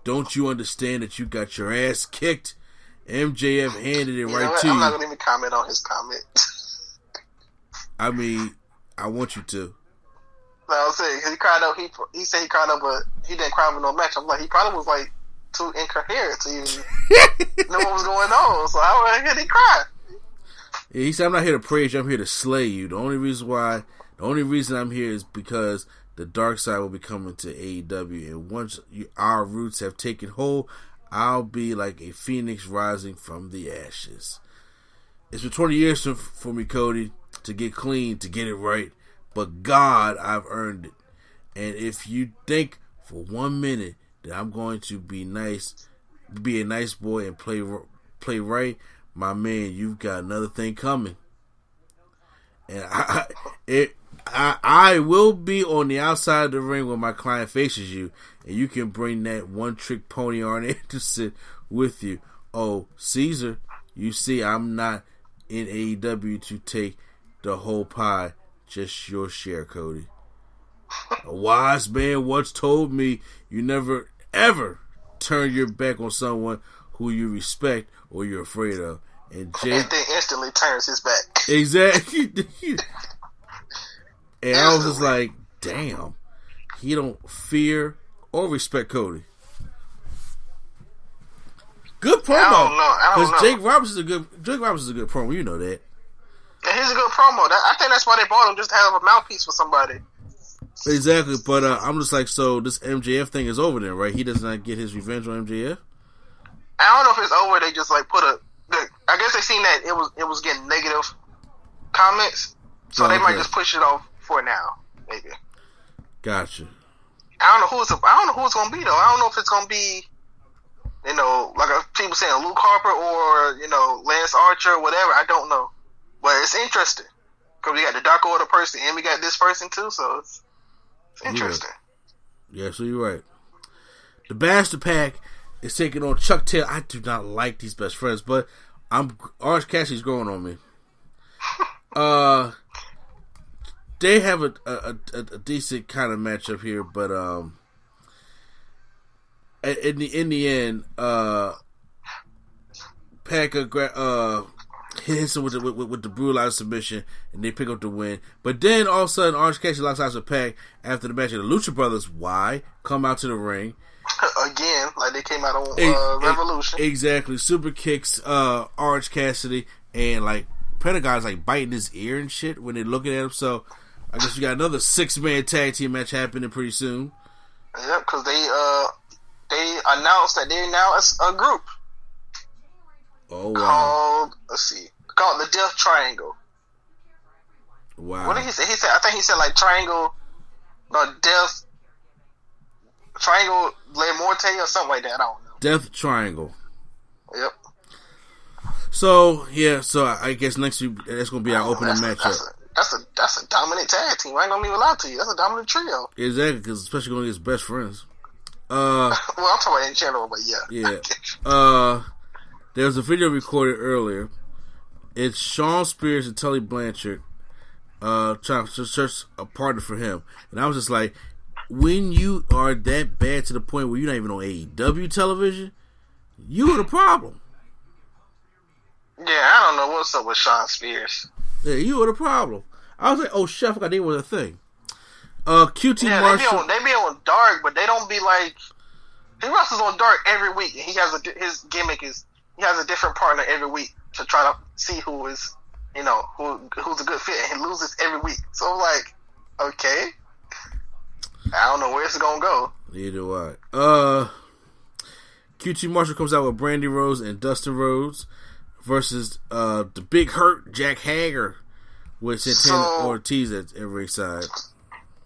Don't you understand that you got your ass kicked? MJF handed it You right to I'm you. not gonna even comment on his comment. I mean, I want you to. No, I'm saying he cried out. He he said he cried out, but he didn't cry over no match. I'm like, he probably was like too incoherent to even know what was going on. So I went ahead and he cried. Yeah, he said, "I'm not here to praise you. I'm here to slay you. The only reason why, the only reason I'm here is because the dark side will be coming to AEW, and once you, our roots have taken hold, I'll be like a phoenix rising from the ashes. It's been 20 years for, for me, Cody, to get clean, to get it right, but God, I've earned it. And if you think for one minute that I'm going to be nice, be a nice boy and play play right, my man, you've got another thing coming. And I, it, I, I will be on the outside of the ring when my client faces you, and you can bring that one trick pony Arn Anderson with you. Oh, Caesar, you see, I'm not in AEW to take the whole pie, just your share, Cody. A wise man once told me you never ever turn your back on someone who you respect or you're afraid of. And Jake And then instantly turns his back. Exactly. and I was just like, damn, he don't fear or respect Cody. Good promo. I don't know. Because. Jake Roberts is a good Jake Roberts is a good promo. You know that. And he's a good promo. I think that's why they bought him just to have a mouthpiece for somebody. Exactly. But uh, I'm just like, so this MJF thing is over then, right? He does not get his revenge on MJF. I don't know if it's over. They just like put a. the- I guess they seen that it was it was getting negative comments, so they might just push it off for now. Maybe Gotcha. I don't know who's I don't know who it's gonna be though. I don't know if it's gonna be, you know, like people saying Luke Harper or you know Lance Archer or whatever. I don't know, but it's interesting because we got the Dark Order person and we got this person too, so it's, it's interesting. Yeah, so you're right. The Bastard Pac is taking on Chuck Taylor. I do not like these best friends, but I'm Orange Cassidy's growing on me. Uh, they have a a, a, a decent kind of matchup here, but um, in the in the end, uh, Pac uh, gra- uh hits him with the with, with- the brutalized submission, and they pick up the win. But then all of a sudden, Orange Cassidy locks eyes with Pac after the match. And the Lucha Brothers, why come out to the ring? Again, like they came out on Ex- uh, Revolution. Exactly. Super kicks uh Orange Cassidy and like Pentagon's like biting his ear and shit when they're looking at him. So I guess we got another six man tag team match happening pretty soon. Yep, because they uh they announced that they're now a, a group Oh wow. called let's see called the Death Triangle. Wow. What did he say? He said I think he said like Triangle, no Death Triangle Le Morte or something like that. I don't know. Death Triangle. Yep. So yeah, so I guess next week that's gonna be our opening matchup. That's a, that's a dominant tag team. I ain't gonna even lie to you. That's a dominant trio. Exactly, because especially going against best friends. Uh, Well, I'm talking about in general, but yeah. yeah. Uh, there was a video recorded earlier. It's Shawn Spears and Tully Blanchard uh, trying to search a partner for him. And I was just like, when you are that bad to the point where you're not even on AEW television, you are the problem. yeah, I don't know what's up with Shawn Spears. Yeah, you were the problem. I was like, oh, chef, I think was a thing. Uh, QT Yeah, they be Marshall. on they be on dark, but they don't be like he wrestles on dark every week. and He has a his gimmick is he has a different partner every week to try to see who is you know who who's a good fit, and he loses every week. So I'm like, okay, I don't know where it's gonna go. Neither do I. Uh, QT Marshall comes out with Brandi Rhodes and Dustin Rhodes versus uh the Big Hurt Jake Hager with Santana So- Ortiz at every side.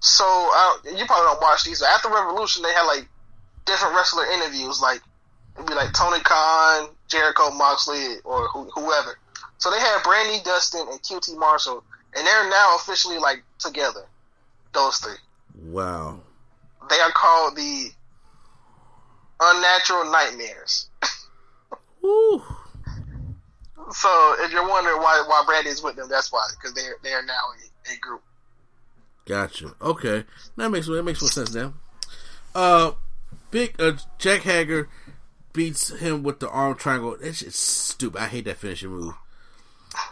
So uh, you probably don't watch these. After Revolution, they had like different wrestler interviews. Like it'd be like Tony Khan, Jericho, Moxley, or who, whoever. So they had Brandi, Dustin, and QT Marshall, and they're now officially like together. Those three. Wow. They are called the Unnatural Nightmares. Woo. So if you're wondering why why Brandi's with them, that's why because they're they are now a, a group. Gotcha. Okay, that makes that makes more sense now. Uh, big uh, Jake Hager beats him with the arm triangle. That's just stupid. I hate that finishing move.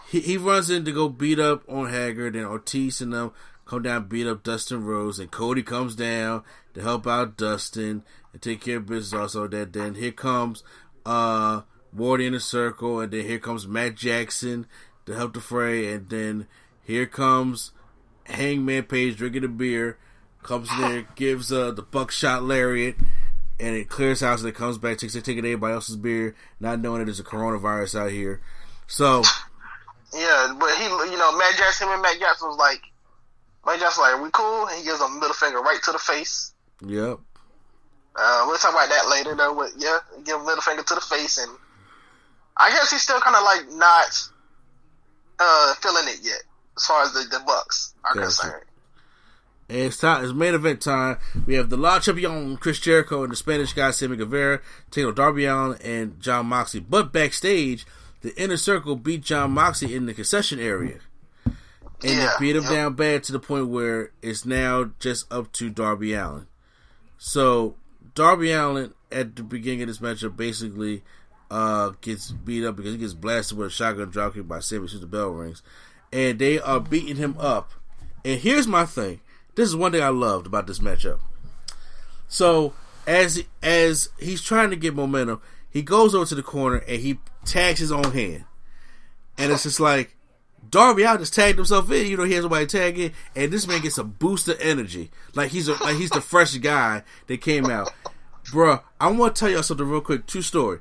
He he runs in to go beat up on Hager. Then Ortiz and them come down beat up Dustin Rhodes, and Cody comes down to help out Dustin and take care of business. Also, that then here comes uh Wardy in a circle, and then here comes Matt Jackson to help the fray, and then here comes Hangman Page drinking a beer, comes in there, gives uh, the buckshot lariat, and it clears house and it comes back, takes it, taking everybody else's beer, not knowing that there's a coronavirus out here. So Yeah, but he, you know, Matt Jackson and Matt Jackson was like, Matt Jackson was like, we cool? And he gives him a middle finger right to the face. yep. Uh, we'll talk about that later, though. But yeah, give him a middle finger to the face, and I guess he's still kind of like not uh, feeling it yet, as far as the, the Bucks are Gotcha. concerned. And it's time. It's main event time. We have the La Champion, Chris Jericho, and the Spanish guy Sammy Guevara taking on Darby Allin and Jon Moxley. But backstage, the Inner Circle beat Jon Moxley in the concession area, and Yeah, they beat him down bad to the point where it's now just up to Darby Allin. So Darby Allin at the beginning of this matchup basically uh, gets beat up because he gets blasted with a shotgun dropkick by Sammy as the bell rings, and they are beating him up. And here's my thing: this is one thing I loved about this matchup. So as as he's trying to get momentum, he goes over to the corner and he tags his own hand, and it's just like Darby out just tagged himself in. You know, he has nobody tag in, and this man gets a boost of energy, like he's a, like he's the fresh guy that came out. Bruh, I want to tell y'all something real quick. True story.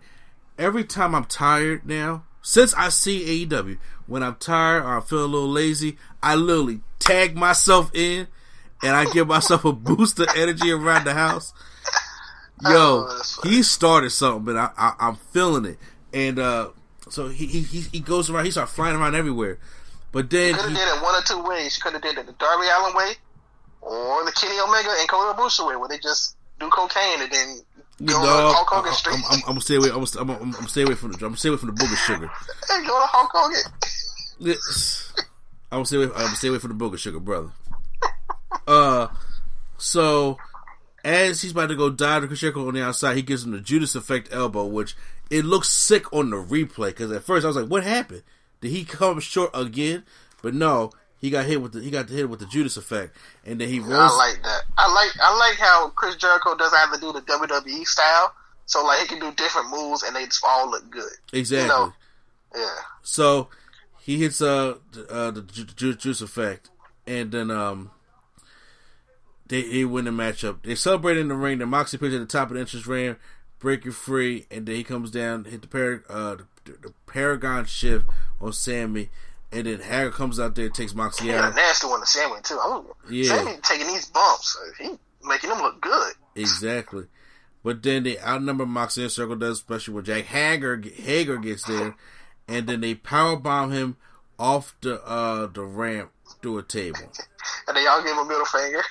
Every time I'm tired now, since I see AEW, when I'm tired or I feel a little lazy, I literally tag myself in, and I give myself a boost of energy around the house. Yo, he started something, but I, I, I'm feeling it, and uh, so he, he he goes around. He starts flying around everywhere, but then Could have did it one or two ways. Could have did it the Darby Allin way, or the Kenny Omega and Kota Ibushi way, where they just do cocaine and then you go know, to Hulk Hogan I'm, Street. I'm, I'm, I'm gonna stay away. I'm, I'm, I'm, I'm stay away from the. I'm stay away from the booger sugar. and go to Hulk Hogan. Yes. I'm gonna stay away. I'm gonna stay away from the booger sugar, brother. Uh, so as he's about to go dive to Chris on the outside, he gives him the Judas Effect elbow, which it looks sick on the replay. Because at first I was like, "What happened? Did he come short again?" But no, he got hit with the he got hit with the Judas Effect, and then he rolls. I like that. I like I like how Chris Jericho doesn't have to do the WWE style, so like he can do different moves and they just all look good. exactly. You know, yeah. So he hits uh, the- uh the ju- ju- effect, and then um they win the matchup. They celebrate in the ring. The Moxie pitch at the top of the entrance ramp, break you free, and then he comes down, hit the par- uh the, the Paradigm Shift on Sammy, and then Hager comes out there, and takes Moxie He out. nasty one to Sammy too. I'm, Yeah. Sammy taking these bumps. He making them look good. Exactly. But then they outnumber Moxie and Circle does, especially when Jake Hager Hager gets there, and then they power bomb him off the uh the ramp through a table. And they all give him a middle finger.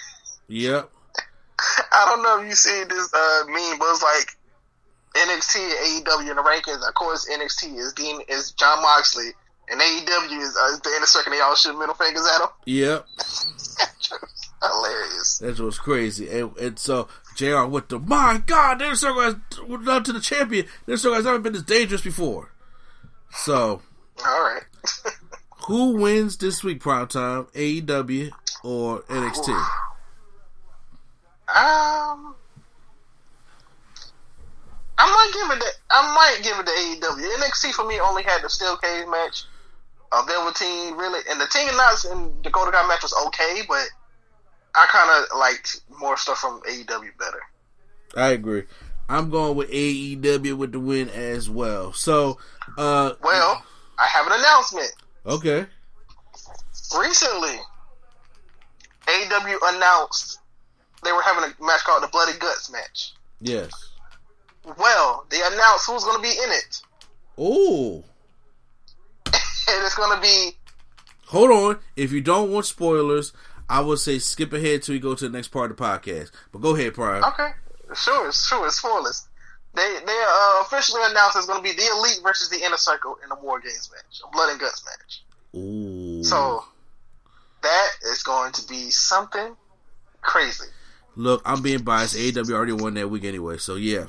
Yep. I don't know if you see this uh, meme, but it's like NXT and AEW in the rankings. Of course, NXT is Dean is Jon Moxley, and AEW is, uh, the inner circle. They all shoot middle fingers at him. Yep. Hilarious. That was crazy. And, and so JR with the my God, their circle has done to the champion. Their circle has never been this dangerous before. So All right. who wins this week prime time? AEW or NXT? Um, I might give it. The, I might give it to AEW. NXT for me only had the steel cage match, Velveteen really, and the Tegan Nox and Dakota Kai match was okay, but I kind of liked more stuff from AEW better. I agree. I'm going with AEW with the win as well. So, uh, well, I have an announcement. Okay. Recently, AEW announced they were having a match called the Bloody Guts match. Yes. Well, they announced who's going to be in it. Ooh. and it's going to be. Hold on. If you don't want spoilers, I would say skip ahead till we go to the next part of the podcast. But go ahead, Prime. Okay. Sure, sure. It's spoilers. They they uh, officially announced it's going to be the Elite versus the Inner Circle in a War Games match, a Blood and Guts match. Ooh. So that is going to be something crazy. Look, I'm being biased. AEW already won that week anyway, so yeah.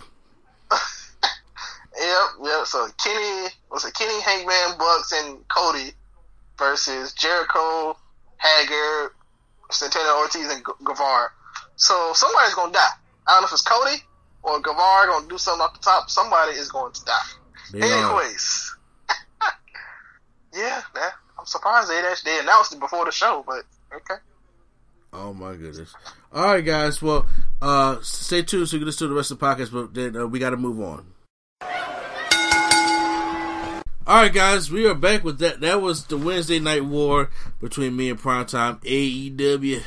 Yep, yep. So Kenny was it Kenny Hangman Bucks and Cody versus Jericho, Hager, Santana Ortiz, and Guevara. So somebody's gonna die. I don't know if it's Cody or Guevara gonna do something off the top. Somebody is going to die. They Anyways, yeah, that, I'm surprised they actually they announced it before the show, but okay. Oh my goodness! All right, guys. Well, uh, stay tuned so you can listen to the rest of the podcast. But then uh, we got to move on. All right, guys, we are back with that. That was the Wednesday night war between me and Primetime AEW.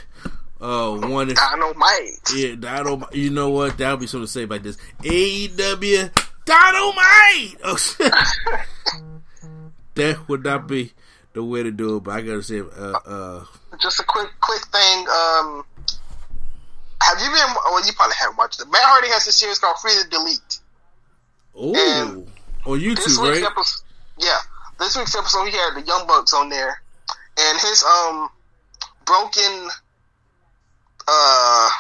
Uh, one is Dynamite. Yeah, Dynamite. You know what? That would be something to say about this. AEW Dynamite. Oh, shit. that would not be the way to do it. But I gotta say, uh, uh, Just a quick quick thing. Um, have you been? Well, you probably haven't watched it. Matt Hardy has a series called Free the Delete. Ooh, on YouTube, This week's right? episode, yeah, this week's episode he had the Young Bucks on there, and his um broken uh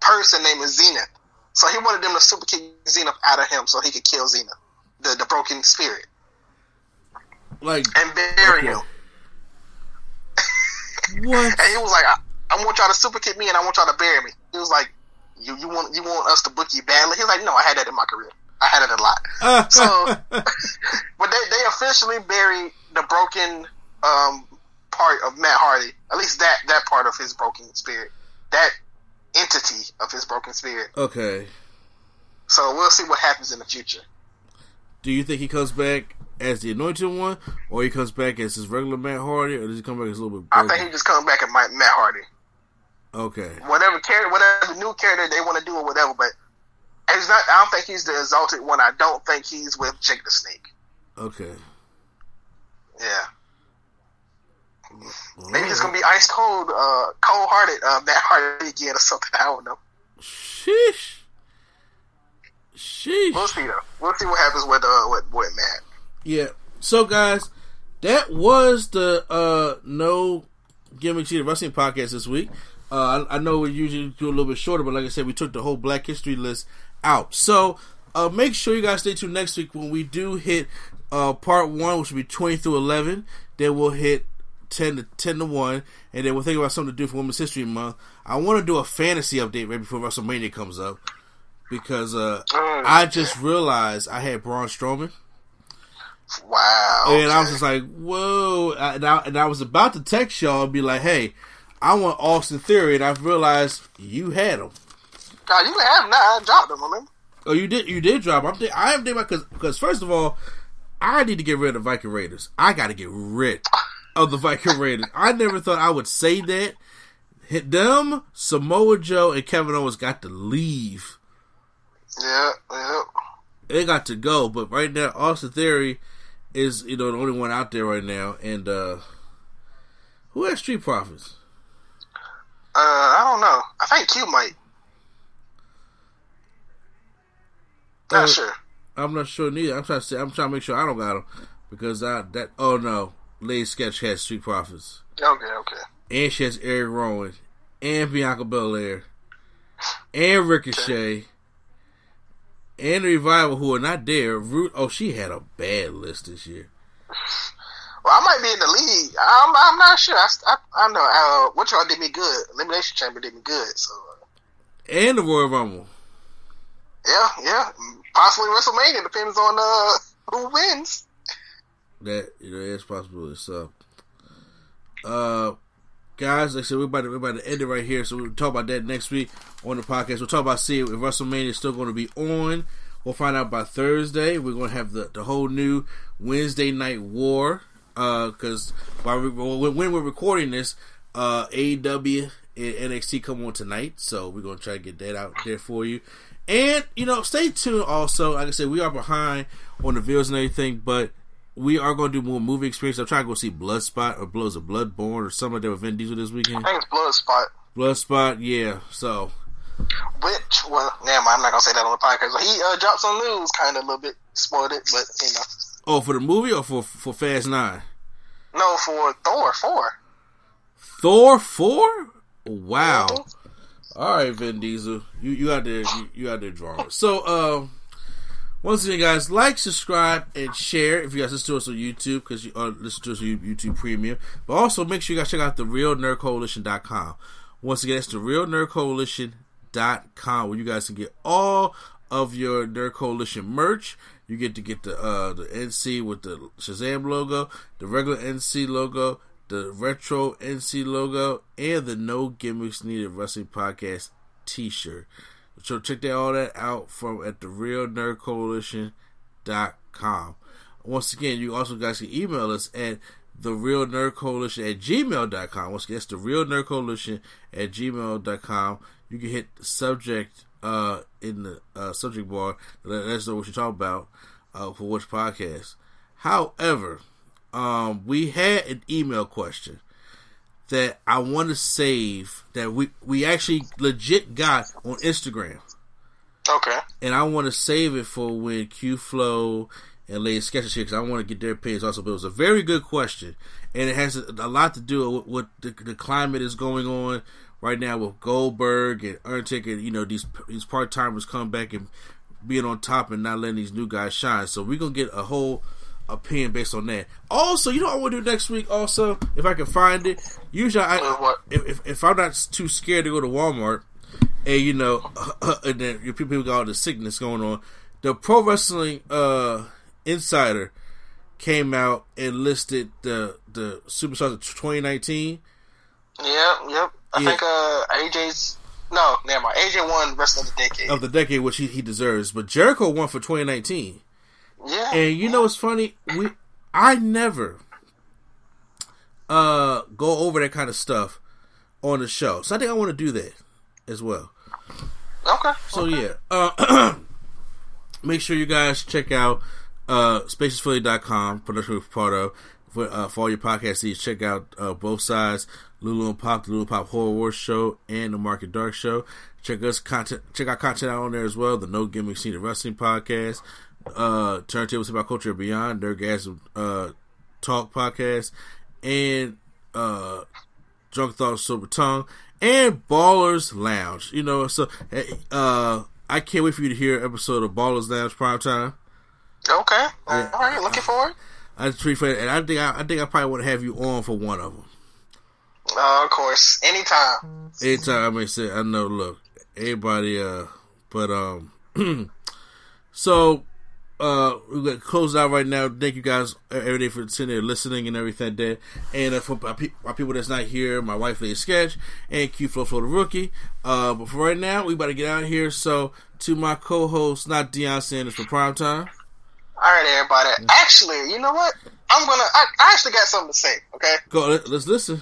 person name is Zenith. So he wanted them to super kick Zenith out of him so he could kill Zenith, the the broken spirit, Like and bury Okay. him. what? And he was like, I, I want y'all to super kick me and I want y'all to bury me. He was like, you you want you want us to book you badly? He was like, no, I had that in my career. I had it a lot. So, but they they officially buried the broken um part of Matt Hardy. At least that that part of his broken spirit, that entity of his broken spirit. okay. So we'll see what happens in the future. Do you think he comes back as the Anointed One, or he comes back as his regular Matt Hardy, or does he come back as a little bit? I think he just comes back as Matt Hardy. okay. Whatever character, whatever new character they want to do or whatever, but. He's not. I don't think he's the exalted one. I don't think he's with Jake the Snake. Okay. Yeah. Maybe he's gonna be ice cold, uh, cold hearted, uh, Matt Hardy again or something. I don't know. Sheesh. Sheesh. We'll see though. We'll see what happens with uh with, with Matt. Yeah. So, guys, that was the uh no gimmick cheater wrestling podcast this week. Uh, I, I know we usually do a little bit shorter, but like I said, we took the whole Black History list out. So, uh, make sure you guys stay tuned next week when we do hit uh part one, which will be twenty through eleven. Then we'll hit ten to ten to one, and then we'll think about something to do for Women's History Month. I want to do a fantasy update right before WrestleMania comes up because uh, Mm. I just realized I had Braun Strowman. Wow. And I was just like, whoa. And I, and I was about to text y'all and be like, hey, I want Austin Theory. And I realized you had him. God, you can have him now. I dropped him. Remember? Oh, you did. You did drop. I'm. Th- I am thinking because because first of all, I need to get rid of the Viking Raiders. I got to get rid of the Viking Raiders. I never thought I would say that. Hit them. Samoa Joe and Kevin Owens got to leave. Yeah. Yeah. They got to go. But right now, Austin Theory is you know the only one out there right now. And uh who has Street Profits? Uh, I don't know. I think Q might. Not Uh, sure. I'm not sure neither. I'm trying to say, I'm trying to make sure I don't got them because I that oh no, Lady Sketch has Street Profits Okay. Okay. and she has Eric Rowan and Bianca Belair and Ricochet and the Revival who are not there. Root oh she had a bad list this year. Well, I might be in the league. I'm. I'm not sure. I. I, I know. Uh, what y'all did me good. Elimination Chamber did me good. So. uh, and the Royal Rumble. Yeah, yeah. Possibly WrestleMania depends on uh, who wins. That you know, that's possible. So, uh, guys, like I said, we're about to, we're about to end it right here. So we'll talk about that next week on the podcast. We'll talk about see if WrestleMania is still going to be on. We'll find out by Thursday. We're going to have the, the whole new Wednesday Night War. Because uh, when, when we're recording this, uh, AEW and NXT come on tonight. So we're going to try to get that out there for you. And, you know, stay tuned also. Like I said, we are behind on the videos and everything, but we are going to do more movie experience. I'm trying to go see Bloodshot or Blows of Bloodborne or something like that with Vin Diesel this weekend. I think it's Bloodshot. Bloodshot, yeah. So. Which, well, never mind. I'm not going to say that on the podcast. He uh, dropped some news, kind of a little bit, spoiled it, but, you know. Oh, for the movie or for for Fast 9? No, for Thor 4. Thor 4? Wow. Mm-hmm. All right, Vin Diesel, you you out there, you, you out there drawing. So, um, once again, guys, like, subscribe, and share if you guys listen to us on YouTube because you uh, listen to us on YouTube Premium. But also make sure you guys check out the realnerdcoalition.com. Once again, that's the realnerdcoalition.com where you guys can get all of your Nerd Coalition merch. You get to get the uh, the NC with the Shazam logo, the regular NC logo, the retro NC logo, and the No Gimmicks Needed Wrestling Podcast T-shirt. So check that all that out from at the Real Nerd Coalition.com. Once again, you also guys can email us at the real nerd coalition at gmail.com. Once again, that's the real nerd coalition at gmail.com. You can hit subject uh, in the uh, subject bar. Let us know what you're talking about uh, for which podcast. However, um, we had an email question that I want to save that we we actually legit got on Instagram. Okay. And I want to save it for when Q Flow and Lady Sketches here because I want to get their opinions also. But it was a very good question, and it has a, lot to do with what the, the climate is going on right now with Goldberg and Undertaker. You know these these part timers come back and being on top and not letting these new guys shine. So we're gonna get a whole opinion based on that. Also, you know what I want to do next week? Also, if I can find it, usually I if, if, if I'm not too scared to go to Walmart and you know and then people got all the sickness going on, the Pro Wrestling uh, Insider came out and listed the the superstars of 2019. Yeah, yep. I yeah. think uh, AJ's no, never mind. AJ won rest of the decade of the decade, which he, he deserves. But Jericho won for 2019. Yeah. And you know what's funny? We I never uh go over that kind of stuff on the show. So I think I want to do that as well. Okay. So okay. yeah. Uh make sure you guys check out uh spacesphilly.com, production we're part of. For, uh, for all your podcast needs, check out uh, both sides, Lulu and Pop, the Lulu Pop Horror Wars show, and the Market Dark show. Check us content, check out content out on there as well. The No Gimmicks Needed Wrestling podcast, uh, Turntables About Culture Beyond, Nerdgasm uh, Talk podcast, and uh, Drunk Thoughts Sober Tongue, and Ballers Lounge. You know, so uh, I can't wait for you to hear episode of Ballers Lounge Prime Time. Okay, yeah. all right, looking forward. I just appreciate it, and I think I, I think I probably want to have you on for one of them. Uh, of course, anytime. Anytime. I mean, say I know. Look, everybody. Uh, but um, so uh, we got closed out right now. Thank you guys every day for sitting there listening and everything there. And uh, for my, pe- my, people that's not here, my wife Lady Sketch and Q Flow for the rookie. Uh, but for right now, we about to get out of here. So to my co-host, not Deion Sanders for prime time. All right, everybody. Actually, you know what? I'm gonna. I, I actually got something to say. Okay. Go. Let, let's listen.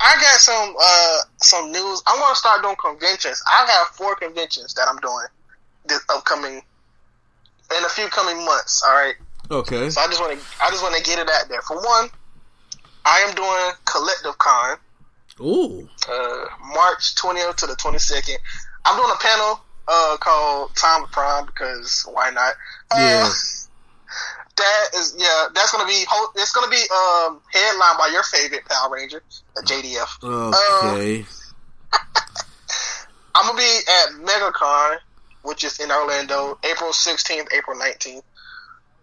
I got some uh some news. I'm gonna start doing conventions. I have four conventions that I'm doing this upcoming in a few coming months. All right. Okay. So I just want to I just want to get it out there. For one, I am doing Collective Con. Ooh. Uh, March 20th to the 22nd. I'm doing a panel uh called Time of Prime because why not? Uh, yeah. That is yeah. That's gonna be it's gonna be um headlined by your favorite Power Ranger, JDF. Okay. Uh, I'm gonna be at MegaCon, which is in Orlando, April 16th, April 19th.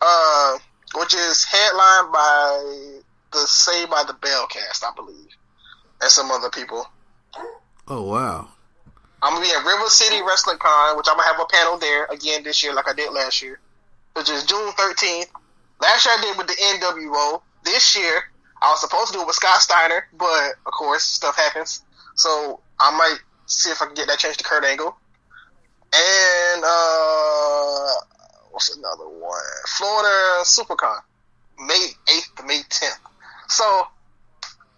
Uh, which is headlined by the Saved by the Bell cast, I believe, and some other people. Oh wow! I'm gonna be at River City Wrestling Con, which I'm gonna have a panel there again this year, like I did last year, which is June 13th. Last year I did with the NWO. This year I was supposed to do it with Scott Steiner, but of course stuff happens. So I might see if I can get that changed to Kurt Angle. And uh, what's another one? Florida SuperCon, May 8th to May 10th. So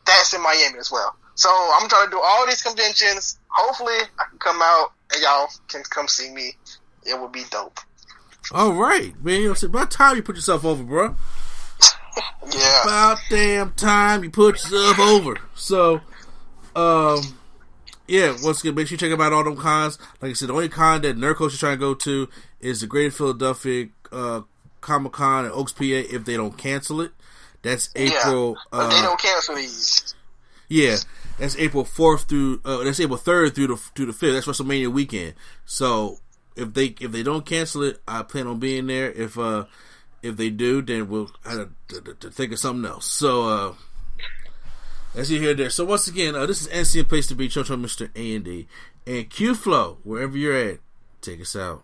that's in Miami as well. So I'm trying to do all these conventions. Hopefully I can come out and y'all can come see me. It would be dope. All right, man. It's about time you put yourself over, bro. Yeah. About damn time you put yourself over. So, um, yeah, once again, make sure you check out all them cons. Like I said, the only con that Nerd Coach is trying to go to is the Greater Philadelphia uh, Comic Con in Oaks, PA. If they don't cancel it, that's April. yeah. But uh, they don't cancel these. Yeah, that's April fourth through uh, that's April third through the through the fifth. That's WrestleMania weekend. So if they if they don't cancel it, I plan on being there. If uh if they do, then we'll have to, to, to think of something else. So uh as you hear there. So once again, uh, this is NC Place to Be, on Mr. Andy, and and Q Flow wherever you're at. Take us out.